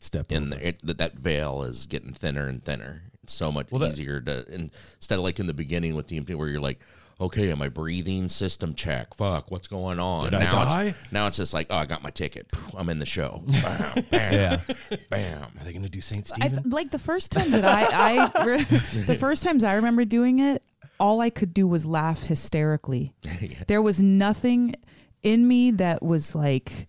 step in there. It, that, that veil is getting thinner and thinner. It's so much easier to and instead of like in the beginning with DMT where you're like, okay, am I breathing? System check. Fuck, what's going on? Did I now die? It's, now it's just like, oh, I got my ticket. I'm in the show. Bam, bam, Yeah. bam. Are they going to do Saint I, Stephen? like the first times that I, I re- the first times I remember doing it, all I could do was laugh hysterically. There was nothing in me that was like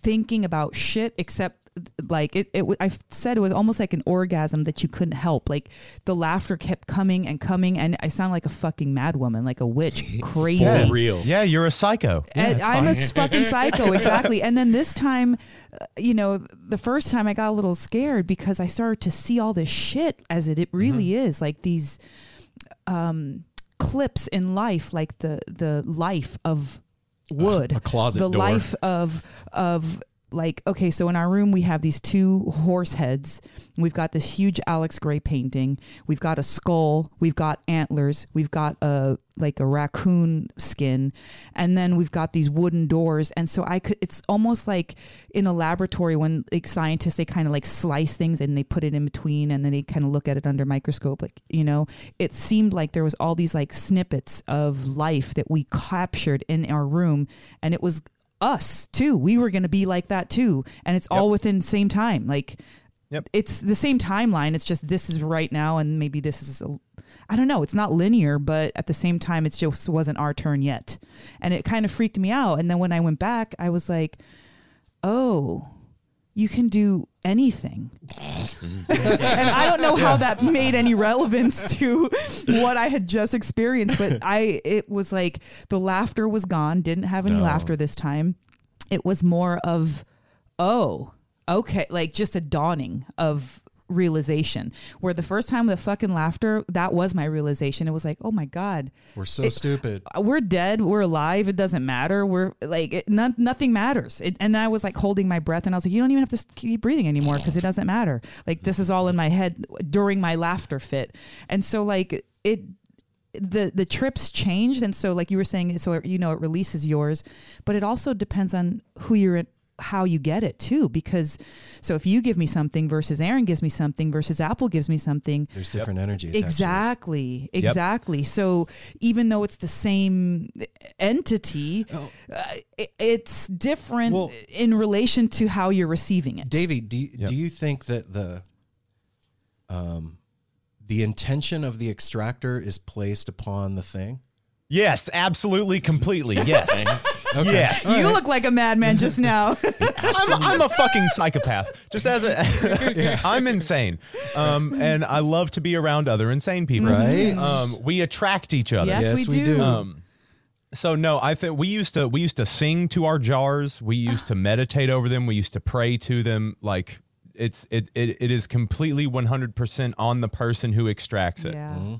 thinking about shit except like it, it I said it was almost like an orgasm that you couldn't help like the laughter kept coming and coming and I sound like a fucking mad woman like a witch crazy For real. Yeah, you're a psycho. and I'm a fucking psycho, exactly. And then this time, uh, you know, the first time I got a little scared because I started to see all this shit as it, it really is, like these um, clips in life, like the the life of wood, a closet the door. life of of like okay so in our room we have these two horse heads. We've got this huge Alex Grey painting. We've got a skull. We've got antlers. We've got a like a raccoon skin. And then we've got these wooden doors. And so i could it's almost like in a laboratory when like scientists they kind of like slice things and they put it in between and then they kind of look at it under microscope like you know? It seemed like there was all these like snippets of life that we captured in our room. And it was us too. We were going to be like that too. And it's all within the same time. Like, Yep. it's the same timeline. It's just this is right now, and maybe this is, a, I don't know. It's not linear, but at the same time, it just wasn't our turn yet. And it kind of freaked me out. And then when I went back, I was like, oh, you can do anything. and I don't know how that made any relevance to what I had just experienced, but I it was like the laughter was gone, didn't have any No. laughter this time. It was more of oh, okay, like just a dawning of realization. Where the first time the fucking laughter, that was my realization. It was like, oh my god, We're so stupid. Uh, we're dead, we're alive. It doesn't matter. We're like it, none, nothing matters. It, and I was like holding my breath, and I was like, you don't even have to keep breathing anymore because it doesn't matter. Like this is all in my head during my laughter fit, and so like it. The the trips changed, and so like you were saying, so you know it releases yours, but it also depends on who you're in, how you get it too. Because so if you give me something versus Aaron gives me something versus Apple gives me something, There's different energy. attached to. Exactly. Exactly. So even though it's the same entity, uh, it, it's different Well- in relation to how you're receiving it. Davey, do you, do you think that the um the intention of the extractor is placed upon the thing? Yes, absolutely, completely. Yes. Yes. you look like a madman just now. I'm, I'm a fucking psychopath. Just as a, I'm insane, um, and I love to be around other insane people. Right. Um, we attract each other. yes, Yes, we we do. do. Um, so no, I think we used to we used to sing to our jars. We used to meditate over them. We used to pray to them. Like it's it it, it is completely 100% on the person who extracts it. yeah.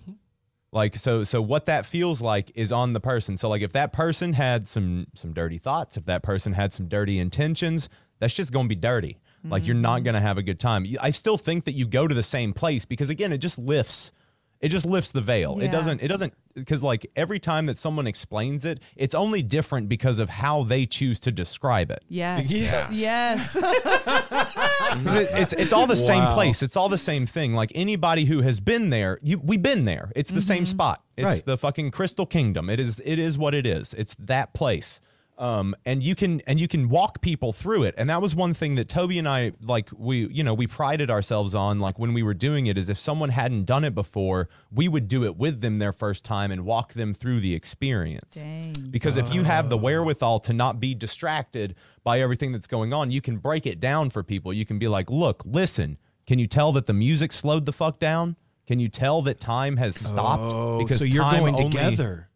Like so so what that feels like is on the person. So like if that person had some some dirty thoughts, if that person had some dirty intentions, that's just going to be dirty. Like you're not mm-hmm. going to have a good time. I still think that you go to the same place because again, it just lifts it just lifts the veil. Yeah. It doesn't it doesn't because like every time that someone explains it, it's only different because of how they choose to describe it. Yes. Yes. 'Cause it- it's it's all the same place. It's all the same thing. Like anybody who has been there, you we've been there. It's the same mm-hmm. spot. It's Right. the fucking Crystal Kingdom. It is it is what it is. It's that place. Um, and you can and you can walk people through it. And that was one thing that Toby and I like we you know we prided ourselves on like when we were doing it is if someone hadn't done it before, we would do it with them their first time and walk them through the experience. Dang. Because if you have the wherewithal to not be distracted by everything that's going on, you can break it down for people. You can be like, look, listen, can you tell that the music slowed the fuck down? Can you tell that time has stopped? Oh, so you're going only- together.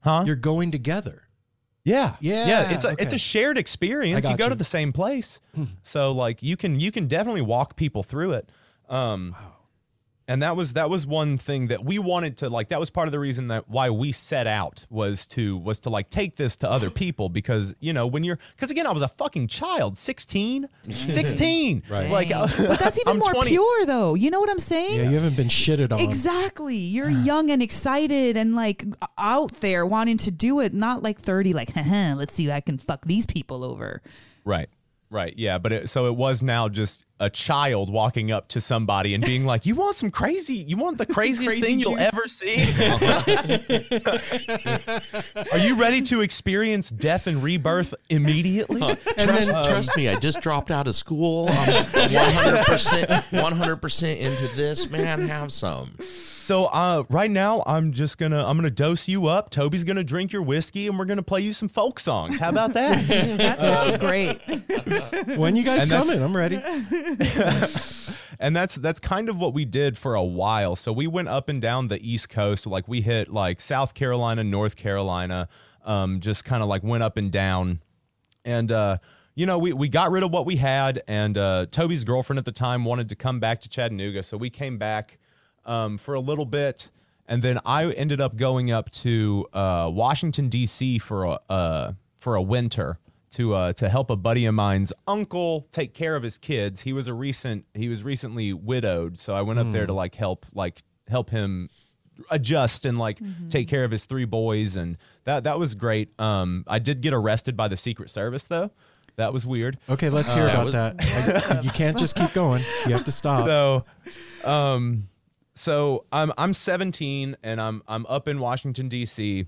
Huh? You're going together. Yeah. Yeah, Yeah. It's a it's a shared experience. You go you. to the same place. so like you can you can definitely walk people through it. Um and that was that was one thing that we wanted to like that was part of the reason that why we set out was to was to like take this to other people because you know when you're because again I was a fucking child 16 16 Right. like Dang. but that's even I'm more 20. pure though. You know what I'm saying? Yeah, you haven't been shitted on. Exactly. You're young and excited and like out there wanting to do it, not like 30, like, let's see if I can fuck these people over. Right. Right. Yeah. But it, so it was now just a child walking up to somebody and being like, "You want some crazy? You want the craziest Crazy thing you'll juice." ever see? Are you ready to experience death and rebirth immediately?" trust, trust me, I just dropped out of school. I'm 100%, 100% into this, man. Have some. So uh, right now, I'm just gonna I'm gonna dose you up. Toby's gonna drink your whiskey, and we're gonna play you some folk songs. How about that? That sounds great. when you guys And coming, I'm ready. and that's that's kind of what we did for a while. So we went up and down the East Coast, like we hit like South Carolina, North Carolina, um, just kind of like went up and down, and uh, you know we we got rid of what we had, and uh, Toby's girlfriend at the time wanted to come back to Chattanooga, so we came back um, for a little bit. And then I ended up going up to uh, Washington D.C. for a uh, for a winter to uh, to help a buddy of mine's uncle take care of his kids. He was a recent he was recently widowed, so I went up there to like help like help him adjust and like take care of his three boys, and that that was great. Um, I did get arrested by the Secret Service though. That was weird. Okay, let's hear that about was- that. I- you can't just keep going. You have to stop. so um so i'm i'm 17 and i'm i'm up in washington dc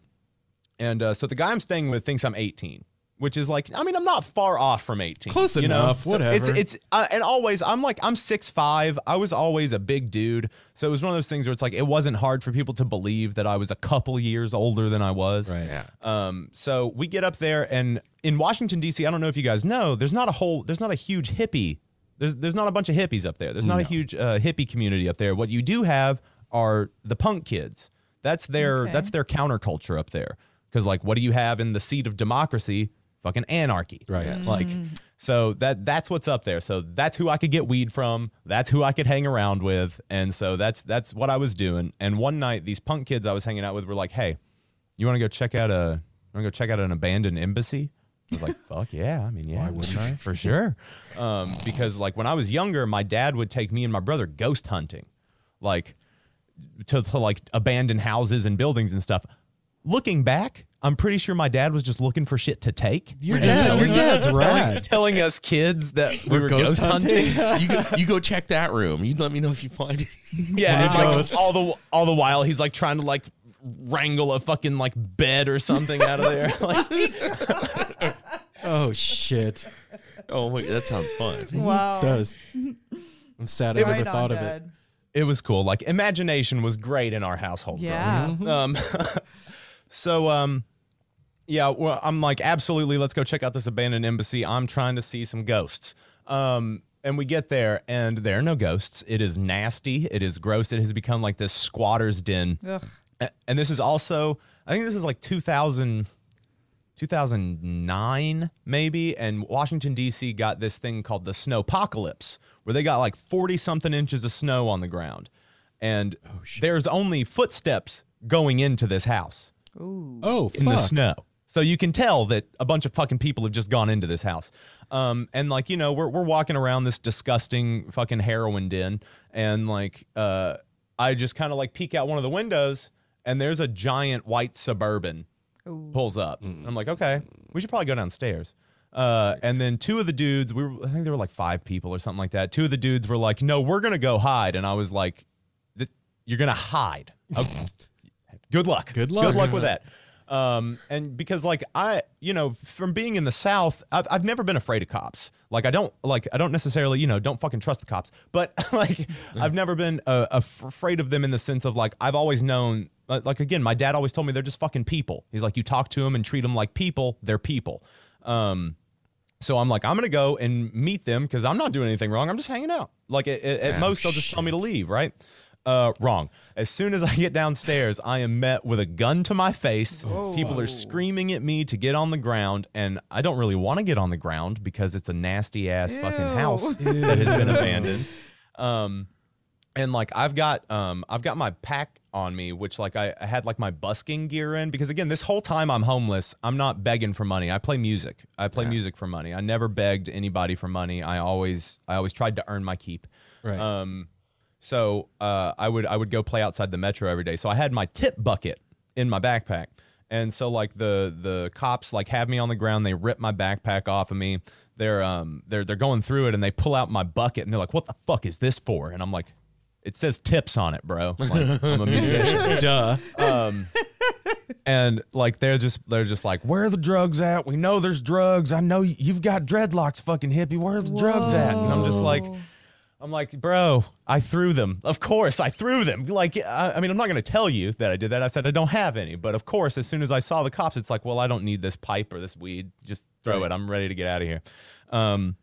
and uh, so the guy i'm staying with thinks i'm 18 which is like i mean i'm not far off from 18 Close you know? enough, So it's it's uh, and always i'm like i'm six five. i was always a big dude so it was one of those things where it's like it wasn't hard for people to believe that i was a couple years older than i was Right. Yeah. um, so we get up there, and in Washington D.C., I don't know if you guys know, there's not a whole, there's not a huge hippie. There's there's not a bunch of hippies up there. There's not a huge uh, hippie community up there. What you do have are the punk kids. That's their Okay. that's their counterculture up there. Because like, what do you have in the seat of democracy? Fucking anarchy. Right. Yes. Like, So that that's what's up there. So that's who I could get weed from. That's who I could hang around with. And so that's that's what I was doing. And one night, these punk kids I was hanging out with were like, "Hey, you want to go check out a want to go check out an abandoned embassy?" I was like, "Fuck yeah!" I mean, yeah, why wouldn't I? For sure. Um, because like when I was younger, my dad would take me and my brother ghost hunting, like to, to like abandoned houses and buildings and stuff. Looking back, I'm pretty sure my dad was just looking for shit to take. Your dad, your dad's rad. Telling us kids that we We're were ghost ghost hunting. you go, you go check that room. You let me know if you find it. Yeah, and like all the all the while he's like trying to like wrangle a fucking like bed or something out of there. Like, Oh shit. Oh my, that sounds fun. Wow. It does. I'm sad I never thought of it. it was cool. Like imagination was great in our household. growing Yeah. up. Um, so um, yeah, well, I'm like absolutely. Let's go check out this abandoned embassy. I'm trying to see some ghosts. Um, and we get there, and there are no ghosts. It is nasty. It is gross. It has become like this squatter's den. Ugh. A- And this is also, I think this is like 2000, 2009 maybe. And Washington, D.C. got this thing called the snowpocalypse, where they got like 40 something inches of snow on the ground. And there's only footsteps going into this house Oh, in the snow. So you can tell that a bunch of fucking people have just gone into this house. Um, and like, you know, we're, we're walking around this disgusting fucking heroin den. And like, uh, I just kind of like peek out one of the windows and there's a giant white suburban pulls up. I'm like, okay, we should probably go downstairs. Uh, and then two of the dudes, we were, I think there were like five people or something like that. Two of the dudes were like, no, we're going to go hide. And I was like, you're going to hide. Okay. Good luck. Good luck. Good luck with that. Um, and because like I, you know, from being in the South, I've, I've never been afraid of cops. Like I don't like I don't necessarily, you know, don't fucking trust the cops. But like I've never been uh, afraid of them in the sense of like I've always known. Like again, my dad always told me they're just fucking people. He's like, you talk to them and treat them like people. They're people. Um, so I'm like, I'm gonna go and meet them because I'm not doing anything wrong. I'm just hanging out. Like at, at- at most, they'll just tell me to leave. Right? Uh, wrong. As soon as I get downstairs, I am met with a gun to my face. People are screaming at me to get on the ground, and I don't really want to get on the ground because it's a nasty ass fucking house that has been abandoned. Um, and like I've got um I've got my pack on me, which like I, I had like my busking gear in because again, this whole time I'm homeless, I'm not begging for money. I play music. I play music for money. I never begged anybody for money. I always I always tried to earn my keep. Right. Um, so uh, I would I would go play outside the metro every day. So I had my tip bucket in my backpack, and so like the the cops like have me on the ground. They rip my backpack off of me. They're um they're they're going through it and they pull out my bucket and they're like, "What the fuck is this for?" And I'm like, "It says tips on it, bro." I'm, like, I'm a musician Duh. and like they're just they're just like where are the drugs at we know there's drugs i know you've got dreadlocks fucking hippie where are the drugs at and i'm just like i'm like bro i threw them. Of course i threw them. Like i, I mean i'm not going to tell you that i did that. I said i don't have any. But of course as soon as i saw the cops it's like well i don't need this pipe or this weed. Just throw it. I'm ready to get out of here. Um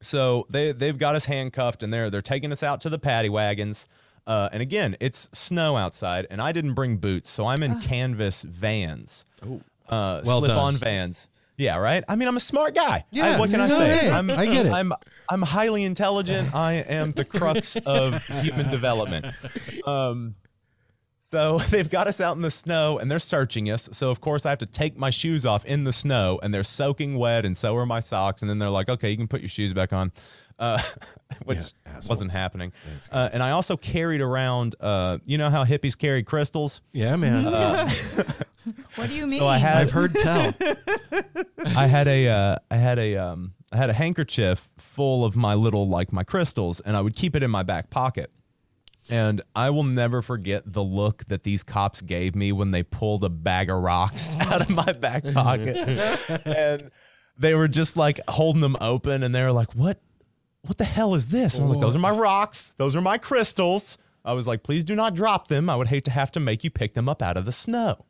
so they they've got us handcuffed and they're they're taking us out to the paddy wagons. Uh, and again, it's snow outside, and I didn't bring boots, so I'm in canvas vans, uh, Well slip-on vans. Yeah, right. I mean, I'm a smart guy. Yeah, I- what can I say? hey, I'm, I get it. I'm I'm highly intelligent. I am the crux of human development. Um, so they've got us out in the snow and they're searching us. So of course I have to take my shoes off in the snow and they're soaking wet and so are my socks. And then they're like, okay, you can put your shoes back on, uh, which Yeah, wasn't assholes. happening. Uh, and I also carried around, uh, you know how hippies carry crystals? Yeah, man. What do you mean? So I had I've heard tell. I had a uh, I had a um, I had a handkerchief full of my little like my crystals, and I would keep it in my back pocket. And I will never forget the look that these cops gave me when they pulled a bag of rocks out of my back pocket, and they were just like holding them open, and they were like, "What? What the hell is this?" And I was like, "Those are my rocks. Those are my crystals." I was like, "Please do not drop them. I would hate to have to make you pick them up out of the snow."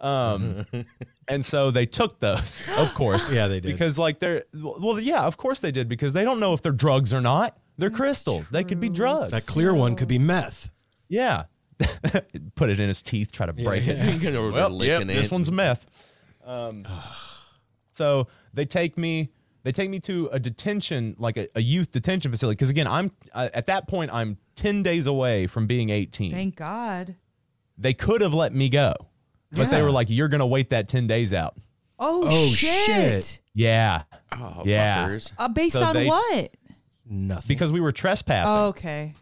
Um, and so they took those, of course. Yeah, they did. Because like they're well, yeah, of course they did because they don't know if they're drugs or not. They're crystals. They could be drugs. That clear one could be meth. yeah. Put it in his teeth, try to break it. Get over Well, licking yep, this it. one's meth. Um, so they take me they take me to a detention, like a, a youth detention facility. Because again, I'm uh, at that point, I'm 10 days away from being 18. Thank God. they could have let me go, but they were like, "You're gonna wait that 10 days out." Oh, Oh, shit. shit. Yeah, Oh, Yeah. fuckers. Uh, based So on they- what? Nothing. because we were trespassing. Oh, okay.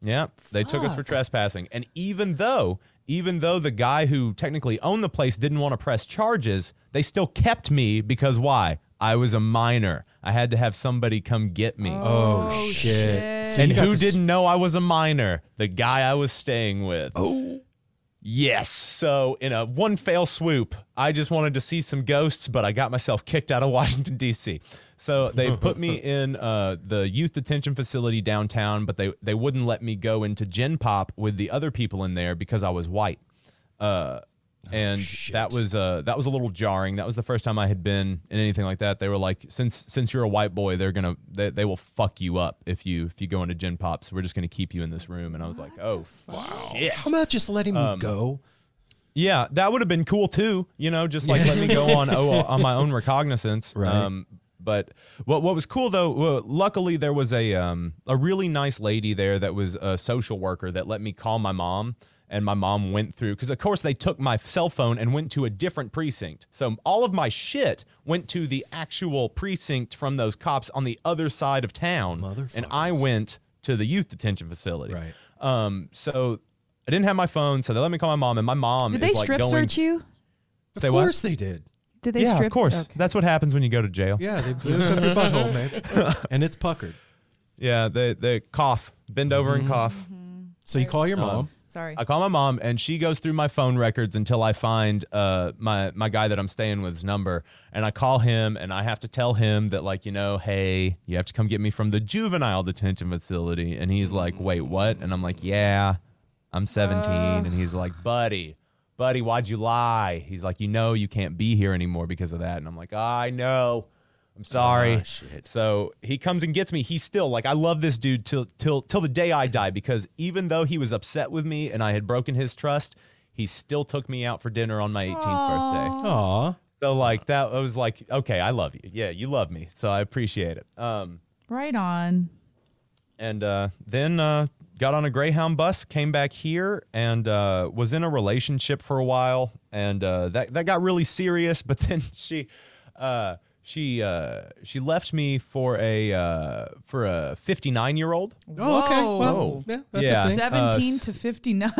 Yeah, they took us for trespassing. And even though, even though the guy who technically owned the place didn't want to press charges, they still kept me because why? I was a minor. I had to have somebody come get me. oh, shit. So and who didn't know I was a minor? The guy I was staying with. Oh. Yes. So, in a one fail swoop, I just wanted to see some ghosts, but I got myself kicked out of Washington, D.C. So, they put me in uh, the youth detention facility downtown, but they, they wouldn't let me go into Gen Pop with the other people in there because I was white. Uh, and that was uh, that was a little jarring. That was the first time I had been in anything like that. They were like, since since you're a white boy, they're gonna they, they will fuck you up if you if you go into Gen Pop. So we're just gonna keep you in this room. And I was like, oh wow, shit. How about just letting me Um, go? Yeah, that would have been cool too. You know, just like let me go on oh, on my own recognizance. Right. Um, but what what was cool though, well, luckily there was a um, a really nice lady there that was a social worker that let me call my mom. And my mom went through because, of course, they took my cell phone and went to a different precinct. So all of my shit went to the actual precinct from those cops on the other side of town, and I went to the youth detention facility. Right. Um. So I didn't have my phone, so they let me call my mom, and my mom Did is they like strip going, search you? Say of what? course they did. Did they yeah, strip? of course. Okay. That's what happens when you go to jail. Yeah, they blew up your butthole, man. And it's puckered. Yeah, they they cough, bend over Mm-hmm. and cough. So you call your mom. Sorry. I call my mom, and she goes through my phone records until I find uh my my guy that I'm staying with's number, and I call him, and I have to tell him that like you know, hey, you have to come get me from the juvenile detention facility, and he's like, wait, what? And I'm like, yeah, I'm 17, and he's like, buddy. Buddy, why'd you lie? He's like, you know, you can't be here anymore because of that. And I'm like, I know. I'm sorry. So he comes and gets me. He's still like, I love this dude till till till the day I die because even though he was upset with me and I had broken his trust, he still took me out for dinner on my 18th birthday. Aw. So like that I was like, okay, I love you. Yeah, you love me. So I appreciate it. Um right on. and uh, then uh, got on a Greyhound bus, came back here, and uh, was in a relationship for a while, and uh, that that got really serious. But then she, uh, she, uh, she left me for a uh, for a fifty nine year old. Oh, okay. Whoa. Well, yeah, that's Yeah. a thing. Uh, 17 to 59.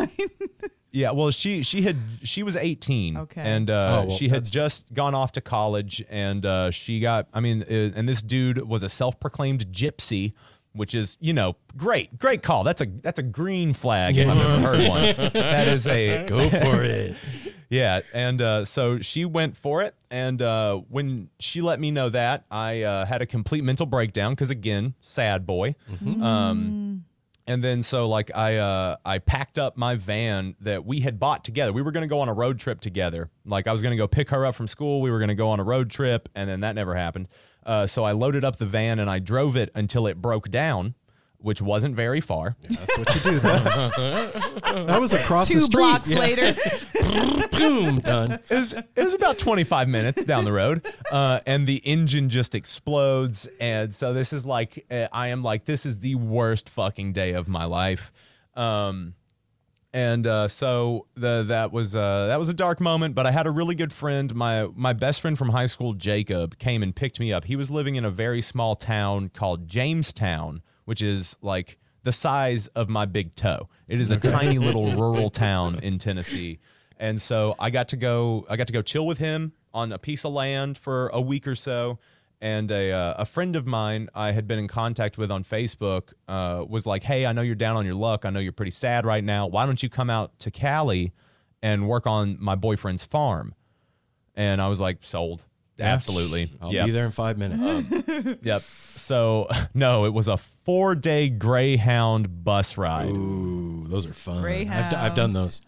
Yeah, well, she she had she was eighteen, Okay. and uh, Oh, well, she had just gone off to college, and uh, she got. I mean, uh, and this dude was a self proclaimed gypsy. Which is, you know, great, great call. That's a that's a green flag if I've ever heard one. That is a Go for it. Yeah, and uh, so she went for it, and uh, when she let me know that, I uh, had a complete mental breakdown because again, sad boy. Um, and then so like I uh, I packed up my van that we had bought together. We were going to go on a road trip together. Like I was going to go pick her up from school. We were going to go on a road trip, and then that never happened. Uh, so I loaded up the van and I drove it until it broke down, which wasn't very far. That's what you do. Then. that was across the street. Two street. blocks Yeah. later. Boom, done. it was, it was about 25 minutes down the road uh, and the engine just explodes and so this is like uh, i am like this is the worst fucking day of my life um, and uh, so the that was uh, that was a dark moment but i had a really good friend my my best friend from high school jacob came and picked me up he was living in a very small town called jamestown which is like the size of my big toe it is a tiny little rural town in tennessee and so I got to go. I got to go chill with him on a piece of land for a week or so. And a uh, a friend of mine I had been in contact with on Facebook uh, was like, "Hey, I know you're down on your luck. I know you're pretty sad right now. Why don't you come out to Cali and work on my boyfriend's farm?" And I was like, "Sold, absolutely. I'll Yep. be there in five minutes. Yep. So no, it was a four day Greyhound bus ride. Ooh, those are fun. Greyhound. I've, d- I've done those.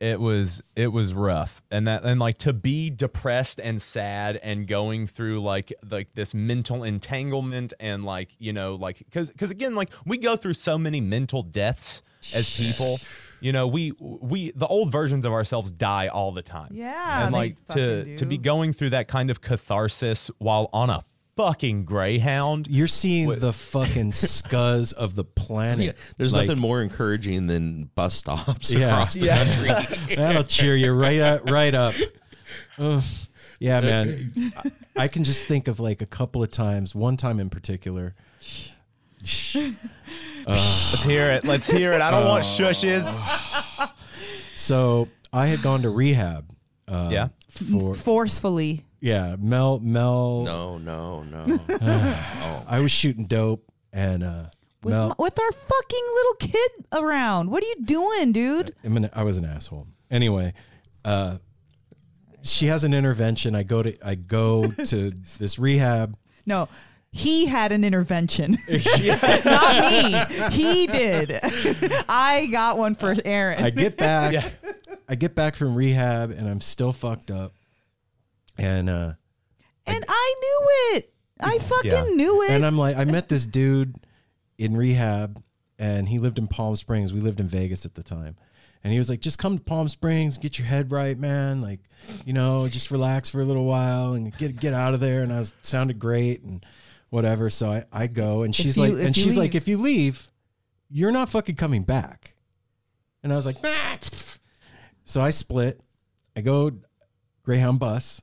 It was it was rough. And that and like to be depressed and sad and going through like like this mental entanglement and like you know like because because again like we go through so many mental deaths as people. You know we we the old versions of ourselves die all the time. Yeah, and like to fucking to be going through that kind of catharsis while on a fucking Greyhound. You're seeing the fucking scuzz of the planet. Yeah, there's Like, nothing more encouraging than bus stops Yeah. across the country. That'll cheer you right up. Right up. Ugh. yeah, uh, man. Uh, I, I can just think of like a couple of times. One time in particular. Let's hear it. Let's hear it. I don't want uh, shushes. So I had gone to rehab. Uh, Yeah. For Forcefully. Yeah, Mel Mel. No, no, no. I was shooting dope and uh, With, Mel. my- with our fucking little kid around. What are you doing, dude? I'm an, I was an asshole. Anyway, uh, she has an intervention. I go to I go to this rehab. No. He had an intervention. Not me. He did. I got one for Aaron. I get back. I get back from rehab and I'm still fucked up. And uh, and I knew it. I fucking Yeah. knew it. and I'm like, I met this dude in rehab, and he lived in Palm Springs. We lived in Vegas at the time, and he was like, just come to Palm Springs, get your head right, man. Like, you know, just relax for a little while and get get out of there. And I was sounded great and whatever. So I I go, and she's you- like, if and you she's like, leave- if you leave, you're not fucking coming back. And I was like, "Ah." so I split. I go Greyhound bus.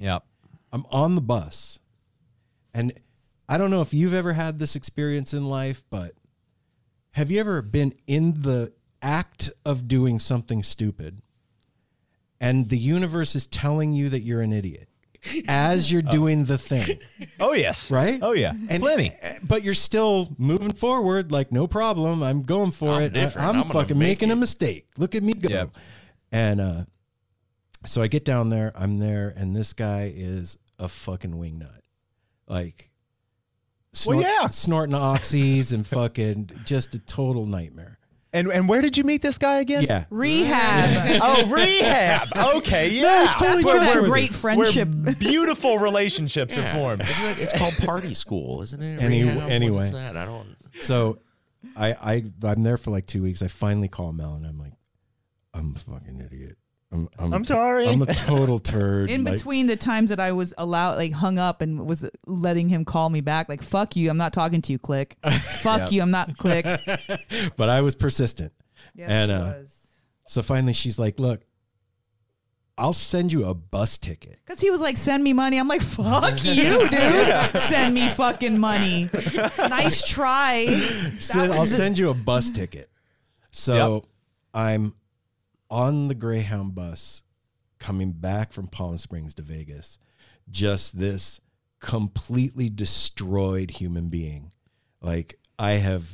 Yep. I'm on the bus. And I don't know if you've ever had this experience in life, but have you ever been in the act of doing something stupid and the universe is telling you that you're an idiot as you're doing the thing, Oh yes. right? Oh yeah. And, Plenty. But you're still moving forward, like no problem. I'm going for I'm it. I- different. I'm, I'm gonna fucking make making a mistake. Look at me go. Yep. And uh, so I get down there. I'm there, and this guy is a fucking wingnut, like. Well, yeah. snorting oxys and fucking just a total nightmare. And and where did you meet this guy again? Yeah, Rehab. Oh, rehab. Okay, yeah. it's totally That's where that great friendship. Where beautiful relationships are formed. Isn't it? It's called party school, isn't it? Any- anyway. is that? I don't. So I I I'm there for like two weeks. I finally call Mel and I'm like, I'm a fucking idiot. I'm I'm, I'm a- sorry. I'm a total turd. in Like, between the times that I was allowed, like hung up and was letting him call me back, like "fuck you," I'm not talking to you. Click. Fuck you, I'm not. Click. but I was persistent. and uh, so finally she's like, look, I'll send you a bus ticket. Because he was like, send me money. I'm like, fuck you, dude. Send me fucking money. nice try. Said, was I'll the- send you a bus ticket. So I'm on the Greyhound bus coming back from Palm Springs to Vegas. Just this completely destroyed human being. Like I have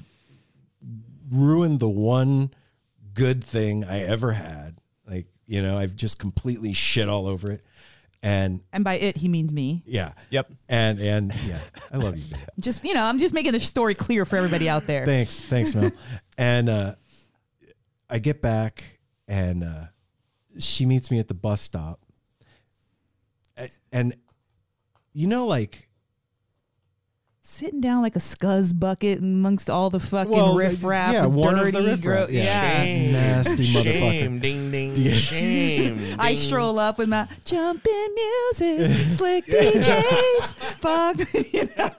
ruined the one good thing I ever had. Like, you know, I've just completely shit all over it. And And by it, he means me. yeah. Yep. And and yeah, I love you. babe. Just, you know, I'm just making the story clear for everybody out there. Thanks, thanks, Mel. and uh, I get back, and uh, she meets me at the bus stop, A- and you know, like, Sitting down like a scuzz bucket amongst all the fucking Well, riffraff, yeah, one of the dirty, riffraff, gro- yeah. yeah. Shame, Nasty motherfucker. Shame, ding, ding, shame. I stroll up with my jumping music, slick DJs, fuck. you know?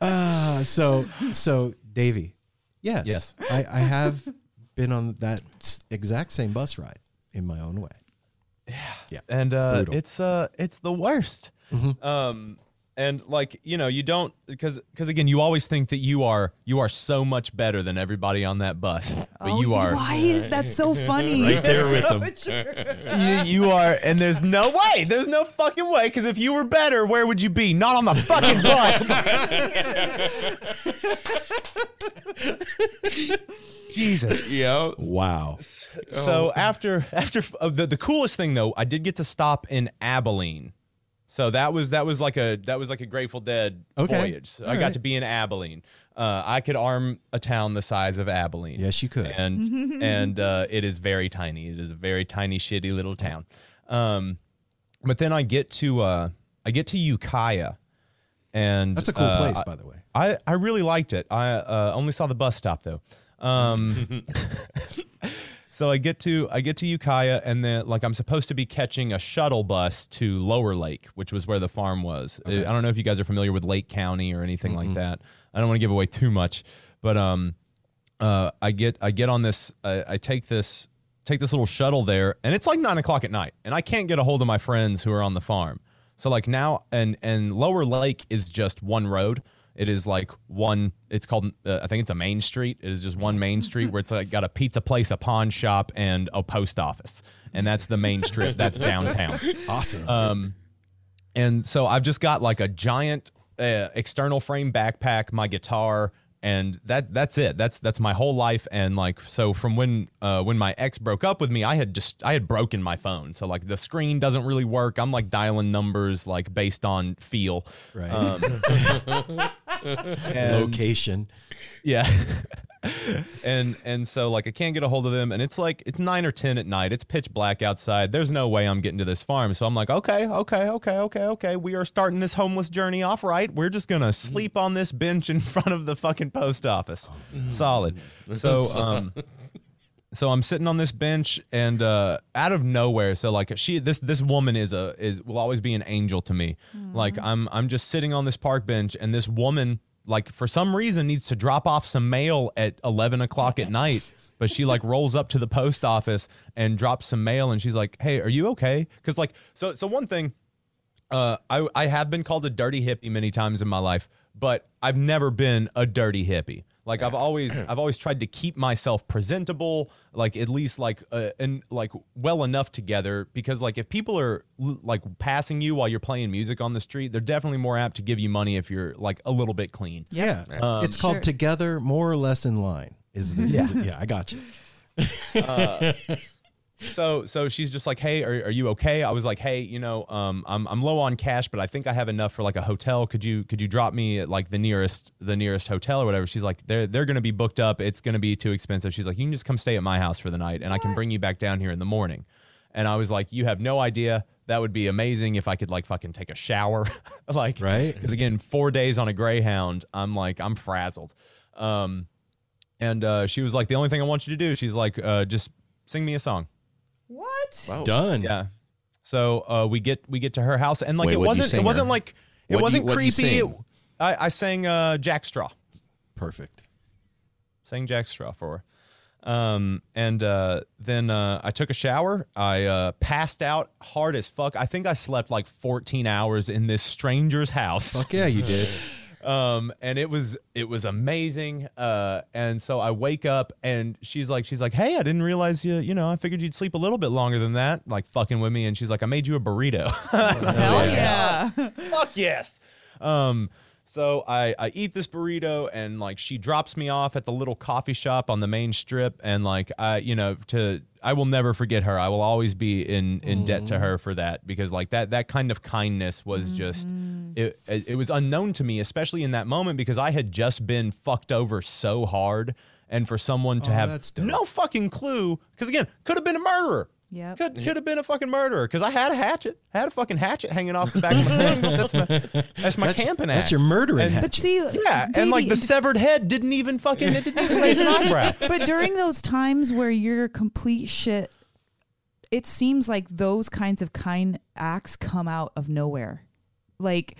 uh, so so Davvy, yes, Yes. I, I have been on that exact same bus ride in my own way. Yeah, Yeah. and uh, Mm-hmm. it's uh, it's the worst. Um, and like you know, you don't because because again, you always think that you are you are so much better than everybody on that bus, but Oh, you are Why is that so funny? Right there with That's them. so true. you, you are, and there's no way, there's no fucking way. Because if you were better, where would you be? Not on the fucking bus. Jesus. Yeah. Wow. So after after uh, the the coolest thing though, I did get to stop in Abilene. So that was that was like a that was like a Grateful Dead Okay. voyage. So I All got to be in Abilene. Uh, I could arm a town the size of Abilene. Yes, you could. and and uh, it is very tiny. It is a very tiny, shitty little town. Um, but then I get to uh, I get to Ukiah, and That's a cool uh, place, I- by the way. I, I really liked it. I uh, only saw the bus stop though. Um, so I get to I get to Ukiah, and then like I'm supposed to be catching a shuttle bus to Lower Lake, which was where the farm was. I don't know if you guys are familiar with Lake County or anything like that. I don't want to give away too much, but um, uh, I get I get on this. I, I take this take this little shuttle there, and it's like nine o'clock at night, and I can't get a hold of my friends who are on the farm. So like now, and and Lower Lake is just one road. It is like one. It's called. Uh, I think it's a main street. It is just one main street where it's like got a pizza place, a pawn shop, and a post office, and that's the main strip. That's downtown. Awesome. Um, and so I've just got like a giant uh, external frame backpack, my guitar, and that that's it. That's that's my whole life. And like so, from when uh, when my ex broke up with me, I had just I had broken my phone. So like the screen doesn't really work. I'm like dialing numbers like based on feel. right. Um, Location. yeah. and and so like I can't get a hold of them and it's like it's 9 or 10 at night. It's pitch black outside. There's no way I'm getting to this farm. So I'm like, "Okay, okay, okay, okay, okay. We are starting this homeless journey off right. We're just going to sleep on this bench in front of the fucking post office." Solid. So um so I'm sitting on this bench and uh, out of nowhere, so like she this this woman is a is will always be an angel to me. Like I'm I'm just sitting on this park bench and this woman like for some reason needs to drop off some mail at 11 o'clock at night. But she like rolls up to the post office and drops some mail and she's like, "Hey, are you okay?" Because like so so one thing uh, I, I have been called a dirty hippie many times in my life, but I've never been a dirty hippie. Like I've always I've always tried to keep myself presentable, like at least like uh, and like well enough together because like if people are l- like passing you while you're playing music on the street, they're definitely more apt to give you money if you're like a little bit clean. Yeah. Um, it's called Sure. Together More or Less in Line. Is the yeah. yeah, I got you. So so she's just like, "Hey, are, are you okay?" I was like, "Hey, you know, um, I'm I'm low on cash, but I think I have enough for like a hotel. Could you could you drop me at like the nearest the nearest hotel or whatever?" She's like, "They're they're gonna be booked up. It's gonna be too expensive." She's like, "You can just come stay at my house for the night, and I can bring you back down here in the morning." And I was like, "You have no idea. That would be amazing if I could like fucking take a shower, like Right. Because again, four days on a Greyhound, I'm like I'm frazzled." Um, and uh, she was like, "The only thing I want you to do," she's like, uh, "Just sing me a song." What? Wow. Done. Yeah. So uh, we get we get to her house and like Wait, it wasn't it wasn't her? like it What'd wasn't you creepy. It- I, I sang uh, Jack Straw. Perfect. Sang Jack Straw for her. Um, and uh, then uh, I took a shower. I uh, passed out hard as fuck. I think I slept like 14 hours in this stranger's house. Fuck yeah, you did. um and it was it was amazing. Uh and so i wake up and she's like she's like hey i didn't realize you you know i figured you'd sleep a little bit longer than that like fucking with me. And she's like i made you a burrito. Hell yeah. fuck yes. Um so I, I eat this burrito and like she drops me off at the little coffee shop on the main strip and like I you know to I will never forget her. I will always be in in debt to her for that because like that that kind of kindness was just it it it was unknown to me especially in that moment because I had just been fucked over so hard and for someone to Oh, have no fucking clue because again could have been a murderer. Yep. Could could have been a fucking murderer because I had a hatchet, I had a fucking hatchet hanging off the back of my thing. That's my that's my That's, camping that's axe. your murdering And- hatchet. But see, Yeah, and like the severed head didn't even fucking it didn't even raise an eyebrow. but during those times where you're complete shit, it seems like those kinds of kind acts come out of nowhere. Like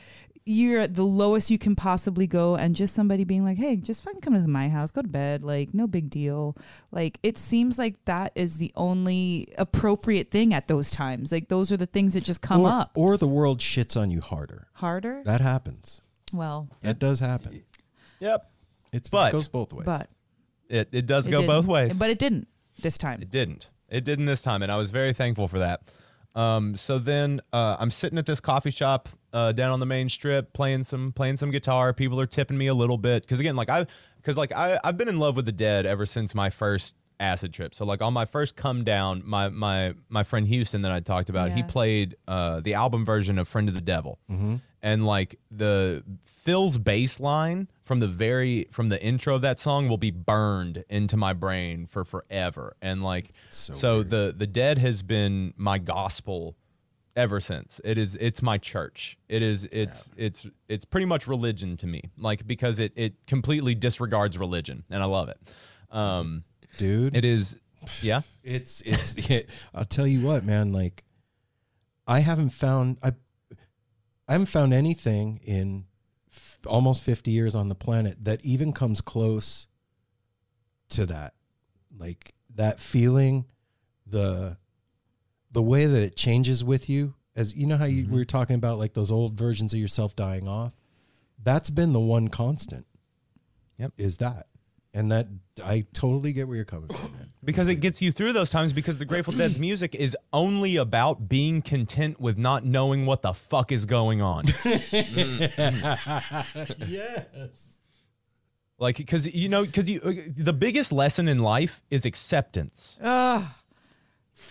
you're at the lowest you can possibly go, and just somebody being like, "Hey, just fucking come to my house, go to bed, like no big deal." Like it seems like that is the only appropriate thing at those times. Like those are the things that just come or, up or the world shits on you harder. harder. That happens. Well, That does happen. Yep, It's But- it goes both ways. but it it does it go didn't. both ways. But it didn't this time. It didn't. It didn't this time, and I was very thankful for that. Um, so then uh, I'm sitting at this coffee shop uh, down on the main strip, playing some playing some guitar. People are tipping me a little bit because again, like I because like I I've been in love with the Dead ever since my first acid trip. So like on my first come down, my my my friend Houston that I talked about, he played uh, the album version of Friend of the Devil, and like the Phil's bass line from the very from the intro of that song will be burned into my brain for forever. And like So so, the the Dead has been my gospel ever since. It is it's my church. It is it's it's it's pretty much religion to me. Like because it it completely disregards religion and I love it. Um Dude, it is Yeah. It's it's. It, I'll tell you what, man. Like, I haven't found I, I haven't found anything in f- almost fifty years on the planet that even comes close to that. Like that feeling, the the way that it changes with you. As you know how you we were talking about like those old versions of yourself dying off. That's been the one constant. Yep. Is that. And that I totally get where you're coming from, man. because it gets you through those times because the Grateful Dead's music is only about being content with not knowing what the fuck is going on. yes. like because you know because you uh, the biggest lesson in life is acceptance.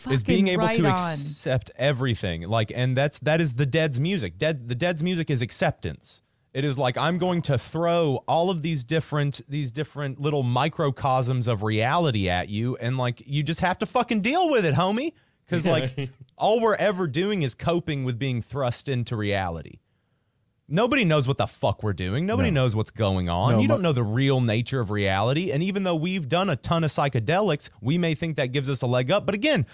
Is being able right to on. accept everything. Like and that's that is the dead's music. Dead the dead's music is acceptance. It is like i'm going to throw all of these different these different little microcosms of reality at you and like you just have to fucking deal with it homie. Because like all we're ever doing is coping with being thrust into reality Nobody knows what the fuck we're doing. Nobody No. knows what's going on. No, you don't know the real nature of reality. And even though we've done a ton of psychedelics, we may think that gives us a leg up. But again,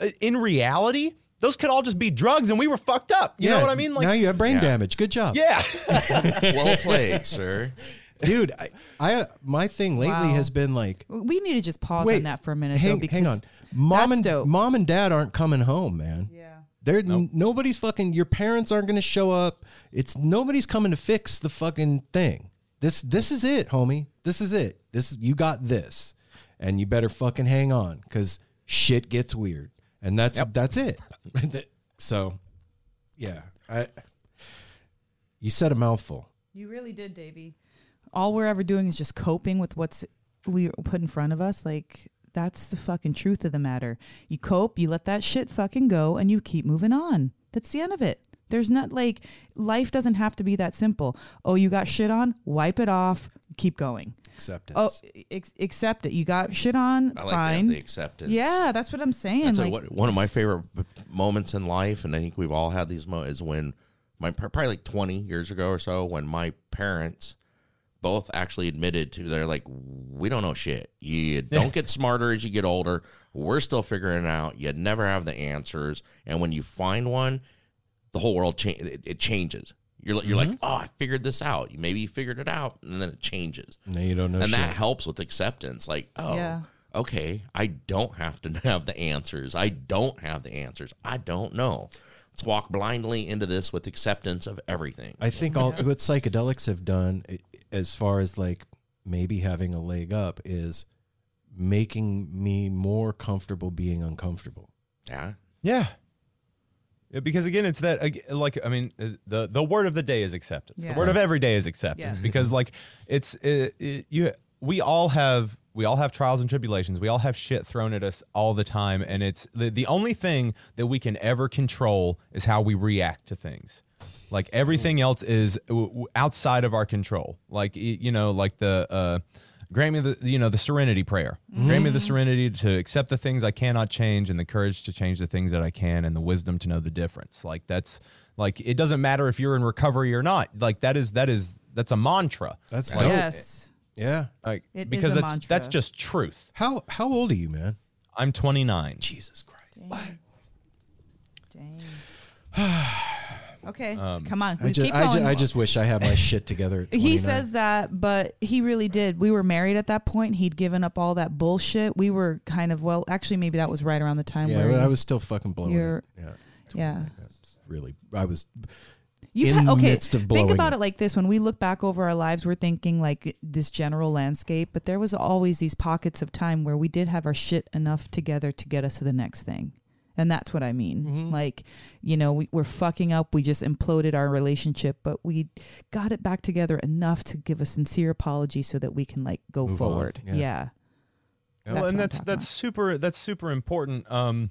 uh, in reality, those could all just be drugs and we were fucked up. You know what I mean? Like now you have brain Yeah. damage. Good job. yeah. well played, sir. dude. I, I my thing lately Wow. has been like, We need to just pause wait, on that for a minute, hang, though, because hang on. Mom that's and dope. mom and dad aren't coming home, man. Yeah. They're nobody's fucking. Your parents aren't going to show up. It's nobody's coming to fix the fucking thing. This this is it, homie. This is it. This you got this, and you better fucking hang on because shit gets weird, and that's that's it. so, yeah, I. You said a mouthful. You really did, Davvy. All we're ever doing is just coping with what's we put in front of us. Like that's the fucking truth of the matter. You cope, you let that shit fucking go, and you keep moving on. That's the end of it. There's not like life doesn't have to be that simple. Oh, you got shit on, wipe it off, keep going. Acceptance. Oh, ex- accept it. You got shit on, I like fine. that the acceptance. yeah, that's what I'm saying. That's like, what, one of my favorite moments in life, and I think we've all had these moments. Is when my probably like twenty years ago or so, when my parents both actually admitted to they're like, we don't know shit. You don't get smarter as you get older. We're still figuring it out. You never have the answers, and when you find one, the whole world cha- it, it changes. You're like, you're like, mm-hmm. oh, I figured this out. You maybe you figured it out, and then it changes now you don't know. and shit. that helps with acceptance like oh Yeah. okay i don't have to have the answers i don't have the answers i don't know let's walk blindly into this with acceptance of everything I think all what psychedelics have done, as far as like maybe having a leg up, is making me more comfortable being uncomfortable. yeah Yeah. Yeah, because again, it's that like I mean uh, the the word of the day is acceptance. Yes. The word of every day is acceptance Yes. because like it's it, it, you we all have we all have trials and tribulations. We all have shit thrown at us all the time, and it's the the only thing that we can ever control is how we react to things. Like everything else is w- w- outside of our control. Like you know, like the. uh Grant me the you know the serenity prayer. Grant me the serenity to accept the things I cannot change, and the courage to change the things that I can, and the wisdom to know the difference. Like that's like it doesn't matter if you're in recovery or not. Like that is that is that's a mantra. That's Like, dope. yes. Yeah. like, It is because a that's mantra. that's just truth. How how old are you, man? I'm 29. Jesus Christ. Dang. okay, Um, come on. I just, keep I, just. I just wish I had my shit together. At He says that, but he really did. We were married at that point. He'd given up all that bullshit. We were kind of well, actually, maybe that was right around the time Yeah, where I was still fucking blowing it. Yeah. yeah. Really, I was. You've in had, the okay, midst of think about it. it like this: when we look back over our lives, we're thinking like this general landscape, but there was always these pockets of time where we did have our shit enough together to get us to the next thing. And that's what I mean. Mm-hmm. Like, you know, we, we're fucking up. We just imploded our relationship, but we got it back together enough to give a sincere apology so that we can like go Move on, forward. yeah. Yeah. well, and that's that's about. super that's super important. Um,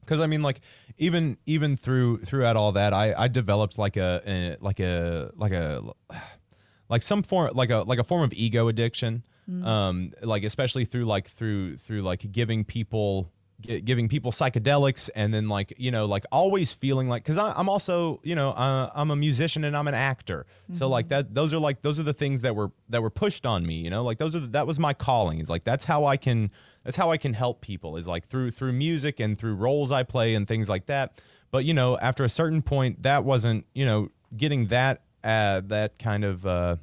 because I mean, like even even through throughout all that, I I developed like a, a like a like a like some form like a like a form of ego addiction. Um, like especially through like through through like giving people giving people psychedelics and then like you know like always feeling like because i'm also you know uh, i'm a musician and i'm an actor. So like that those are like those are the things that were that were pushed on me you know? Like those are the, that was my calling. It's like that's how i can that's how I can help people is like through through music and through roles I play and things like that. But you know, after a certain point, that wasn't you know getting that uh, that kind of uh,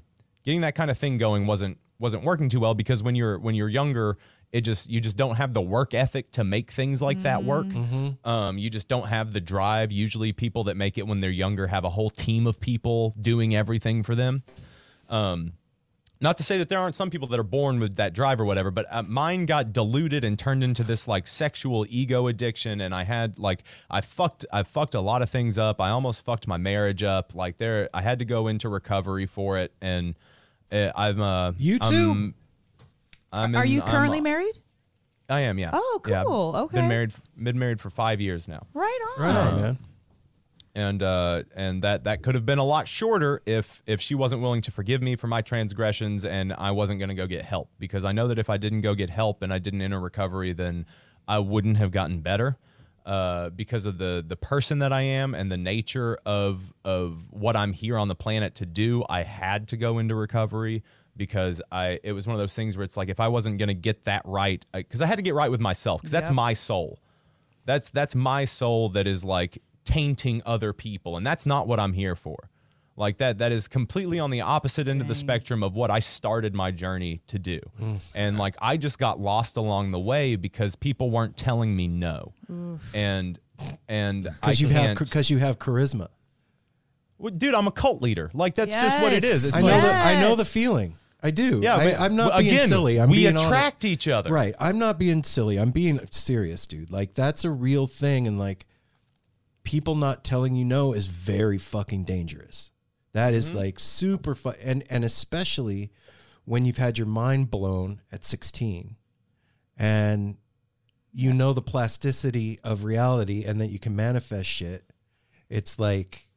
getting that kind of thing going wasn't wasn't working too well because when you're when you're younger it just you just don't have the work ethic to make things like that work. Um, you just don't have the drive. Usually people that make it when they're younger have a whole team of people doing everything for them. Um, not to say that there aren't some people that are born with that drive or whatever, but uh, mine got diluted and turned into this like sexual ego addiction, and I had like I fucked I fucked a lot of things up. I almost fucked my marriage up. Like there, I had to go into recovery for it, and uh, I'm uh You too? I'm, I'm Are in- you I'm- currently married? I am, yeah. Oh, Yeah, cool. Okay. Been married, been married for five years now Right on. Right on, man. And uh, and that that could have been a lot shorter if if she wasn't willing to forgive me for my transgressions and I wasn't going to go get help because I know that if I didn't go get help and I didn't enter recovery, then I wouldn't have gotten better uh, because of the the person that I am and the nature of of what I'm here on the planet to do. I had to go into recovery because I it was one of those things where it's like if I wasn't going to get that right because I had to get right with myself because that's Yep. my soul that's that's my soul that is like tainting other people and that's not what i'm here for like that that is completely on the opposite end of the spectrum of what i started my journey to do and like i just got lost along the way because people weren't telling me no and and Because you have can't- because you have charisma. Well, dude i'm a cult leader like that's just what it is it's I like know that I know the feeling. I do. yeah I, I'm not well, being silly. I'm we being honest. attract each other Right. I'm not being silly. I'm being serious, dude. Like that's a real thing and like people not telling you no is very fucking dangerous. That is, like super fun, and and especially when you've had your mind blown at 16 and you know the plasticity of reality and that you can manifest shit. It's like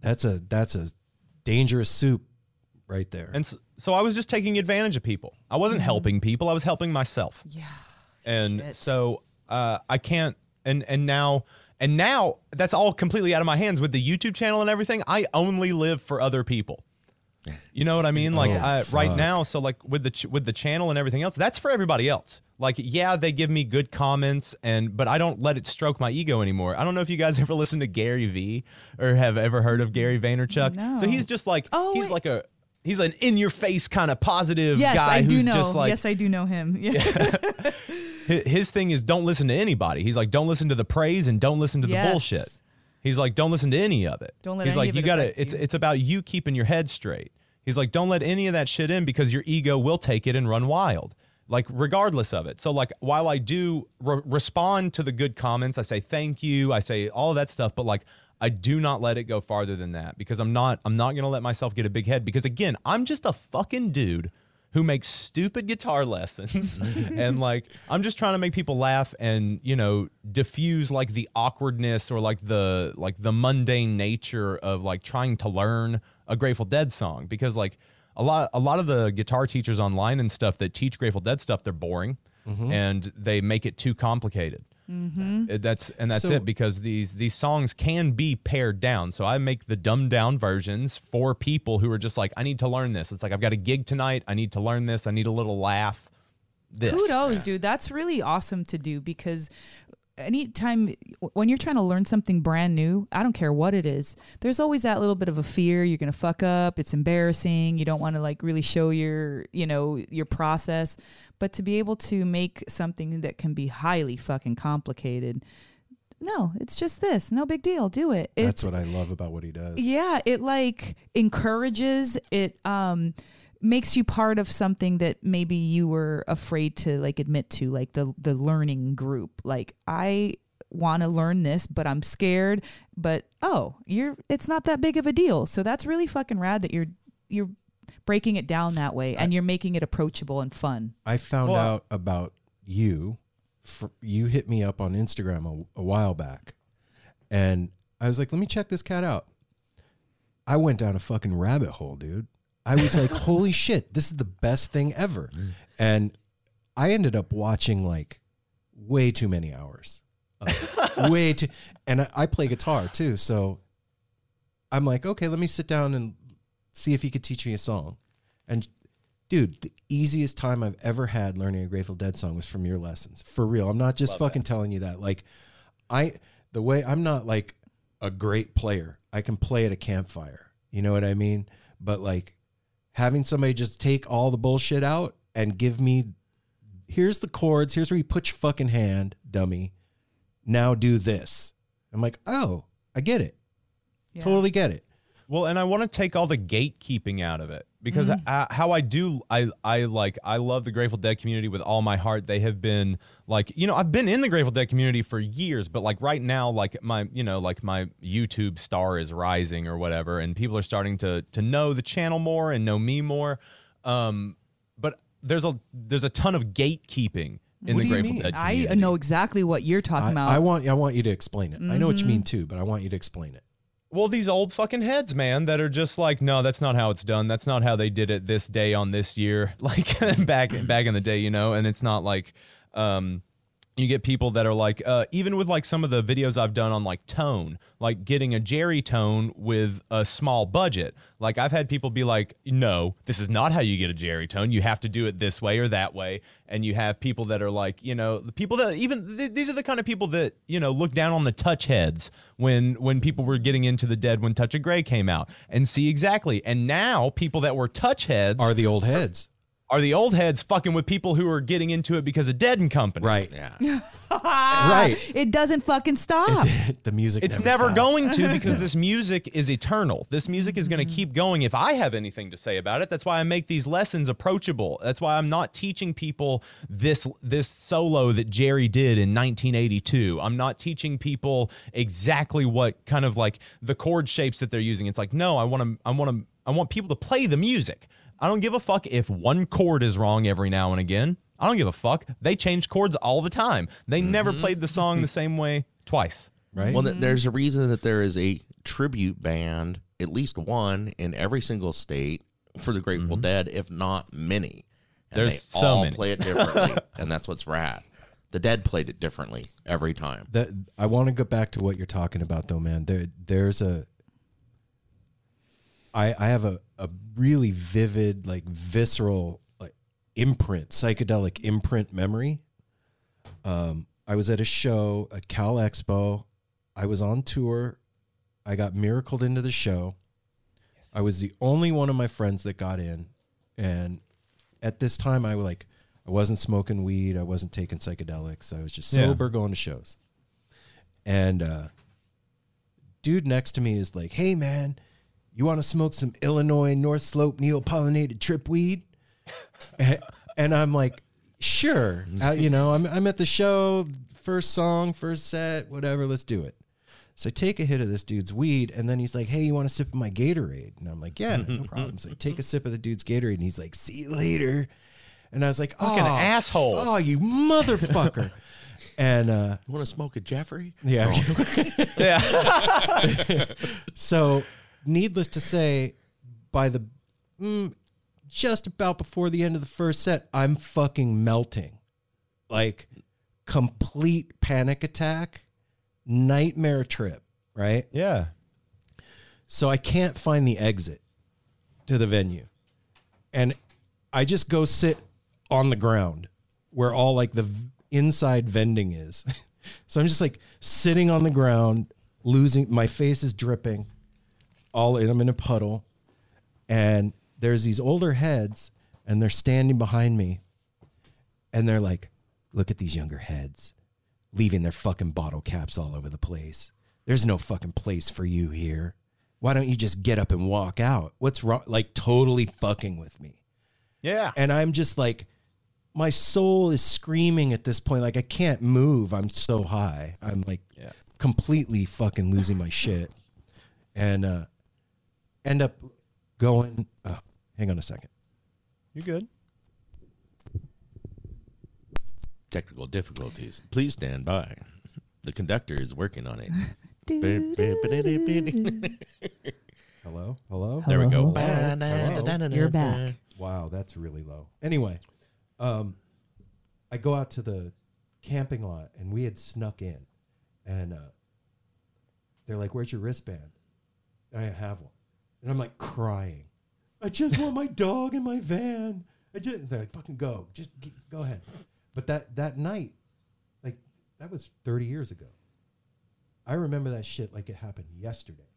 that's a that's a dangerous soup right there. and so, so i was just taking advantage of people i wasn't helping people i was helping myself Yeah. and Shit. so uh, I can't. And and now and now that's all completely out of my hands with the YouTube channel and everything. I only live for other people. You know what I mean? Like Oh, I, right now, so like with the ch- with the channel and everything else, that's for everybody else. Like yeah, they give me good comments and but I don't let it stroke my ego anymore. I don't know if you guys ever listen to Gary V or have ever heard of Gary Vaynerchuk. No. So he's just like Oh, he's wait. like a he's an in your face kind of positive Yes, guy I do who's know. just like yes, I do know him. Yeah. hi- his thing is don't listen to anybody. He's like, don't listen to the praise and don't listen to the bullshit. He's like, don't listen to any of it. Don't let He's like, you gotta. It's you. it's about you keeping your head straight. He's like, don't let any of that shit in because your ego will take it and run wild. Like regardless of it. So like while I do re- respond to the good comments, I say thank you. I say all of that stuff, but like I do not let it go farther than that because I'm not I'm not gonna let myself get a big head because again I'm just a fucking dude who makes stupid guitar lessons. And like I'm just trying to make people laugh and you know diffuse like the awkwardness or like the like the mundane nature of like trying to learn a Grateful Dead song. Because like a lot a lot of the guitar teachers online and stuff that teach Grateful Dead stuff they're boring mm-hmm. and they make it too complicated. Uh, That's and that's So- it because these these songs can be pared down. So I make the dumbed down versions for people who are just like, I need to learn this. It's like I've got a gig tonight. I need to learn this. I need a little laugh. This. Kudos, dude. That's really awesome to do because anytime when you're trying to learn something brand new, I don't care what it is, there's always that little bit of a fear you're going to fuck up, it's embarrassing, you don't want to like really show your, you know, your process, but to be able to make something that can be highly fucking complicated. No, it's just this. No big deal. Do it. That's what I love about what he does. yeah, it like encourages it um makes you part of something that maybe you were afraid to like admit to like the the learning group. Like I want to learn this but I'm scared, but oh, you're it's not that big of a deal. So that's really fucking rad that you're you're breaking it down that way and you're making it approachable and fun. I found Well, out about you. For, you hit me up on Instagram a, a while back, and I was like, "Let me check this cat out." I went down a fucking rabbit hole, dude. I was like, "Holy shit, this is the best thing ever!" And I ended up watching like way too many hours, Uh, way too. And I, I play guitar too, so I'm like, okay, let me sit down and see if he could teach me a song. And dude, the easiest time I've ever had learning a Grateful Dead song was from your lessons. For real. I'm not just fucking telling you that. Like, I, the way I'm not like a great player, I can play at a campfire. You know what I mean? But like having somebody just take all the bullshit out and give me, here's the chords, here's where you put your fucking hand, dummy. Now do this. I'm like, oh, I get it. Yeah. Totally get it. Well, and I want to take all the gatekeeping out of it because Mm-hmm. I, how I do, I I like I love the Grateful Dead community with all my heart. They have been like, you know, I've been in the Grateful Dead community for years, but like right now, like my, you know, like my YouTube star is rising or whatever, and people are starting to to know the channel more and know me more. Um, but there's a there's a ton of gatekeeping in What the do you Grateful mean? Dead Community. I know exactly what you're talking I, about. I want I want you to explain it. I know what you Mm-hmm. mean too, but I want you to explain it. Well, these old fucking heads, man, that are just like, no, that's not how it's done. That's not how they did it this day on this year, like back back in the day, you know. And it's not like, um, you get people that are like, uh, even with like some of the videos I've done on like tone, like getting a Jerry tone with a small budget. Like I've had people be like, no, this is not how you get a Jerry tone. You have to do it this way or that way. And you have people that are like, you know, the people that even th- these are the kind of people that you know look down on the touch heads when when people were getting into the dead when Touch of Grey came out and see exactly. And now people that were touch heads Are the old heads. Are the old heads fucking with people who are getting into it because of Dead and Company. Right. Yeah. Right. It doesn't fucking stop. the music It's never, never stops. going to because this music is eternal. This music is going to keep going if I have anything to say about it. That's why I make these lessons approachable. That's why I'm not teaching people this this solo that Jerry did in 1982. I'm not teaching people exactly what kind of like the chord shapes that they're using. It's like, no, I want to I want to I want people to play the music. I don't give a fuck if one chord is wrong every now and again. I don't give a fuck. They change chords all the time. They never mm-hmm. played the song the same way twice. Right. Well, th- there's a reason that there is a tribute band, at least one in every single state for the Grateful mm-hmm. Dead, if not many. And There's they so all many. play it differently, and that's what's rad. The Dead played it differently every time. that I want to go back to what you're talking about though, man. There there's a I I have a, a really vivid, like visceral like imprint, psychedelic imprint memory. Um I was at a show a Cal Expo. I was on tour. I got miracled into the show. I was the only one of my friends that got in. And at this time I was like I wasn't smoking weed, I wasn't taking psychedelics. I was just Yeah. sober going to shows. And uh dude next to me is like, "Hey man, you want to smoke some Illinois North Slope neopollinated trip weed?" and, and I'm like, "Sure." Uh, you know, I'm I'm at the show, first song, first set, whatever, let's do it. So I take a hit of this dude's weed, and then he's like, "Hey, you want a sip of my Gatorade?" And I'm like, "Yeah, no problem." So I take a sip of the dude's Gatorade, and he's like, "See you later." And I was like, Fucking "Oh, asshole." Oh, you motherfucker!" and uh, You want to smoke a Jeffrey? yeah, Yeah. So, needless to say, by the mm, just about before the end of the first set, I'm fucking melting, like complete panic attack, nightmare trip. Right. yeah. So I can't find the exit to the venue, and I just go sit on the ground where all like the inside vending is. so I'm just like sitting on the ground, losing. My face is dripping. All in, I'm in a puddle, and there's these older heads, and they're standing behind me, and they're like, "Look at these younger heads, leaving their fucking bottle caps all over the place. There's no fucking place for you here. Why don't you just get up and walk out? What's wrong? Like totally fucking with me." Yeah. And I'm just like, my soul is screaming at this point. Like I can't move. I'm so high. I'm like Yeah. completely fucking losing my shit. And uh end up going oh, hang on a second. You good? Technical difficulties. Please stand by. The conductor is working on it. Hello? Hello? There we go. Hello? You're back. Wow, that's really low. Anyway, um, I go out to the camping lot and we had snuck in, and uh, they're like, "Where's your wristband?" And I have one, and I'm like crying. I just want my dog in my van. I just they're like, fucking go, just g- go ahead. But that that night, like that was thirty years ago. I remember that shit like it happened yesterday,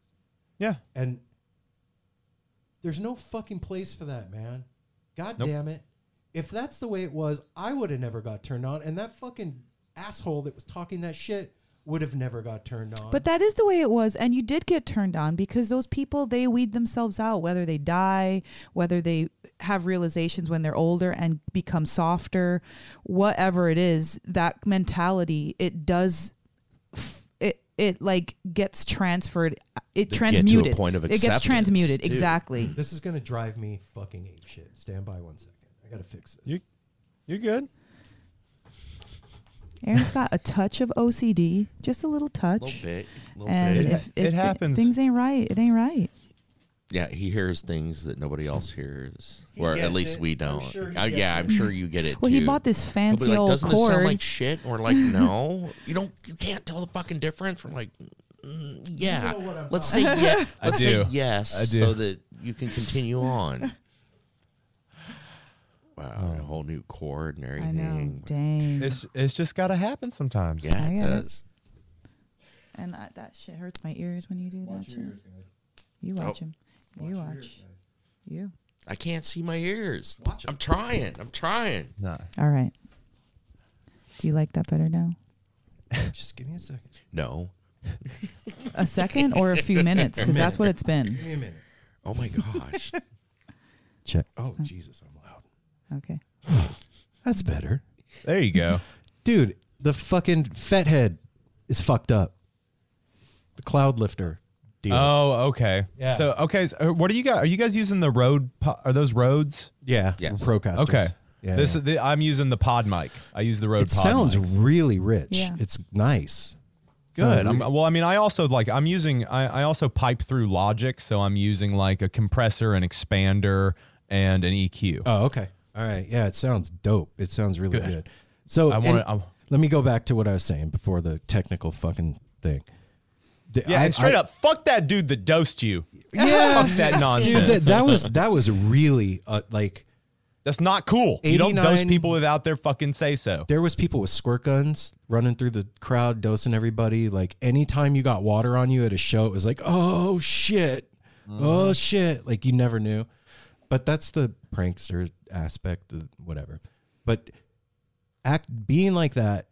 Yeah. and there's no fucking place for that, man. God Nope. damn it! If that's the way it was, I would have never got turned on, and that fucking asshole that was talking that shit would have never got turned on. But that is the way it was, and you did get turned on because those people they weed themselves out, whether they die, whether they have realizations when they're older and become softer, whatever it is. That mentality it does, it it like gets transferred. It get to a transmuted. point of it gets transmuted too. exactly. this is gonna drive me fucking ape shit. Stand by one second. I gotta fix this. You you're good. Aaron's got a touch of OCD, just a little touch. A little bit. little And bit. It- if, it if happens. things ain't right, it ain't right. Yeah, he hears things that nobody else hears, He or at least it. we I'm don't. sure Uh, yeah, it. I'm sure you get it. Well, he bought this fancy like, old Doesn't cord. this sound like shit? We're like, no, you don't. You can't tell the fucking difference. We're like, mm, yeah. know Let's say yeah. I Let's do. say yes, I do. so that you can continue on. Wow, a oh. whole new chord and I everything. know. Dang. It's it's just gotta happen sometimes. Yeah, I it get it. does. And I, that shit hurts my ears when you do that shit. You Oh. watch him. You watch. Oh. You. I can't see my ears. Watch 'em. I'm trying. I'm trying. Nah. All right. Do you like that better now? Just give me a second. No. A second or a few minutes? Because that's what it's been. Give me a minute. Oh my gosh. Check. Oh Jesus, I'm loud. Okay. That's better, There you go. dude. The fucking FetHead is fucked up. The Cloudlifter deal. Oh, okay. Yeah. So okay, so, uh, what are you guys? Are you guys using the Rode? po- Are those Rodes? yeah, Yes. Procasters. Okay. Yeah, This yeah. the, I'm using the PodMic. I use the Rode. it Pod sounds mics. really rich. Yeah. It's nice. good. I'm, well, I mean, I also like I'm using. I, I also pipe through Logic, so I'm using like a compressor, an expander, and an EQ. Oh, okay. All right. Yeah, it sounds dope. It sounds really Good. good. So I I- let me go back to what I was saying before the technical fucking thing. The- yeah, I- and straight I- up, fuck that dude that dosed you. Yeah, Fuck that nonsense. dude. That, that was that was really uh, like That's not cool. You don't dose people without their fucking say so. there was people with squirt guns running through the crowd dosing everybody like anytime you got water on you at a show it was like oh shit oh shit like you never knew but that's the prankster aspect whatever. But act being like that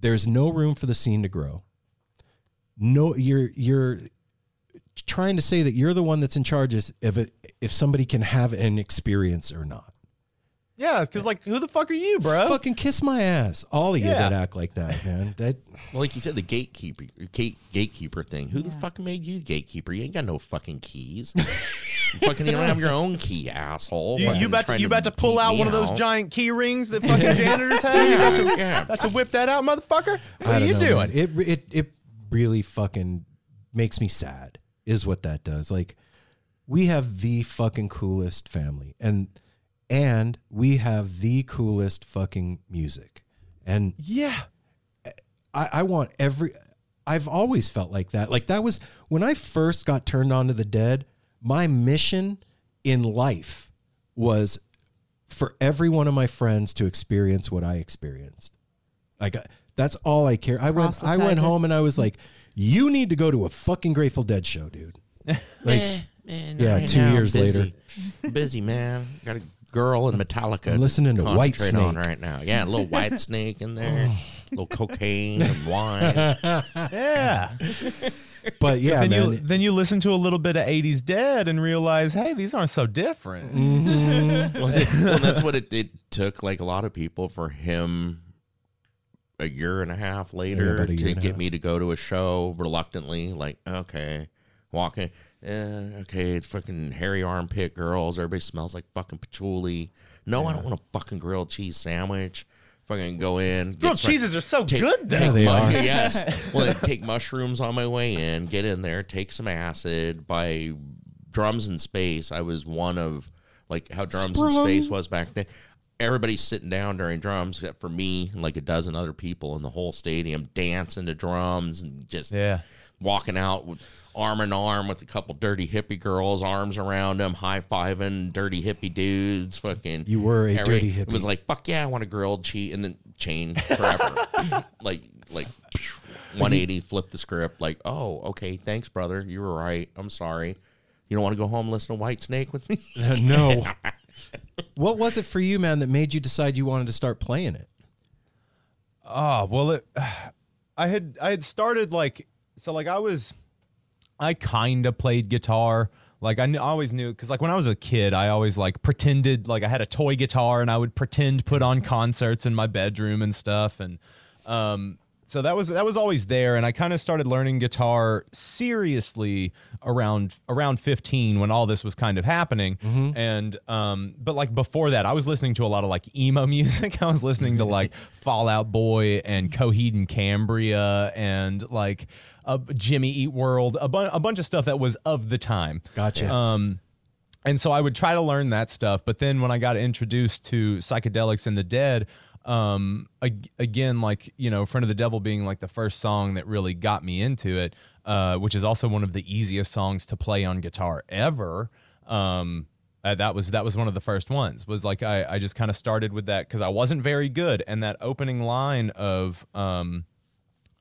there's no room for the scene to grow. No you're you're trying to say that you're the one that's in charge if it if somebody can have an experience or not Yeah, because like, who the fuck are you, bro? Fucking kiss my ass. All of you Yeah. that act like that, man. That Well, like you said, the gatekeeper, gate, gatekeeper thing. Who the fuck made you the gatekeeper? You ain't got no fucking keys. you fucking you don't have your own key, asshole. You, you about to trying you about to pull beat out me one of those out. giant key rings that fucking janitors have? You about to, Yeah. about to whip that out, motherfucker? What I are don't you know, doing? man. It it it really fucking makes me sad. Is what that does. Like we have the fucking coolest family, and and we have the coolest fucking music, and Yeah. I, I want every. I've always felt like that. Like that was when I first got turned on to the dead. My mission in life was for every one of my friends to experience what I experienced. Like uh, that's all I care. I went. I went home and I was like, "You need to go to a fucking Grateful Dead show, dude." Like, Eh, man, Yeah, right two now years busy. later. busy man. Got a girl and Metallica. I'm listening to White concentrate on Snake. right now. Yeah, a little white snake in there, a little cocaine and wine. Yeah. but yeah, then man. you then you listen to a little bit of 80s Dead and realize, hey, these aren't so different. Mm-hmm. well, it- well, that's what it, it took. Like a lot of people for him. A year and a half later about a to get me to go to a show reluctantly, like okay, walking, eh, okay, it's fucking hairy armpit girls. Everybody smells like fucking patchouli. No, I don't want a fucking grilled cheese sandwich. Fucking go in. get Grilled some- cheeses are so take- good though. They mu- are. Yes. Well, then take mushrooms on my way in, get in there, take some acid. By drums in space, I was one of like how drums in space was back then. Everybody's sitting down during drums, except for me and like a dozen other people in the whole stadium dancing to drums and just Yeah. walking out with arm in arm with a couple dirty hippie girls, arms around them, high fiving dirty hippie dudes. Fucking, You were a every- dirty hippie. It was like, fuck yeah, I want a grilled cheese, and then change forever. like, like. 180 flip the script like oh okay thanks brother you were right i'm sorry you don't want to go home and listen to Whitesnake with me Uh, no. what was it for you, man, that made you decide you wanted to start playing it? Oh well, it, I had I had started like so like I was I kind of played guitar. Like I, knew, I always knew because like when I was a kid, I always like pretended like I had a toy guitar and I would pretend put on concerts in my bedroom and stuff. And um, so that was that was always there. And I kind of started learning guitar seriously around around 15 when all this was kind of happening. And um, but like before that, I was listening to a lot of like emo music. I was listening to like Fall Out Boy and Coheed and Cambria and like uh, Jimmy Eat World, a, bu- a bunch of stuff that was of the time. Gotcha. Um, and so I would try to learn that stuff. But then when I got introduced to psychedelics and the dead, um, ag- again, like you know, "Friend of the Devil" being like the first song that really got me into it, uh, which is also one of the easiest songs to play on guitar ever. Um, uh, that was that was one of the first ones. Was like I I just kind of started with that because I wasn't very good, and that opening line of um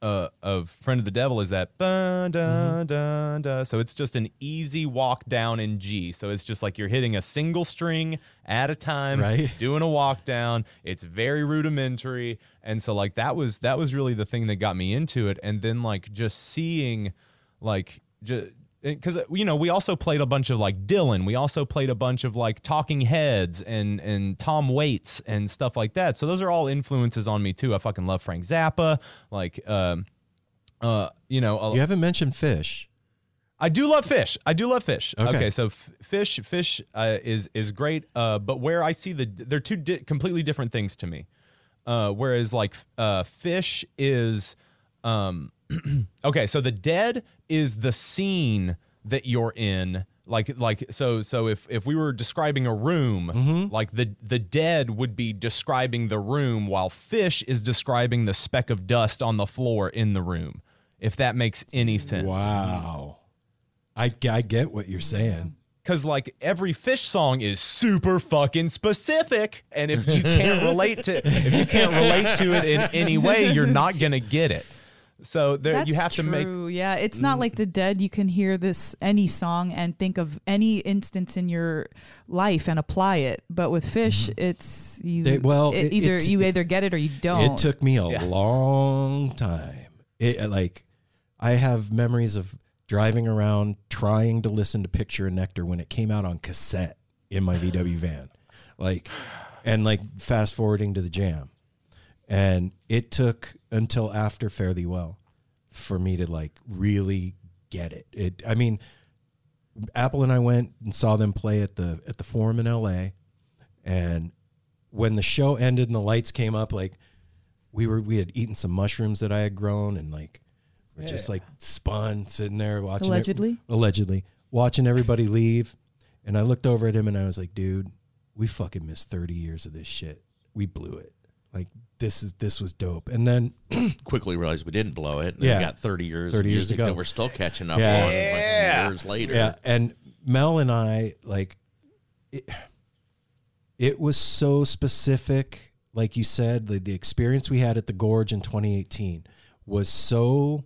uh, of Friend of the Devil is that ba, da, da, da. so it's just an easy walk down in G. So it's just like you're hitting a single string at a time, Right. doing a walk down. It's very rudimentary, and so like that was that was really the thing that got me into it. And then like just seeing like just because you know we also played a bunch of like Dylan, we also played a bunch of like Talking Heads and and Tom Waits and stuff like that. So those are all influences on me too. I fucking love Frank Zappa, like um, uh, you know, a- You haven't mentioned Phish. I do love Phish. I do love Phish. Okay. Okay, so f- Phish, Phish uh, is is great. Uh, but where I see the they're two di- completely different things to me. Uh, whereas like uh, Phish is um, okay. So the dead is the scene that you're in. Like like so so if if we were describing a room, mm-hmm. like the the dead would be describing the room, while Phish is describing the speck of dust on the floor in the room. If that makes any sense. Wow. I, I get what you're saying. because like every Phish song is super fucking specific and if you can't relate to if you can't relate to it in any way you're not gonna get it so there That's you have to make. Yeah, it's not mm. like the dead. You can hear this any song and think of any instance in your life and apply it. But with Phish, mm-hmm. it's you. They- well, it, it- either it's- you either get it or you don't. It took me a long time. It uh, like I have memories of driving around trying to listen to Picture of Nectar when it came out on cassette in my VW van. Like and like fast forwarding to the jam. And it took until after Fare Thee Well for me to like really get it. It I mean Apple and I went and saw them play at the at the Forum in LA and when the show ended and the lights came up like we were we had eaten some mushrooms that I had grown and like we're just like spun sitting there watching it- Allegedly? allegedly watching everybody leave and I looked over at him and I was like dude we fucking missed 30 years of this shit we blew it like this is this was dope and then quickly realized we didn't blow it. And Yeah. we got 30 years 30 of years to music go. that we're still catching up Yeah. on like, Yeah. years later. Yeah, and Mel and I like it, it was so specific like you said the, the experience we had at the gorge in 2018 was so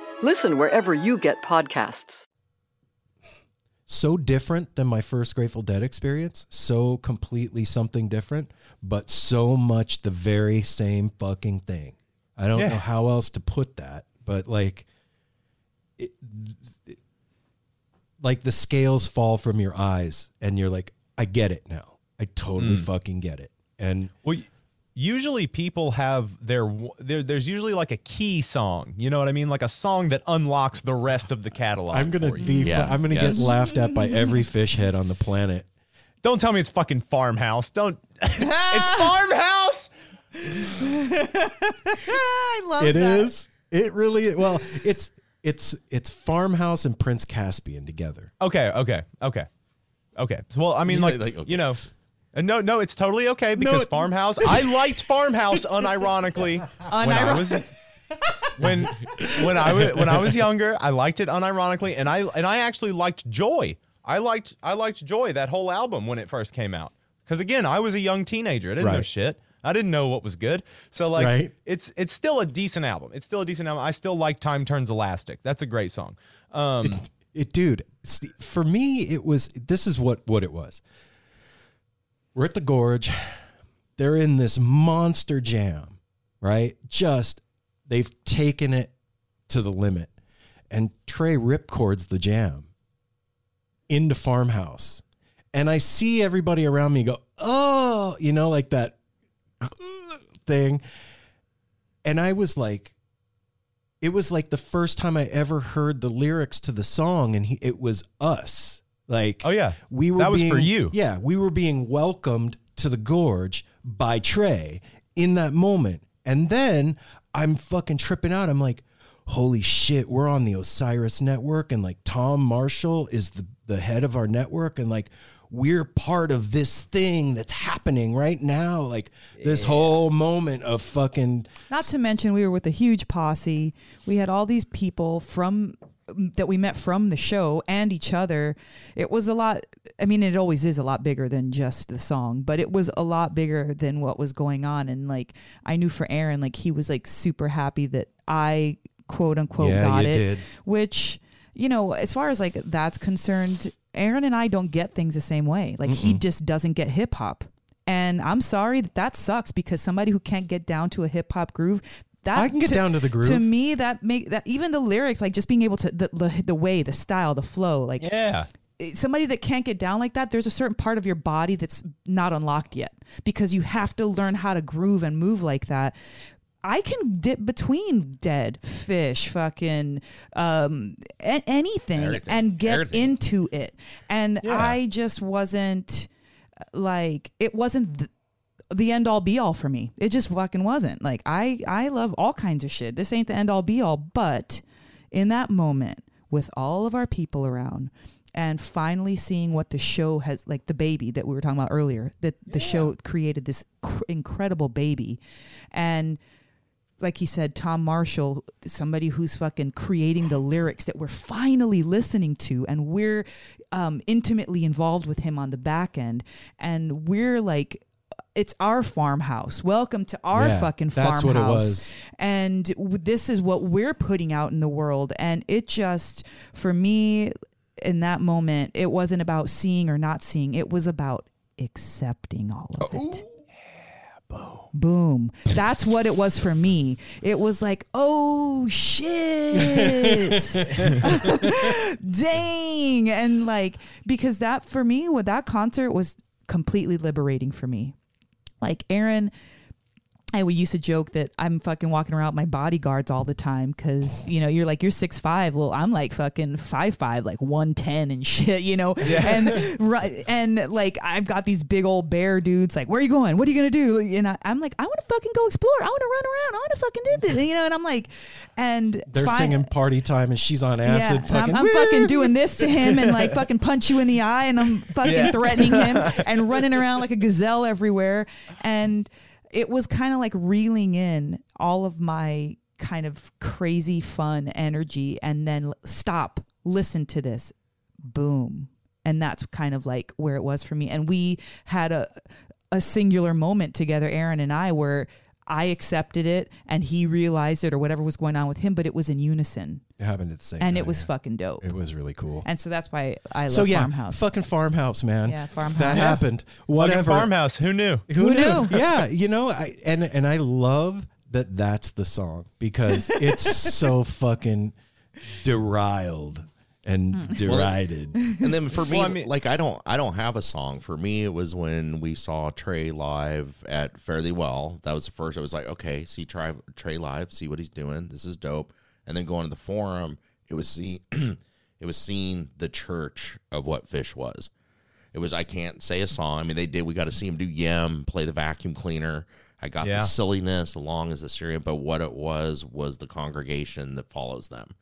Listen wherever you get podcasts. so different than my first Grateful Dead experience, so completely something different, but so much the very same fucking thing. I don't Yeah. know how else to put that, but like it, it- like the scales fall from your eyes and you're like I get it now. I totally mm. fucking get it. And well, y- usually people have their there, there's usually like a key song. You know what I mean? Like a song that unlocks the rest of the catalog. I'm gonna be. Yeah, I'm gonna yes. get laughed at by every Phish head on the planet. Don't tell me it's fucking farmhouse. Don't. it's farmhouse. I love It that. is. It really. Well, it's it's it's farmhouse and Prince Caspian together. Okay. Okay. Okay. Okay. So, Well, I mean, Yeah, like, like, okay. you know. And no, no, it's totally okay because it- farmhouse. I liked farmhouse unironically when I was when when I was when I was younger. I liked it unironically, and I and I actually liked Joy. I liked I liked Joy that whole album when it first came out. Because again, I was a young teenager. I didn't know shit. I didn't know what was good. So like, Right. it's it's still a decent album. It's still a decent album. I still like Time Turns Elastic. That's a great song. Um, It, dude. For me, it was. This is what what it was. We're at the gorge. They're in this monster jam, right? Just they've taken it to the limit, and Trey ripcords the jam into farmhouse, and I see everybody around me go, "Oh," you know, like that thing, and I was like, it was like the first time I ever heard the lyrics to the song, and he, it was us. Like, Oh, yeah. we were. That was for you. Yeah, we were being welcomed to the gorge by Trey in that moment, and then I'm fucking tripping out. I'm like, holy shit, we're on the Osiris network, and like Tom Marshall is the the head of our network, and like. We're part of this thing that's happening right now. Like this whole moment of fucking Not to mention, we were with a huge posse. We had all these people from that we met from the show and each other. It was a lot. I mean, it always is a lot bigger than just the song, but it was a lot bigger than what was going on. And like, I knew for Aaron, like he was like super happy that I quote unquote Yeah, got it. did. Which, you know, as far as like that's concerned, Aaron and I don't get things the same way. Like he just doesn't get hip hop. And I'm sorry that that sucks because somebody who can't get down to a hip hop groove, that I can get down to the groove. To me, that make that even the lyrics, like just being able to the the, the way, the style, the flow, like yeah. somebody that can't get down like that, there's a certain part of your body that's not unlocked yet because you have to learn how to groove and move like that. I can dip between dead Phish, fucking um, a- anything, Everything. and get Everything. into it. And Yeah. I just wasn't like it wasn't. th- the end all be all for me. It just fucking wasn't. Like I I love all kinds of shit. This ain't the end all be all, but in that moment with all of our people around and finally seeing what the show has like the baby that we were talking about earlier that the show created this cr- incredible baby and like he said, Tom Marshall, somebody who's fucking creating the lyrics that we're finally listening to, and we're um, intimately involved with him on the back end, and we're like. It's our farmhouse. Welcome to our Yeah, fucking that's farmhouse. what it was. And w- this is what we're putting out in the world. And it just, for me, in that moment, it wasn't about seeing or not seeing. It was about accepting all of it. Boom. Boom. That's what it was for me. It was like, oh shit. Dang. And like, because that for me, with that concert was completely liberating for me. Like, Aaron. I we used to joke that I'm fucking walking around with my bodyguards all the time because you know you're like you're six five. Well, I'm like fucking five five, like one ten and shit, you know. And right and like I've got these big old bear dudes. Like, where are you going? What are you gonna do? And I, I'm like, I want to fucking go explore. I want to run around. I want to fucking do this, you know. And I'm like, and They're fi- singing party time and she's on acid. yeah, fucking, I'm, I'm fucking doing this to him and like fucking punch you in the eye and I'm fucking Yeah. threatening him and running around like a gazelle everywhere. And it was kind of like reeling in all of my kind of crazy fun energy and then stop, listen to this, boom. And that's kind of like where it was for me. And we had a a singular moment together, Aaron and I, where I accepted it and he realized it or whatever was going on with him, but it was in unison It happened at the same and time, it was yeah. fucking dope. It was really cool. And so that's why I love so yeah, Farmhouse. fucking farmhouse, man. Yeah, Farmhouse. That Yeah. happened. Fucking Whatever. farmhouse. Who knew? Who, Who knew? knew? yeah, you know, I and and I love that that's the song because it's so fucking derailed. and hmm. derided. And then for me, Well, I mean- like I don't, I don't have a song. For me, it was when we saw Trey live at Fare Thee Well. That was the first. I was like, okay, see Trey, Trey live, see what he's doing. This is dope. And then going to the forum, it was see, it was seeing the church of what Phish was. It was I can't say a song. I mean, they did. We got to see him do Yem, play the vacuum cleaner. I got Yeah. the silliness along as the Syrian, but what it was was the congregation that follows them.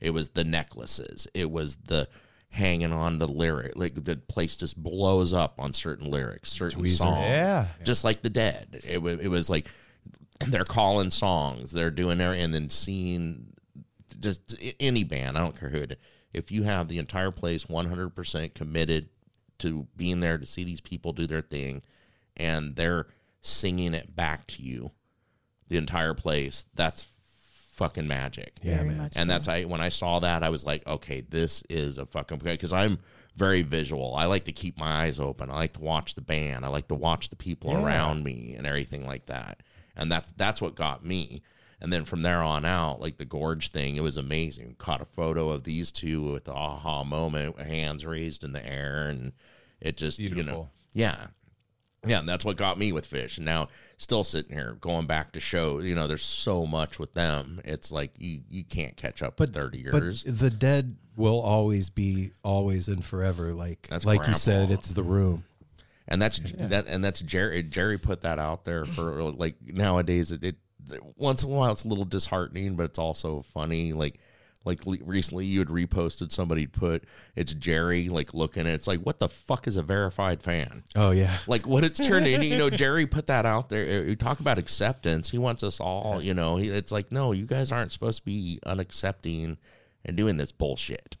It was the necklaces. It was the hanging on the lyric. Like the place just blows up on certain lyrics, certain songs. Yeah. Just like the dead. It was it was like they're calling songs, they're doing their and then seeing just any band, I don't care who it is. If you have the entire place 100% committed to being there to see these people do their thing and they're singing it back to you, the entire place, that's fucking magic. Yeah, Very man. much And so. that's I when I saw that I was like, okay, this is a fucking because I'm very visual. I like to keep my eyes open. I like to watch the band. I like to watch the people Yeah. around me and everything like that. And that's that's what got me. And then from there on out, like the gorge thing, it was amazing. Caught a photo of these two with the aha moment, hands raised in the air, and it just you know, Beautiful. yeah, yeah, and that's what got me with Phish. And now, still sitting here, going back to show, you know, there's so much with them. It's like you you can't catch up with thirty years. But the dead will always be always and forever. Like That's like you said, it's the room. and that's that and that's Jerry Jerry put that out there for like nowadays it, it once in a while it's a little disheartening but it's also funny. Like like recently you had reposted somebody put it's Jerry like looking at it's like what the fuck is a verified fan? Oh yeah. like what it's turned into you know Jerry put that out there. Uh, you talk about acceptance. He wants us all you know it's like no you guys aren't supposed to be unaccepting and doing this bullshit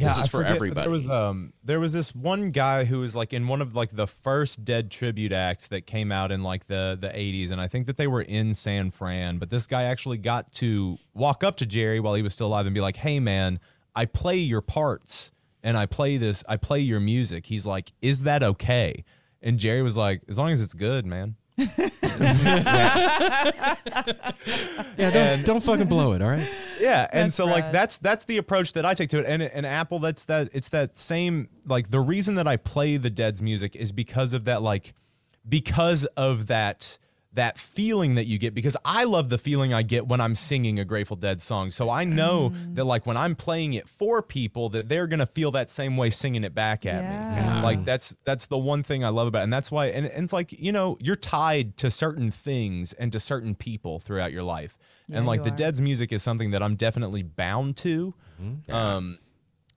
This is I for forget, everybody. There was um there was this one guy who was like in one of like the first Dead tribute acts that came out in like the the 80s and I think that they were in San Fran, but this guy actually got to walk up to Jerry while he was still alive and be like, "Hey man, I play your parts and I play this I play your music." He's like, "Is that okay?" And Jerry was like, "As long as it's good, man." Yeah, don't, don't fucking blow it, all right? Yeah, and That's so like that's that's the approach that I take to it. And and Apple, that's that it's that same like the reason that I play the Dead's music is because of that like because of that that feeling that you get because I love the feeling I get when I'm singing a Grateful Dead song. So I know Mm. that like when I'm playing it for people that they're going to feel that same way singing it back at Yeah. me. Like that's that's the one thing I love about it. And that's why and, and it's like, you know, you're tied to certain things and to certain people throughout your life. and like the are. Dead's music is something that I'm definitely bound to. Um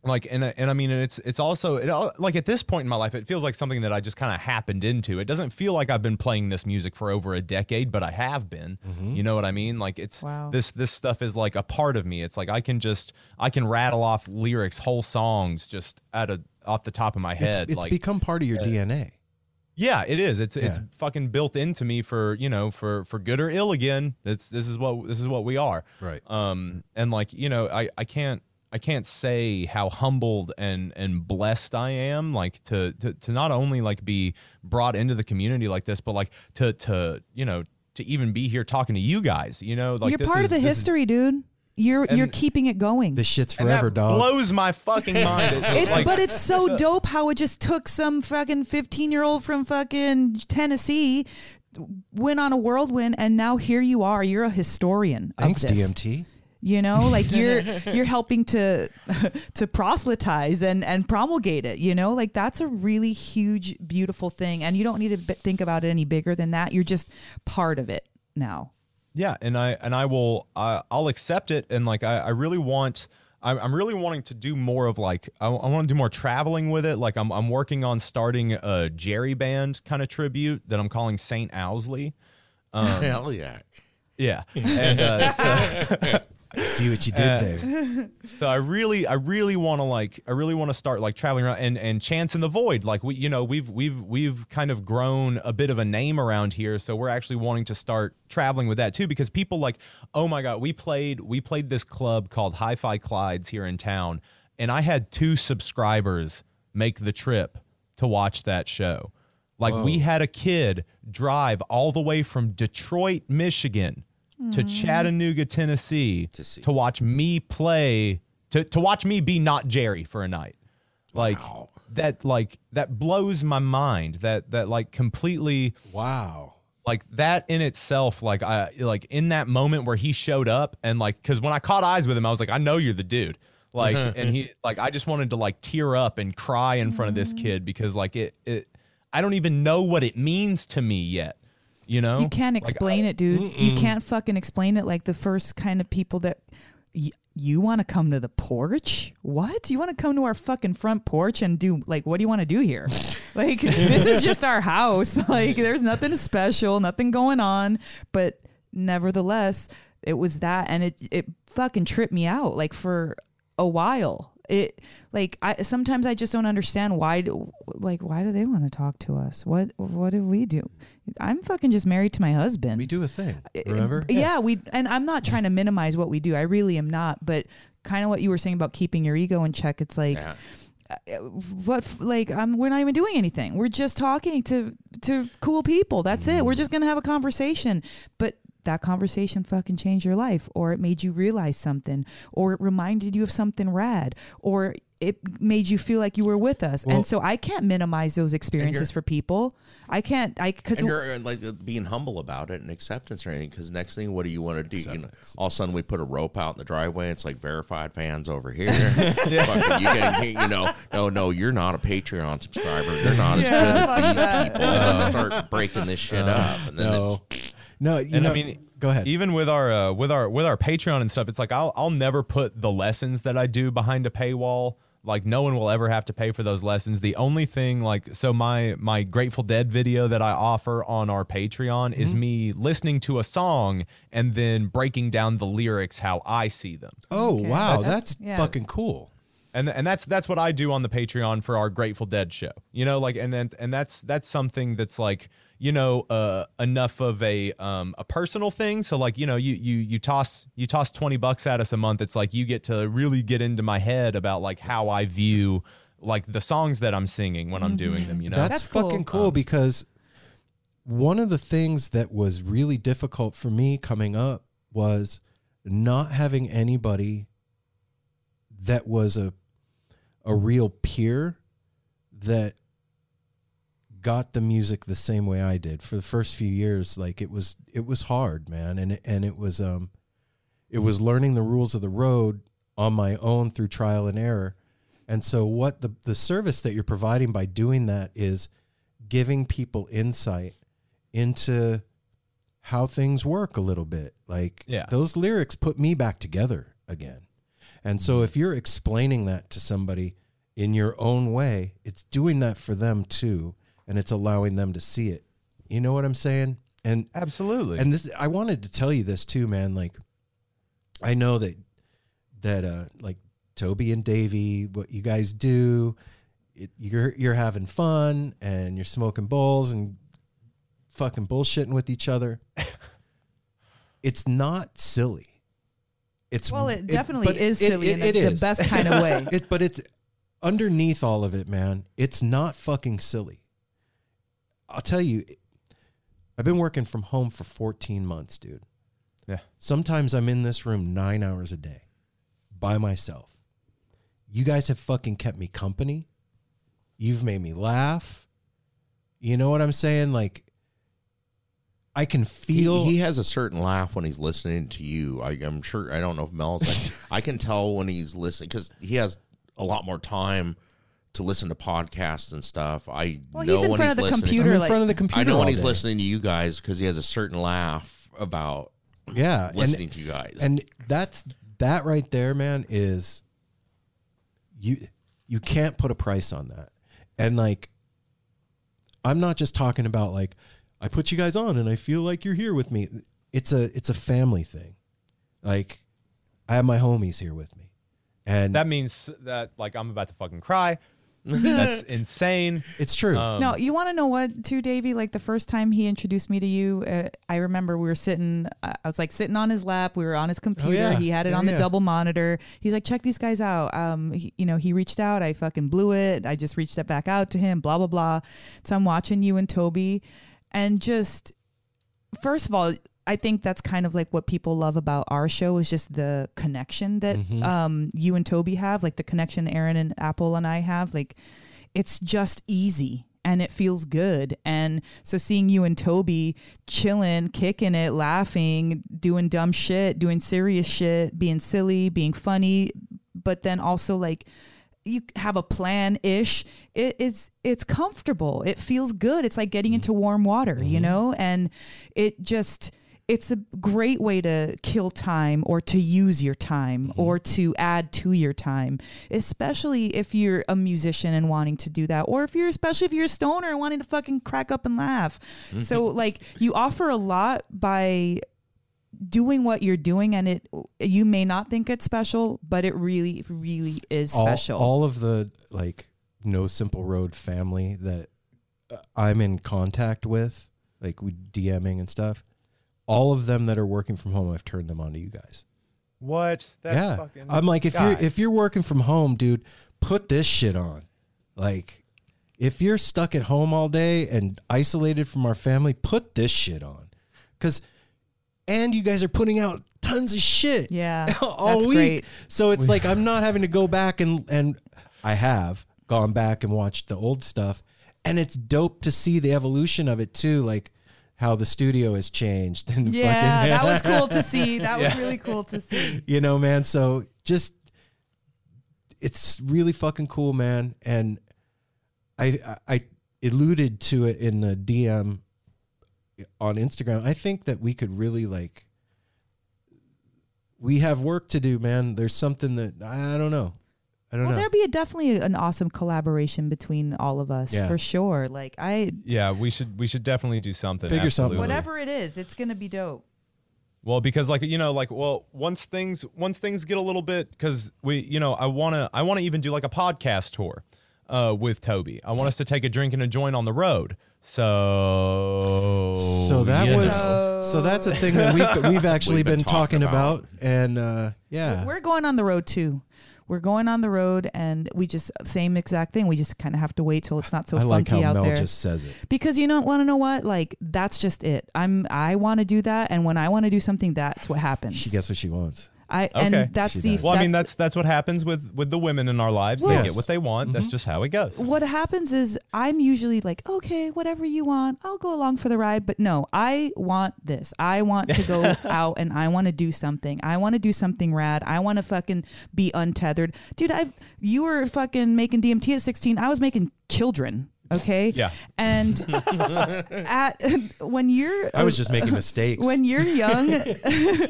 like and and I mean and it's it's also it all, like at this point in my life it feels like something that I just kind of happened into. It doesn't feel like I've been playing this music for over a decade, but I have been. You know what I mean? Like it's Wow. this this stuff is like a part of me. It's like I can just I can rattle off lyrics, whole songs just out of off the top of my head. it's like become part of your DNA. yeah, it is. It's it's fucking built into me for you know for for good or ill. Again, it's this is what this is what we are. Right. Um, and like you know, I I can't I can't say how humbled and and blessed I am. Like to to to not only like be brought into the community like this, but like to to you know to even be here talking to you guys. You know, like You're this part is- of the this is- history, dude. You're you're keeping it going. The shit's and forever, that dog. blows my fucking mind. It's like- but it's so dope how it just took some fucking 15 year old from fucking Tennessee went on a whirlwind and now here you are. You're a historian. of Thanks, this. DMT. You know, like you're you're helping to to proselytize and and promulgate it. You know, like that's a really huge, beautiful thing, and you don't need to b- think about it any bigger than that. You're just part of it now. Yeah, and I and I will uh, I'll accept it, and like I, I really want I'm, I'm really wanting to do more of like I, I want to do more traveling with it. Like I'm I'm working on starting a Jerry band kind of tribute that I'm calling Saint Owsley. Hell yeah. Yeah, and uh, so, See what you did uh, there. so I really I really want to like I really want to start like traveling around and and Chants in the Void. Like we you know we've we've we've kind of grown a bit of a name around here, so we're actually wanting to start traveling with that too because people like oh my god we played we played this club called Hi-Fi Clydes here in town, and I had two subscribers make the trip to watch that show. Like we had a kid drive all the way from Detroit, Michigan to mm. Chattanooga, Tennessee To see. to watch me play to to watch me be not Jerry for a night. Like Wow. that like that blows my mind. That that like completely Wow. like that in itself like i like in that moment where he showed up and like because when i caught eyes with him i was like i know you're the dude like uh-huh. and he like i just wanted to like tear up and cry in front of this mm-hmm. kid because like it it i don't even know what it means to me yet you know You can't Like, explain I- it, dude. You can't fucking explain it like the first kind of people that y- you want to come to the porch? What? You want to come to our fucking front porch and do like what do you want to do here? like this is just our house. Like there's nothing special, nothing going on, but nevertheless, it was that and it it fucking tripped me out like for a while. It like I sometimes I just don't understand why do, like why do they want to talk to us? What what do we do? I'm fucking just married to my husband. We do a thing. Remember? Yeah, we and I'm not trying to minimize what we do. I really am not, but kind of what you were saying about keeping your ego in check. It's like Yeah. what like um we're not even doing anything. We're just talking to to cool people. That's it. We're just going to have a conversation. But that conversation fucking changed your life or it made you realize something or it reminded you of something rad or it made you feel like you were with us. Well- and so I can't minimize those experiences for people. I can't I cuz and you're uh, like uh, being humble about it and acceptance or anything. Because next thing, what do you want to do? You know, all of a sudden, we put a rope out in the driveway. It's like verified fans over here. Fucking, you can, you know, no, no, you're not a Patreon subscriber. You're not as good as these people. Let's start breaking this shit up. And then No. it's, No, you and know, I mean, go ahead. Even with our uh, with our with our Patreon and stuff, it's like I'll I'll never put the lessons that I do behind a paywall. Like no one will ever have to pay for those lessons. The only thing, like, so my my Grateful Dead video that I offer on our Patreon Mm-hmm. is me listening to a song and then breaking down the lyrics how I see them. oh, Okay. wow. That's- That's, yeah. fucking cool. and and that's that's what I do on the Patreon for our Grateful Dead show. You know, like and then and that's that's something that's like you know uh, enough of a um, a personal thing. So like you know you you you toss you toss twenty bucks at us a month. It's like you get to really get into my head about like how I view like the songs that I'm singing when I'm doing them. You know, That's, That's cool. fucking cool because one of the things that was really difficult for me coming up was not having anybody that was a a real peer that got the music the same way I did. For the first few years like it was it was hard man. And it, and it was um it was learning the rules of the road on my own through trial and error. And so what the the service that you're providing by doing that is giving people insight into how things work a little bit. Like Yeah. those lyrics put me back together again. And so if you're explaining that to somebody in your own way, it's doing that for them too, and it's allowing them to see it. You know what I'm saying? And absolutely. and this I wanted to tell you this too, man. Like I know that that uh like Toby and Davvy, what you guys do, it, you're you're having fun and you're smoking bowls and fucking bullshitting with each other. it's not silly. It's Well, it definitely but is it- silly it- in it the, the is. best kind of way. It, but it's underneath all of it, man. It's not fucking silly. I'll tell you, I've been working from home for 14 months, dude. Yeah. Sometimes I'm in this room nine hours a day by myself. You guys have fucking kept me company. You've made me laugh. You know what I'm saying? Like, I can he, feel. he has a certain laugh when he's listening to you. I, I'm sure. I don't know if Mel's like. I can tell when he's listening because he has a lot more time to listen to podcasts and stuff. I Well, know he's in when front he's of the listening. I'm in like- front of the computer. I know when he's day. listening to you guys because he has a certain laugh about Yeah. and- listening to you guys. And that's that right there, man, is you you can't put a price on that. And like I'm not just talking about like I put you guys on and I feel like you're here with me. It's a it's a family thing. Like I have my homies here with me. And that means that like I'm about to fucking cry. That's insane. it's true. Um, no, you want to know what, too, Davvy? Like the first time he introduced me to you, uh, I remember we were sitting. I was like sitting on his lap. We were on his computer. yeah. He had it Oh, on the yeah. double monitor. He's like, check these guys out. Um, he, you know, he reached out. I fucking blew it. I just reached it back out to him. Blah blah blah. So I'm watching you and Toby, and just first of all, I think that's kind of like what people love about our show is just the connection that Mm-hmm. um, you and Toby have, like the connection Aaron and Apple and I have. Like, it's just easy and it feels good. And so seeing you and Toby chilling, kicking it, laughing, doing dumb shit, doing serious shit, being silly, being funny, but then also like you have a plan ish. It, it's it's comfortable. It feels good. It's like getting into warm water, you know, and it just it's a great way to kill time or to use your time or to add to your time, especially if you're a musician and wanting to do that, or if you're, especially if you're a stoner and wanting to fucking crack up and laugh. So, like, you offer a lot by doing what you're doing, and it, you may not think it's special, but it really, really is all, special. all of the like no simple road family that uh, i'm in contact with like we dming and stuff all of them that are working from home i've turned them on to you guys What? That's yeah fucking. i'm like if Guys. you're if you're working from home dude put this shit on like if you're stuck at home all day and isolated from our family put this shit on because and you guys are putting out tons of shit Yeah, all that's week. great. So it's like I'm not having to go back and and I have gone back and watched the old stuff, and it's dope to see the evolution of it too, like how the studio has changed and yeah, fucking, that was cool to see. That was really cool to see. you know, man. So just it's really fucking cool, man. And I I alluded to it in the DM on Instagram. I think that we could really like we have work to do, man. There's something that I don't know. I don't Well, know. there'd be a, definitely an awesome collaboration between all of us Yeah. for sure. Like I, yeah, we should we should definitely do something. Figure something. whatever it is, it's gonna be dope. Well, because like you know, like well, once things once things get a little bit, because we, you know, I wanna I wanna even do like a podcast tour uh, with Toby. I want us to take a drink and a joint on the road. So so that you was so that's a thing that we've we've actually We've been, been talking, talking about. about. and uh yeah. We're going on the road too. We're going on the road, and we just same exact thing. We just kind of have to wait till it's not so I like funky how out Mel there. just says it. because you don't want to know what like that's just it. I'm I want to do that, and when I want to do something, that's what happens. She gets what she wants. I Okay. and that's She the does. Well, I mean, that's that's what happens with with the women in our lives. Well- they get what they want. That's mm-hmm. just how it goes. what happens is I'm usually like, okay, whatever you want, I'll go along for the ride. But no, I want this. I want to go out and I want to do something. I want to do something rad. I want to fucking be untethered, dude. I you were fucking making DMT at 16. I was making children. Okay. Yeah. And at when you're I was just making mistakes. when you're young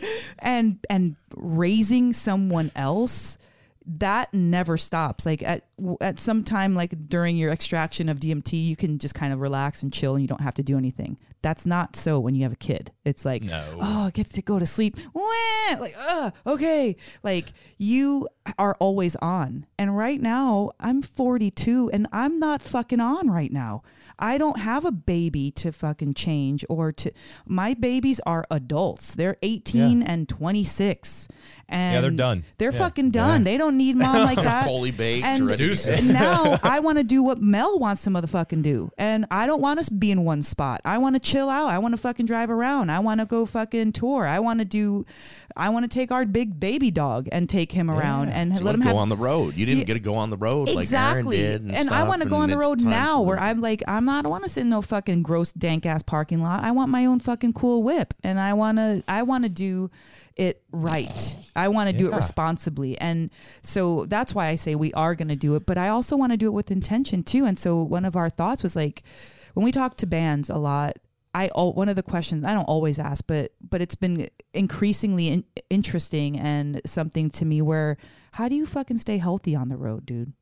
and and raising someone else that never stops like at at some time like during your extraction of DMT you can just kind of relax and chill and you don't have to do anything that's not so when you have a kid it's like No. oh I get to go to sleep Wah! like uh okay like you are always on and right now I'm 42 and I'm not fucking on right now I don't have a baby to fucking change or to my babies are adults. They're 18 and 26. And Yeah, they're done. They're Yeah. fucking done. They don't need mom like that. Fully baked, and ready now I want to do what Mel wants to motherfucking do. And I don't want to be in one spot. I want to chill out. I want to fucking drive around. I want to go fucking tour. I want to do I want to take our big baby dog and take him around and You let him to have go on the road. You didn't Yeah. get to go on the road exactly. like Aaron did. And, I stuff, want to go on the road now where. I'm like, I'm not, I don't want to sit in no fucking gross, dank ass parking lot. I want my own fucking cool whip and I want to, I want to do it right. I want to do it responsibly. And so that's why I say we are going to do it, but I also want to do it with intention too. And so one of our thoughts was like, when we talk to bands a lot, I one of the questions I don't always ask, but but it's been increasingly in, interesting and something to me where how do you fucking stay healthy on the road, dude?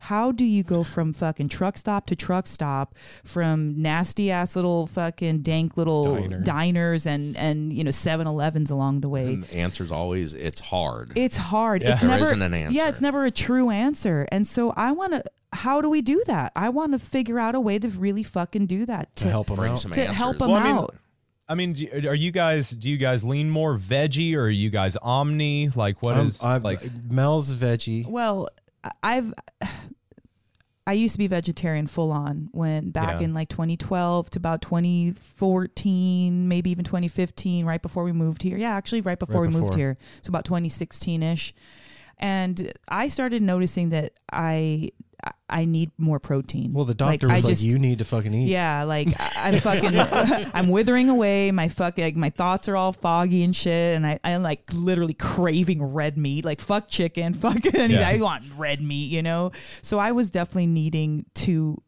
How do you go from fucking truck stop to truck stop, from nasty ass little fucking dank little Diner. diners and and you know 7-Elevens along the way? And the answer's always it's hard. It's hard. Yeah. It's There never isn't an answer. Yeah, it's never a true answer. And so I want to. How do we do that? I want to figure out a way to really fucking do that to help them Bring out. some to answers. help them Well, I mean, out. I mean, are you guys? Do you guys lean more veggie or are you guys omni? Like what Um, is I'm- like? Mel's veggie. Well, I've I used to be vegetarian full on when back Yeah. in like 2012 to about 2014, maybe even 2015, right before we moved here. Yeah, actually, right before Right we moved here. So about 2016 ish. And I started noticing that I I need more protein. Well, the Like, doctor I was like, just- "You need to fucking eat." Yeah, like I- I'm fucking, I'm withering away. My fuck, like, my thoughts are all foggy and shit, and I, I'm like literally craving red meat. Like fuck chicken, fuck anything. Yeah. I want red meat, you know. So I was definitely needing to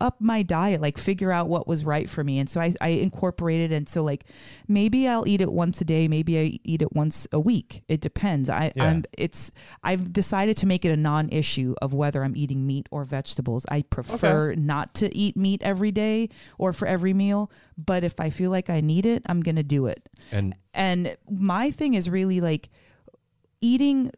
up my diet, like figure out what was right for me, and so I, I incorporated. And so like maybe I'll eat it once a day, maybe I eat it once a week. It depends. I, Yeah. I'm it's I've decided to make it a non-issue of whether I'm eating meat or vegetables. I prefer not to eat meat every day or for every meal, but if I feel like I need it, I'm going to do it. And And my thing is really like eating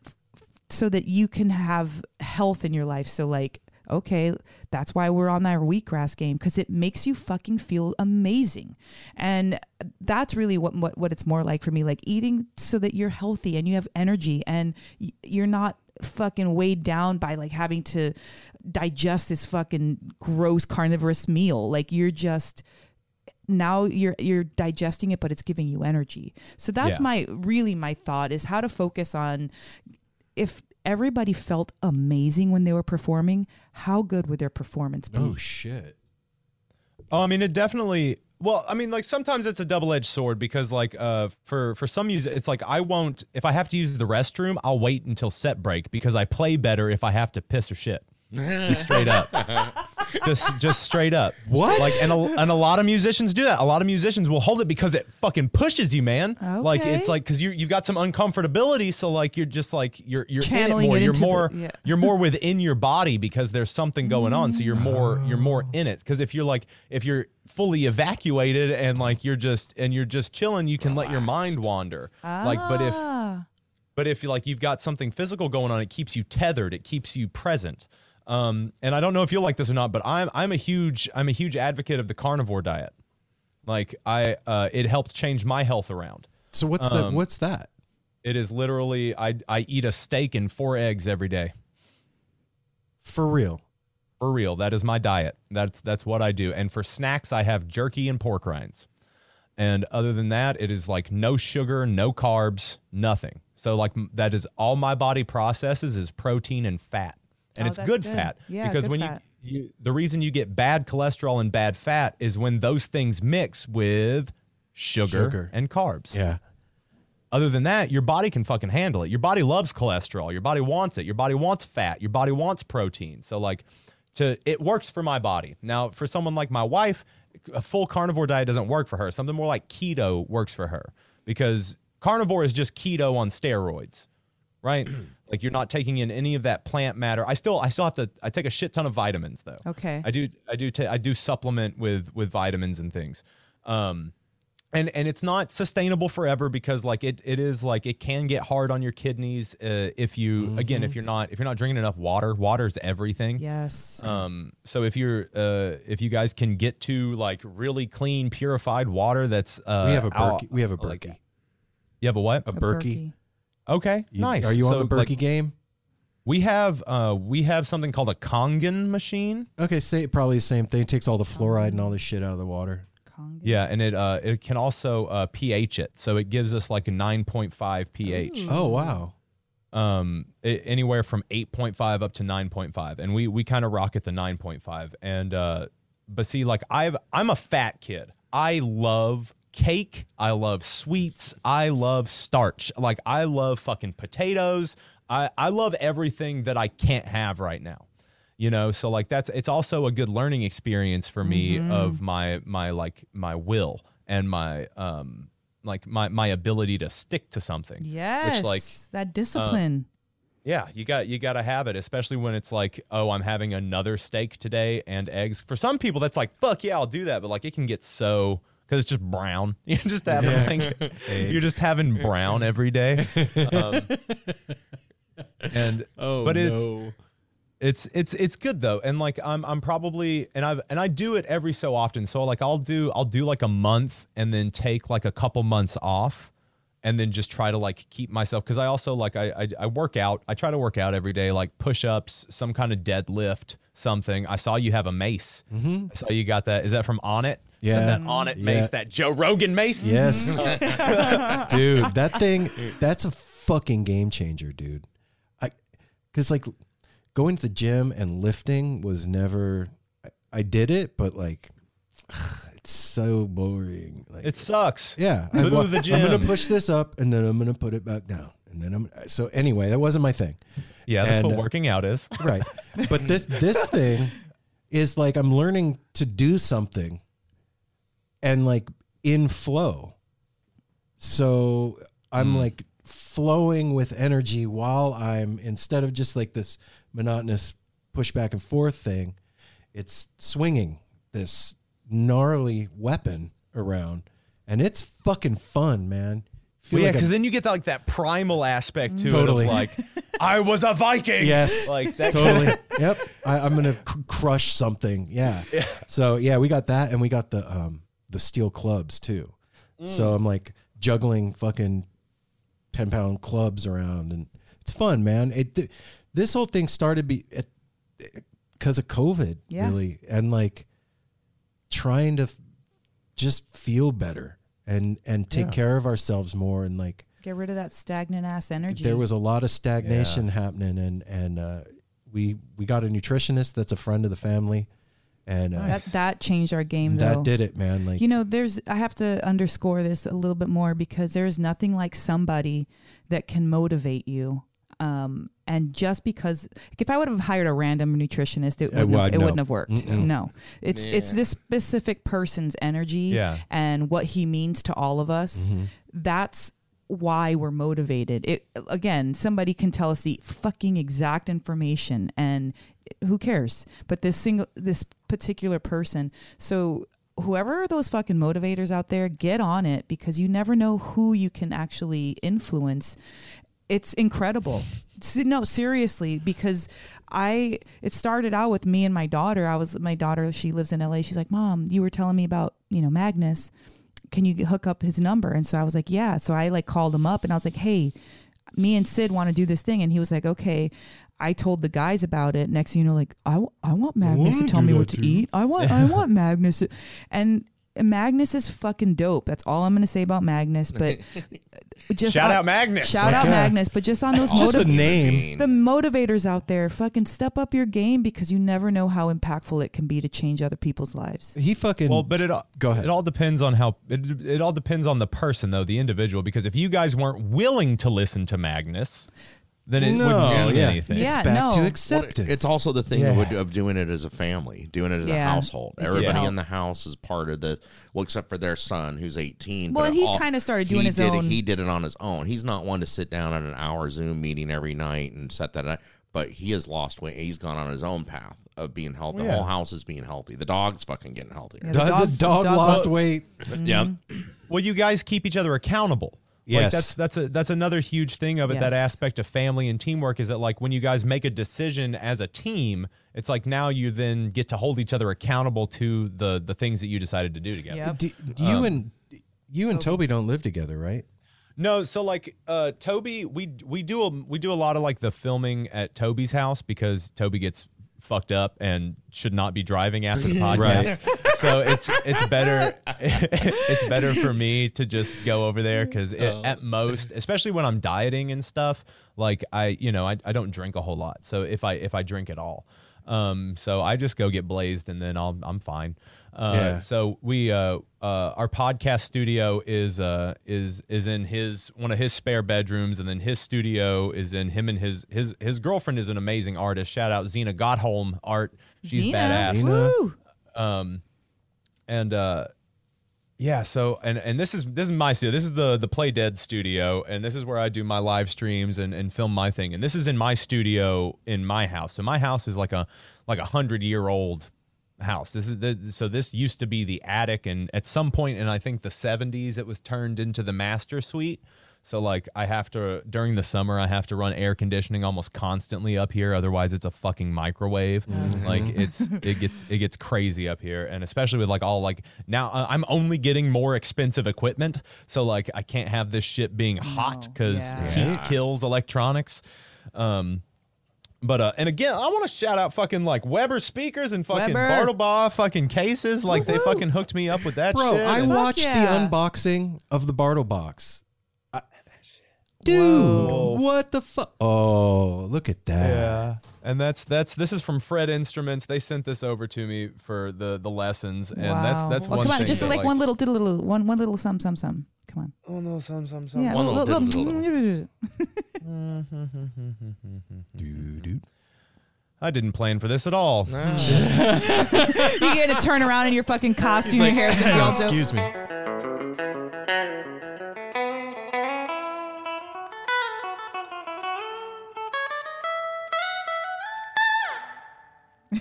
so that you can have health in your life. So like okay, that's why we're on that wheatgrass game because it makes you fucking feel amazing. And that's really what, what what it's more like for me like eating so that you're healthy and you have energy and you're not fucking weighed down by like having to digest this fucking gross carnivorous meal. Like you're just now you're you're digesting it but it's giving you energy so that's Yeah. my really my thought is how to focus on if everybody felt amazing when they were performing how good would their performance be oh shit. Oh, I mean, it definitely. Well, I mean, like sometimes it's a double-edged sword because, like, uh, for for some music, it's like I won't if I have to use the restroom, I'll wait until set break because I play better if I have to piss or shit. Just straight up, just just straight up. What? Like, and a, and a lot of musicians do that. A lot of musicians will hold it because it fucking pushes you, man. Okay. Like it's like because you you've got some uncomfortability, so like you're just like you're you're Channeling in it more. it you're into the- more yeah. you're more within your body because there's something going on so you're more you're more in it because if you're like if you're fully evacuated and like you're just and you're just chilling you can let your mind wander like but if Ah. but if like you've got something physical going on it keeps you tethered it keeps you present um and i don't know if you'll like this or not but i'm i'm a huge i'm a huge advocate of the carnivore diet like i uh it helped change my health around So what's the Um, what's that? it is literally i i eat a steak and four eggs every day For real. For real, that is my diet. That's that's what I do. And for snacks, I have jerky and pork rinds. And other than that, it is like no sugar, no carbs, nothing. So like that is all my body processes is protein and fat. And Oh, it's good, good. fat Yeah, because good when fat. you, you the reason you get bad cholesterol and bad fat is when those things mix with sugar, Sugar. and carbs. Yeah. Other than that, your body can fucking handle it. Your body loves cholesterol. Your body wants it. Your body wants fat. Your body wants protein. So like to it works for my body. Now, for someone like my wife, a full carnivore diet doesn't work for her. Something more like keto works for her because carnivore is just keto on steroids. Right? like you're not taking in any of that plant matter. I still I still have to I take a shit ton of vitamins though. Okay. I do I do ta- I do supplement with with vitamins and things. Um and and it's not sustainable forever because like it it is like it can get hard on your kidneys uh, if you again if you're not if you're not drinking enough water water's everything yes um so if you're uh if you guys can get to like really clean purified water that's uh we have a out- Berkey. We have a like- Berkey. you have a what A Berkey. Okay You- nice Are you on So, the like, Berkey game? we have uh we have something called a kangen machine Okay, say probably the same thing. It takes all the fluoride and all this shit out of the water. Conga. yeah and it uh it can also uh ph it so it gives us like a 9.5 ph Oh wow. um a- anywhere from 8.5 up to 9.5 and we we kind of rock at the 9.5 and uh but see like i've i'm a fat kid i love cake. I love sweets. I love starch. Like i love fucking potatoes. I i love everything that i can't have right now. You know so like that's it's also a good learning experience for me of my my like my will and my um like my my ability to stick to something yes which like that discipline. yeah, you got you got to have it, especially when it's like, oh, I'm having another steak today and eggs. For some people, that's like, fuck yeah, I'll do that. But like, it can get so because it's just brown. You're just having like, you're just having brown every day. Um, and Oh, but it's it's it's it's good though and like i'm i'm probably and i've and i do it every so often so like i'll do i'll do like a month and then take like a couple months off and then just try to like keep myself because I also like I, I I work out. I try to work out every day, like push ups, some kind of deadlift, something. I saw you have a mace. Mm-hmm. I saw you got that. Is that from Onnit? Is that Yeah. that Onnit Yeah. mace, that Joe Rogan mace. Yes. dude, that thing, that's a fucking game changer, dude. I, cause like going to the gym and lifting was never, I, I did it, but like, it's so boring. Like, It sucks. yeah. I, wa- to the I'm gonna push this up and then I'm going to put it back down. And then I'm, so anyway, that wasn't my thing. Yeah, that's And, what uh, working out is. Right. But this, this thing is like, I'm learning to do something and like in flow. So I'm like flowing with energy while I'm instead of just like this monotonous push back and forth thing, it's swinging this gnarly weapon around, and it's fucking fun, man. Well, yeah, because then you get that, like that primal aspect to Totally. it of like, I was a Viking. Yes, like that. totally. yep, I, I'm gonna cr- crush something. Yeah. yeah. So yeah, we got that, and we got the um the steel clubs too. So I'm like juggling fucking ten pound clubs around, and it's fun, man. It th- this whole thing started be because of COVID, Yeah. really, and like trying to f- just feel better and and take Yeah. care of ourselves more, and like Get rid of that stagnant ass energy. there was a lot of stagnation happening and and uh, we we got a nutritionist that's a friend of the family and uh, that that changed our game though. that did it man like You know, there's I have to underscore this a little bit more because there's nothing like somebody that can motivate you. Um, and just because like, if I would have hired a random nutritionist, it wouldn't, well, have, it no. wouldn't have worked. Mm-mm. No, it's it's this specific person's energy Yeah. and what he means to all of us. Mm-hmm. That's why we're motivated. It again, somebody can tell us the fucking exact information and who cares? But this single this particular person. So whoever those fucking motivators out there, get on it because you never know who you can actually influence. It's incredible. No, seriously, because I it started out with me and my daughter. I was my daughter, she lives in LA. She's like, "Mom, you were telling me about, you know, Magnus. Can you hook up his number?" And so I was like, "Yeah." So I like called him up and I was like, "Hey, me and Sid want to do this thing." And he was like, "Okay." I told the guys about it. Next thing you know, like, I, w- I want Magnus to wanna tell me that what to eat. I want I want Magnus. to-" And Magnus is fucking dope. That's all I'm gonna say about Magnus. But just Shout on- out Magnus. Shout out Yeah. Magnus. But just on those just the motiv- name the motivators out there, fucking step up your game because you never know how impactful it can be to change other people's lives. he fucking Well, but it all- go ahead It all depends on how it, it all depends on the person though, the individual. Because if you guys weren't willing to listen to Magnus, then it no wouldn't mean yeah anything. Yeah. it's back no. to Well, Well, acceptance it's also the thing Yeah. of, of doing it as a family, doing it as a Yeah, household. it did Everybody help. in the house is part of the well, except for their son who's 18. Well, but he all- kinda started doing he his did it- own- he did it on his own. He's not one to sit down at an hour Zoom meeting every night and set that. up. But he has lost weight. He's gone on his own path of being healthy. The Yeah. whole house is being healthy. The dog's fucking getting healthier. Yeah, the, the dog- dog, dog lost was- weight mm-hmm. Yeah. Well, you guys keep each other accountable. Like Yes. that's that's a that's another huge thing of it. That aspect of family and teamwork is that like when you guys make a decision as a team, it's like now you then get to hold each other accountable to the the things that you decided to do together. Yep. Do, do you and you and Toby don't live together right No, so like uh Toby, we we do a we do a lot of like the filming at Toby's house because Toby gets fucked up and should not be driving after the podcast. so it's it's better it's better for me to just go over there because oh. at most, especially when I'm dieting and stuff, like I you know I, I don't drink a whole lot. So if I if I drink at all. Um, so I just go get blazed and then I'll I'm fine. Uh, Yeah. so we uh, uh, our podcast studio is uh, is is in his one of his spare bedrooms, and then his studio is in him and his his his girlfriend is an amazing artist. Shout out Zena Gottholm art. She's Zena. badass. Zena. Um, and uh, yeah, so and and this is this is my studio. This is the the Play Dead studio, and this is where I do my live streams and, and film my thing. And this is in my studio in my house. So my house is like a like a hundred year old house. This is the, so this used to be the attic, and at some point in I think the seventies, it was turned into the master suite. So like I have to during the summer I have to run air conditioning almost constantly up here otherwise it's a fucking microwave. Like it's it gets it gets crazy up here and especially with like all like now uh, I'm only getting more expensive equipment so like I can't have this shit being hot cuz yeah. heat kills electronics. Um but uh, and again, I want to shout out fucking like Weber speakers and fucking Weber. Bartlebaugh fucking cases. Like they fucking hooked me up with that Bro, shit. I and- watched yeah. the unboxing of the Bartle box. I- Dude, what the fuck? Oh, look at that. Yeah, and that's that's this is from Fred Instruments. They sent this over to me for the the lessons, and that's Wow. that's Well, one come on, thing. just that, like, one little, diddle, little, one, one little, some, some, some. Come on. Oh no, some some some. Yeah, One little little, diddle, little- Doo-doo. Mm-hmm. I didn't plan for this at all. You're gonna turn around in your fucking costume, your hair's gonna be all dope. Excuse me.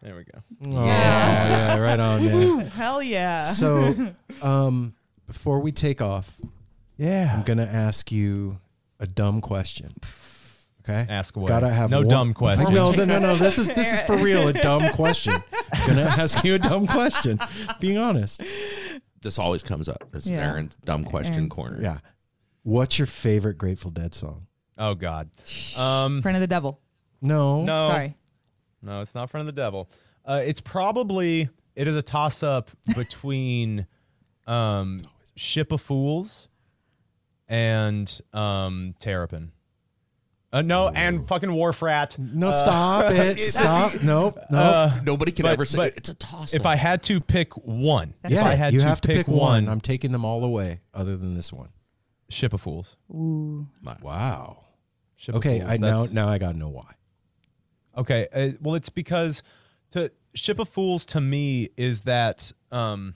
There we go. Oh, yeah, right on, man. Hell yeah. So, um, before we take off, Yeah. I'm gonna ask you a dumb question. Okay, Ask away. Gotta have No one- dumb questions. No, no, no, no. This is this is for real. A dumb question. I'm gonna ask you a dumb question. Being honest. This always comes up. This Yeah. Aaron dumb question Aaron's- corner. Yeah. What's your favorite Grateful Dead song? Oh God. Um. Friend of the devil. No. No. Sorry. No, it's not Friend of the Devil. Uh, it's probably it is a toss up between um, Ship of Fools and um, Terrapin. Uh, no, and fucking Wharf Rat. No, stop it. Stop. Nope. Nope. Uh, Nobody can But- ever say but it's a toss. if I had to pick one, if yeah, I had you to have to pick, pick, one. I'm taking them all away, other than this one. Ship of Fools. Ooh. Wow. Ship of Okay, Fools. I now That's- now I got to know why. Okay, uh, well, it's because to Ship of Fools to me is that um,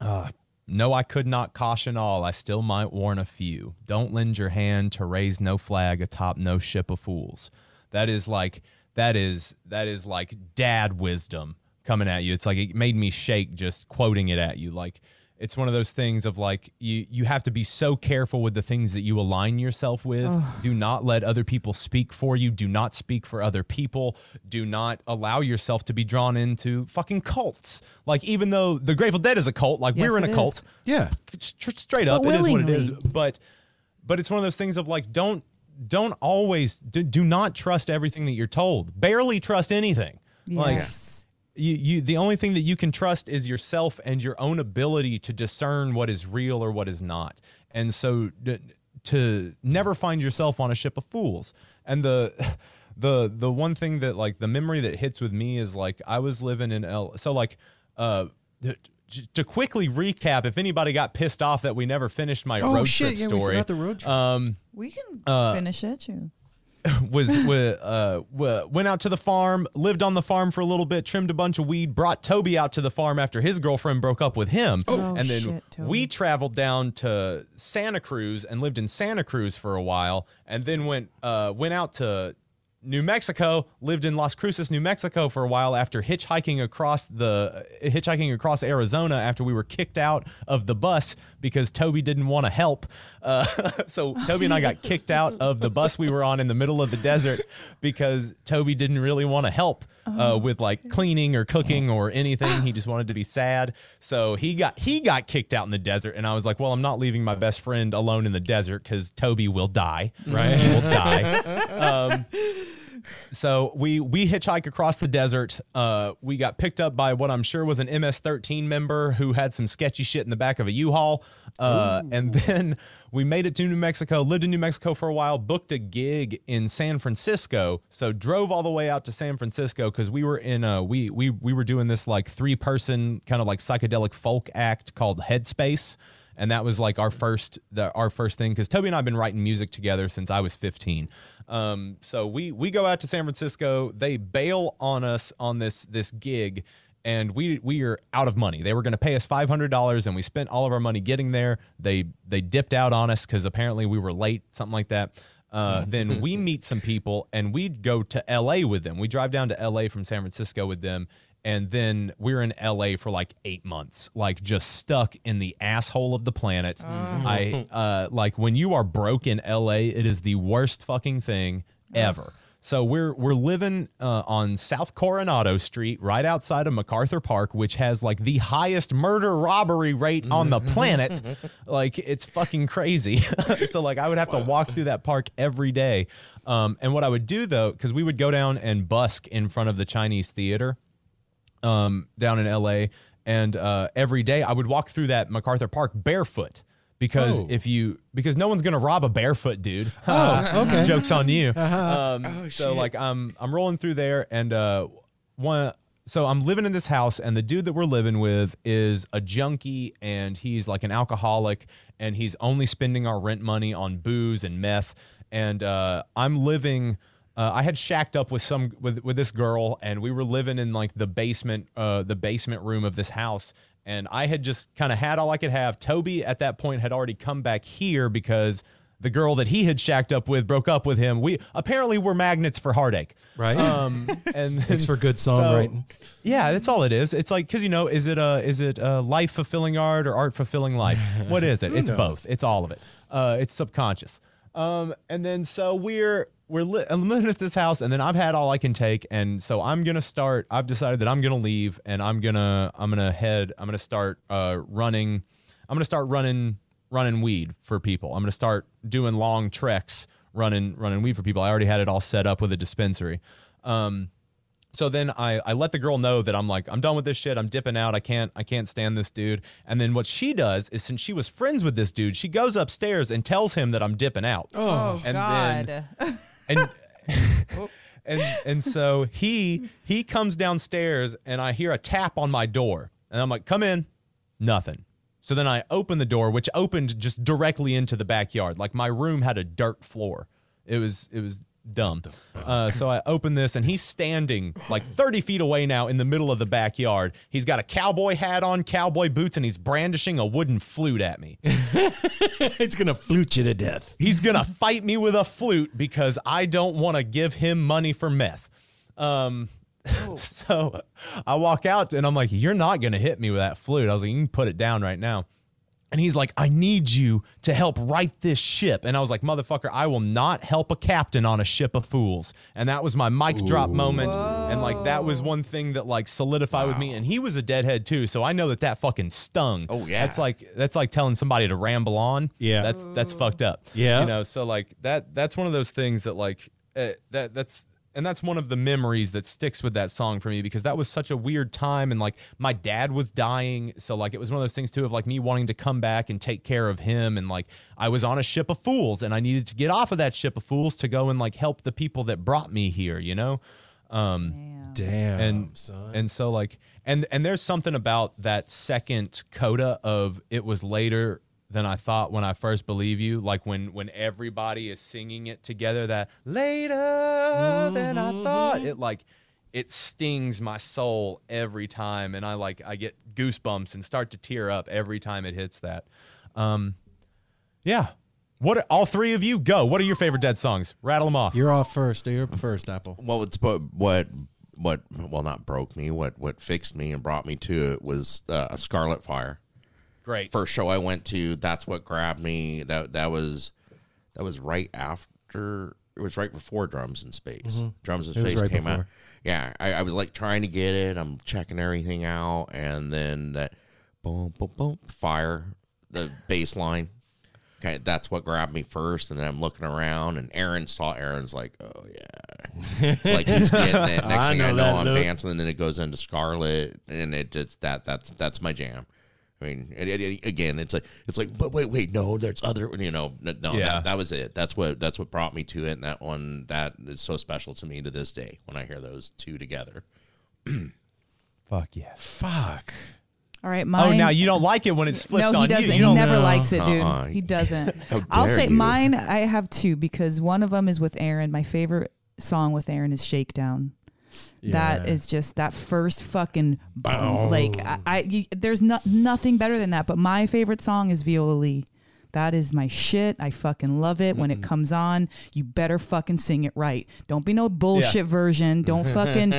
uh, no, I could not caution all. I still might warn a few. Don't lend your hand to raise no flag atop no ship of fools. That is like that is that is like dad wisdom coming at you. It's like it made me shake just quoting it at you. Like it's one of those things of like you you have to be so careful with the things that you align yourself with. Do not let other people speak for you. Do not speak for other people. Do not allow yourself to be drawn into fucking cults. Like even though the Grateful Dead is a cult, like Yes, we're in it a is. cult. Yeah. Straight up, it is what it is. But but it's one of those things of like don't don't always do, do not trust everything that you're told. Barely trust anything. Like Yes. You, you the only thing that you can trust is yourself and your own ability to discern what is real or what is not and so to never find yourself on a ship of fools and the the the one thing that like the memory that hits with me is like i was living in l so like uh to quickly recap, if anybody got pissed off that we never finished my Oh road shit! trip Yeah, we story, forgot the road trip. um, We can Uh, finish it. You. was wa- uh, went out to the farm, lived on the farm for a little bit, trimmed a bunch of weed, brought Toby out to the farm after his girlfriend broke up with him, Oh, and then shit, we traveled down to Santa Cruz and lived in Santa Cruz for a while, and then went uh, went out to New Mexico, lived in Las Cruces, New Mexico for a while after hitchhiking across the hitchhiking across Arizona after we were kicked out of the bus because Toby didn't want to help. Uh, so Toby and I got kicked out of the bus we were on in the middle of the desert because Toby didn't really want to help uh, with like cleaning or cooking or anything. He just wanted to be sad. So he got he got kicked out in the desert, and I was like, well, I'm not leaving my best friend alone in the desert because Toby will die. Right, he will die. Um, so we we hitchhike across the desert. Uh, we got picked up by what I'm sure was an MS-13 member who had some sketchy shit in the back of a U-Haul. Uh, and then we made it to New Mexico. Lived in New Mexico for a while. Booked a gig in San Francisco. So drove all the way out to San Francisco because we were in a we we we were doing this like three person kind of like psychedelic folk act called Headspace and that was like our first the, our first thing because Toby and I've been writing music together since I was 15. Um, so we we go out to San Francisco. They bail on us on this this gig, and we we are out of money. They were going to pay us five hundred dollars, and we spent all of our money getting there. They they dipped out on us because apparently we were late, something like that. Uh, then we meet some people and we'd go to LA with them. We drive down to LA from San Francisco with them. And then we're in LA for like eight months, like just stuck in the asshole of the planet. I uh, like when you are broke in LA, it is the worst fucking thing ever. So we're we're living uh, on South Coronado Street, right outside of MacArthur Park, which has like the highest murder robbery rate on the planet. like it's fucking crazy. so like I would have to walk through that park every day. Um, and what I would do though, because we would go down and busk in front of the Chinese theater um, down in LA, and uh, every day I would walk through that MacArthur Park barefoot. Because Oh. if you, because no one's gonna rob a barefoot dude. Oh, okay. Jokes on you. Uh-huh. Um, so like I'm I'm rolling through there and uh one so I'm living in this house and the dude that we're living with is a junkie and he's like an alcoholic and he's only spending our rent money on booze and meth and uh I'm living uh, I had shacked up with some with with this girl and we were living in like the basement uh the basement room of this house and I had just kind of had all I could have. Toby at that point had already come back here because the girl that he had shacked up with broke up with him. We apparently were magnets for heartache. Right. Um, and Thanks for good so- songwriting. yeah, that's all it is. It's like because you know, is it a is it a life fulfilling art or art fulfilling life? What is it? it's both. It's all of it. Uh, it's subconscious. Um, and then so we're we're li- I'm living at this house, and then I've had all I can take, and so I'm gonna start. I've decided that I'm gonna leave, and I'm gonna I'm gonna head. I'm gonna start uh, running. I'm gonna start running running weed for people. I'm gonna start doing long treks running running weed for people. I already had it all set up with a dispensary. Um, so then I, I let the girl know that I'm like I'm done with this shit. I'm dipping out. I can't I can't stand this dude. And then what she does is since she was friends with this dude, she goes upstairs and tells him that I'm dipping out. Oh, and God. then and oh. and and so he he comes downstairs and I hear a tap on my door. And I'm like come in. Nothing. So then I open the door which opened just directly into the backyard. Like my room had a dirt floor. It was it was dumb uh, so I open this and he's standing like 30 feet away now in the middle of the backyard he's got a cowboy hat on cowboy boots and he's brandishing a wooden flute at me it's gonna flute you to death. He's gonna fight me with a flute because I don't want to give him money for meth. Um, so I walk out and I'm like, "You're not gonna hit me with that flute." I was like, "You can put it down right now." And he's like, "I need you to help right this ship." And I was like, "Motherfucker, I will not help a captain on a ship of fools." And that was my mic drop moment. And like that was one thing that like solidified with me. And he was a deadhead too, so I know that that fucking stung. Oh, yeah. that's like that's like telling somebody to ramble on. Yeah. that's that's fucked up. Yeah. you know. So like that that's one of those things that like uh, that that's and that's one of the memories that sticks with that song for me because that was such a weird time and like my dad was dying. So like it was one of those things too of like me wanting to come back and take care of him. And like I was on a ship of fools and I needed to get off of that ship of fools to go and like help the people that brought me here you know? Um Damn, and son. and so like and and there's something about that second coda of it was later than I thought when I first believe you like when when everybody is singing it together that later than I thought it like it stings my soul every time and I like I get goosebumps and start to tear up every time it hits that um yeah what are, all three of you go what are your favorite dead songs rattle them off You're off first. You're first, Apple. Well, what's what what what well not broke me. What what fixed me and brought me to it was uh, Scarlet Fire. Great First show I went to. That's what grabbed me. That that was that was right after. It was right before Drums in Space. Drums in Mm-hmm. It was Space right came out. Yeah, I, I was like trying to get it. I'm checking everything out, and then that boom boom boom fire the bass line. Okay, that's what grabbed me first, and then I'm looking around, and Aaron saw Aaron's like, oh yeah, it's like he's getting it. Next I thing know I know, I'm look. dancing, and then it goes into Scarlet, and it just that that's that's my jam. I mean, it, it- it- again, it's like it's like, but wait, wait, no, there's other, you know, n- no, Yeah. that, that was it. That's what that's what brought me to it, and that one that is so special to me to this day when I hear those two together. fuck yeah! Fuck. All right, oh now you don't like it when it's flipped no, he on doesn't. you you he don't never know. likes it, dude. Uh-uh. He doesn't. I'll say you. mine. I have two because one of them is with Aaron. My favorite song with Aaron is "Shakedown." That Yeah. is just that first fucking boom. Like I, I you- there's no, nothing better than that. But my favorite song is Viola Lee. That is my shit. I fucking love it. When it comes on, you better fucking sing it right. Don't be no bullshit version. Don't fucking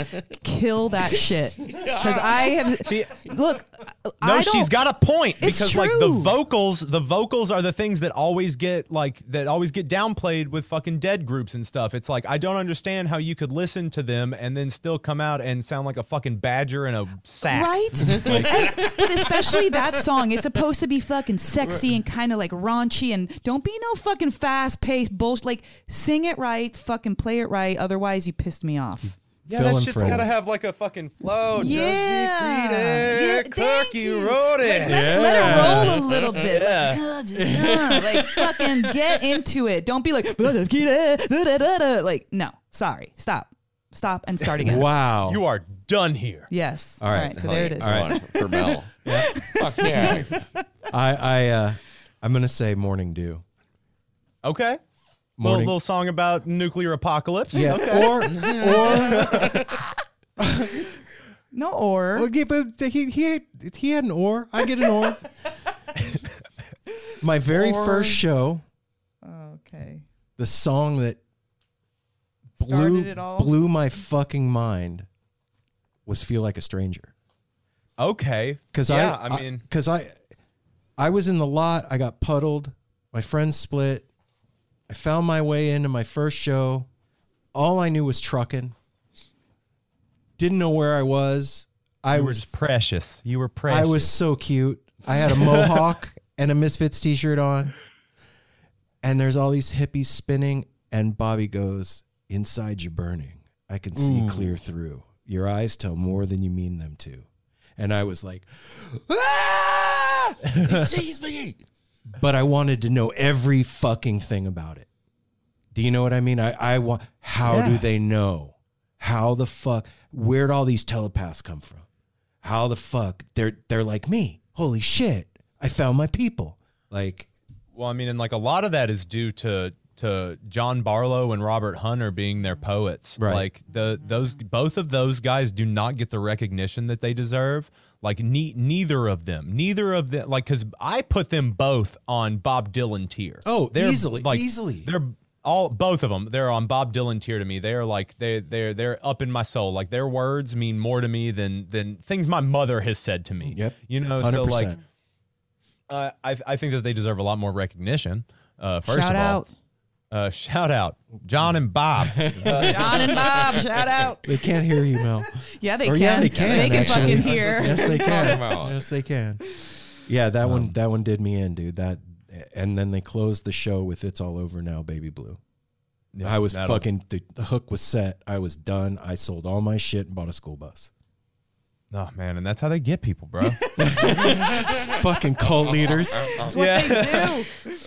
kill that shit. Because I have See, look. No, I don't, she's got a point It's because like the vocals, the vocals are the things that always get like that always get downplayed with fucking dead groups and stuff. It's like I don't understand how you could listen to them and then still come out and sound like a fucking badger in a sack. Right? And- but especially that song. It's supposed to be fucking sexy and kind of like raunchy and don't be no fucking fast paced bullshit. Like sing it right, fucking play it right. Otherwise, you pissed me off. Yeah, Phil that and shit's Friends. gotta have like a fucking flow. Yeah. Just Yeah, yeah, thank Cookie you. wrote it. Let, let it roll a little bit. Yeah. Like, uh, like fucking get into it. Don't be like like no. Sorry. Stop. Stop and start again. Wow. You are done here. Yes. All right. So there it is. All right, for Mel. Fuck yeah. I I uh I'm gonna say morning dew. Okay. Little, Morning. little song about nuclear apocalypse. Yeah. Okay. Or or No or. okay, but he he had, he had an or. I get an or. My very first show, Okay. the song that blew it all? blew my fucking mind was "Feel Like a Stranger." Okay. Because yeah, I, I mean, because I, I was in the lot. I got puddled. My friends split. I found my way into my first show. All I knew was trucking. Didn't know where I was. I you was precious. You were precious. I was so cute. I had a mohawk and a Misfits t-shirt on. And there's all these hippies spinning and Bobby goes, "Inside you're burning. I can see clear through. Your eyes tell more than you mean them to." And I was like, "Ah! He sees me." But I wanted to know every fucking thing about it. Do you know what I mean? I I want how do they know? How the fuck where'd all these telepaths come from? How the fuck they're they're like me. Holy shit. I found my people. Like Well, I mean, and like a lot of that is due to to John Barlow and Robert Hunter being their poets. Right. Like the those both of those guys do not get the recognition that they deserve. Like ne- neither of them, neither of them, like because I put them both on Bob Dylan tier. Oh, easily, easily. They're all both of them. They're on Bob Dylan tier to me. They are like they they're they're up in my soul. Like their words mean more to me than than things my mother has said to me. Yep. You know, so 100%. like uh, I I think that they deserve a lot more recognition. Uh, first Shout of all, out. Uh, shout out John and Bob. John and Bob, shout out. they can't hear you, Mel. Yeah, they or can. yeah, they can. They can actually. fucking hear. Yes, they can. about? yes, they can. Yeah, that one that one did me in, dude. That and then they closed the show with "It's All Over Now, Baby Blue." Yeah, I was fucking the, the hook was set. I was done. I sold all my shit and bought a school bus. Oh man, and that's how they get people, bro. fucking cult leaders. That's what they do.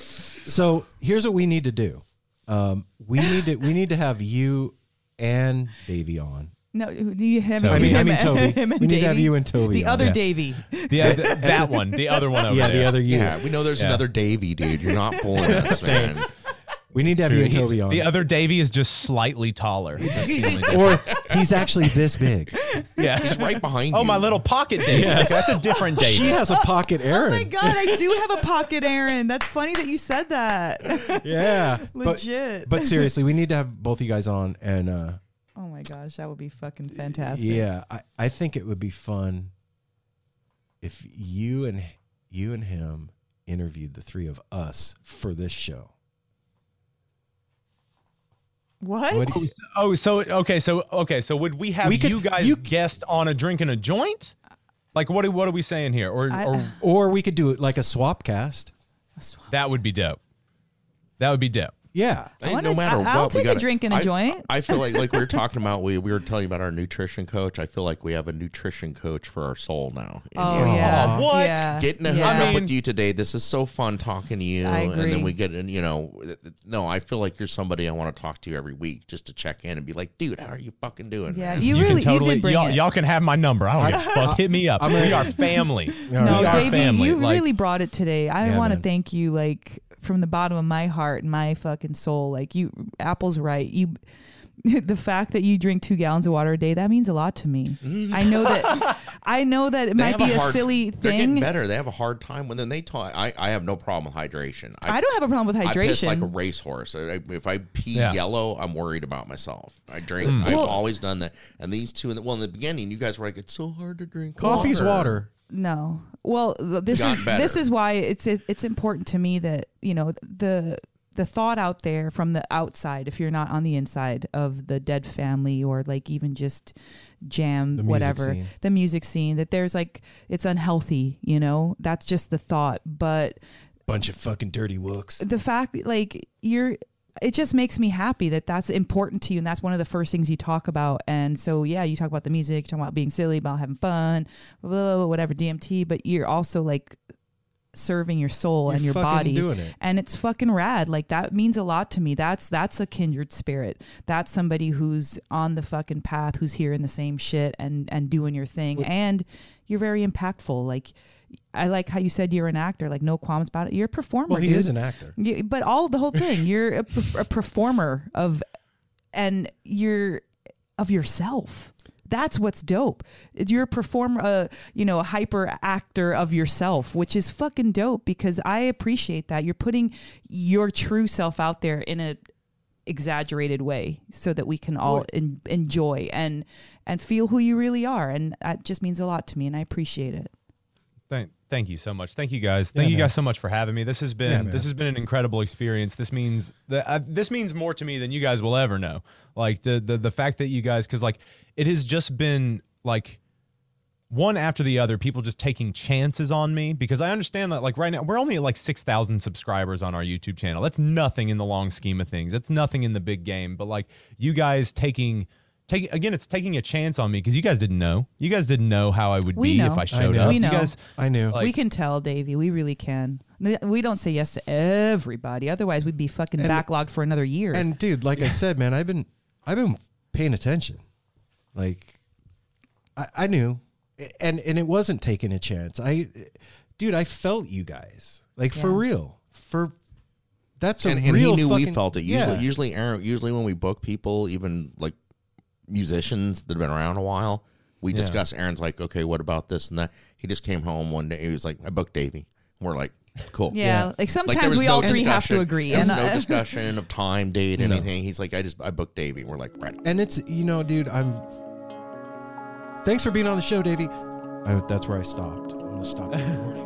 So here's what we need to do. Um, we need to we need to have you and Davvy on. No, you, him, Toby. I mean, I mean Toby. him and we need to have you and Toby. The on. other Yeah. Davvy. yeah, th- that one, the other one over yeah, there. the other you. Yeah, we know there's Yeah. another Davvy, dude. You're not fooling us, man. We need to have you and Toby on. The other Davvy is just slightly taller. That's the only or difference. he's actually this big. yeah, He's right behind you. Oh, my little pocket Davvy. Yes. That's a different Davvy. She has a pocket Aaron. Oh my god, I do have a pocket Aaron. That's funny that you said that. yeah, But- Legit. But, seriously, we need to have both you guys on, and uh, oh my gosh, that would be fucking fantastic. yeah, I, I think it would be fun if you and you and him interviewed the three of us for this show. What? What you- Oh, so okay, so okay, so would we have We could- you guys you- guest on a drink and a joint? Like what? Are, what are we saying here? Or, I- or or we could do it like a swap cast. that would be dope. That would be dope. Yeah. Hey, wanna- no matter I- what, I'll we take a gotta- drink and a I- joint. I feel like, like we were talking about, we, we were telling you about our nutrition coach. I feel like we have a nutrition coach for our soul now. in Oh here. yeah. what? Yeah. Getting to yeah. hook I up mean- with you today. This is so fun talking to you. I And then we get in, you know, no, I feel like you're somebody I want to talk to every week just to check in and be like, dude, how are you fucking doing? Yeah, man?" you, really can totally you did bring y'all, it. y'all can have my number. I don't give a fuck. Hit me up. we are family. no, we are Davvy, family. you Like, really brought it today. I Yeah, want to thank you, like from the bottom of my heart and my fucking soul. Like you, Apple's right. You, the fact that you drink two gallons of water a day that means a lot to me. I know that. I know that it They might be a, hard- silly They're getting thing. better. They have a hard time when then they talk. I, I have no problem with hydration. I don't have a problem with I piss like a racehorse. I- If I pee Yeah. yellow, I'm worried about myself. I drink. Mm. I've Well- always done that. And these two, in the, well, in the beginning, you guys were like, "It's so hard to drink." Coffee's water. No. Well, this is better. this is why it's it's important to me that you know the the thought out there from the outside if you're not on the inside of the dead family or like even just jam The whatever scene. the music scene that there's like it's unhealthy you know that's just the thought but Bunch of fucking dirty wooks. the fact like you're it just makes me happy that that's important to you and that's one of the first things you talk about. And so yeah you talk about the music you talk about being silly about having fun blah, blah, blah, whatever dmt but you're also like serving your soul You're and your body. it. and it's fucking rad. Like that means a lot to me. That's that's a kindred spirit. That's somebody who's on the fucking path who's hearing the same shit and and doing your thing. And you're very impactful. Like i like how you said you're an actor like no qualms about it you're a performer Well, he dude. is an actor. Yeah, but all the whole thing, you're a, a performer of, and you're of yourself. That's what's dope. You're a performer, uh, you know, a hyper actor of yourself, which is fucking dope because I appreciate that. You're putting your true self out there in a exaggerated way so that we can all en- enjoy and and feel who you really are and that just means a lot to me and I appreciate it. Thank, thank you so much. Thank you guys. Thank Yeah, you man. guys so much for having me. This has been Yeah, this has been an incredible experience. This means that uh, this means more to me than you guys will ever know. Like the the the fact that you guys because like it has just been like one after the other people just taking chances on me because I understand that like right now we're only at like 6,000 subscribers on our YouTube channel. That's nothing in the long scheme of things. That's nothing in the big game, but like you guys taking taking again it's taking a chance on me because you guys didn't know. You guys didn't know how I would We be know. if I I showed know. up. We You know. guys I knew. Like- we can tell, Davvy. We really can. We don't say yes to everybody. Otherwise, we'd be fucking And- backlogged for another year. And dude, like I said, man, I've been I've been paying attention. Like I, I knew. And and it wasn't taking a chance. I dude, I felt you guys. Like for real. For that's a and, and real he knew we felt it. Usually, yeah. usually, Aaron, usually when we book people, even like musicians that have been around a while, we Yeah. discuss. Aaron's like, okay, what about this and that? He just came home one day. He was like, I booked Davvy. We're like, cool. yeah, like Like, sometimes was we no all three have to agree. There was no uh, discussion of time, date, No. anything. He's like, I just I booked Davvy. We're like, right. And it's you know, dude, I'm Thanks for being on the show, Davvy. I, that's where I stopped. I'm gonna stop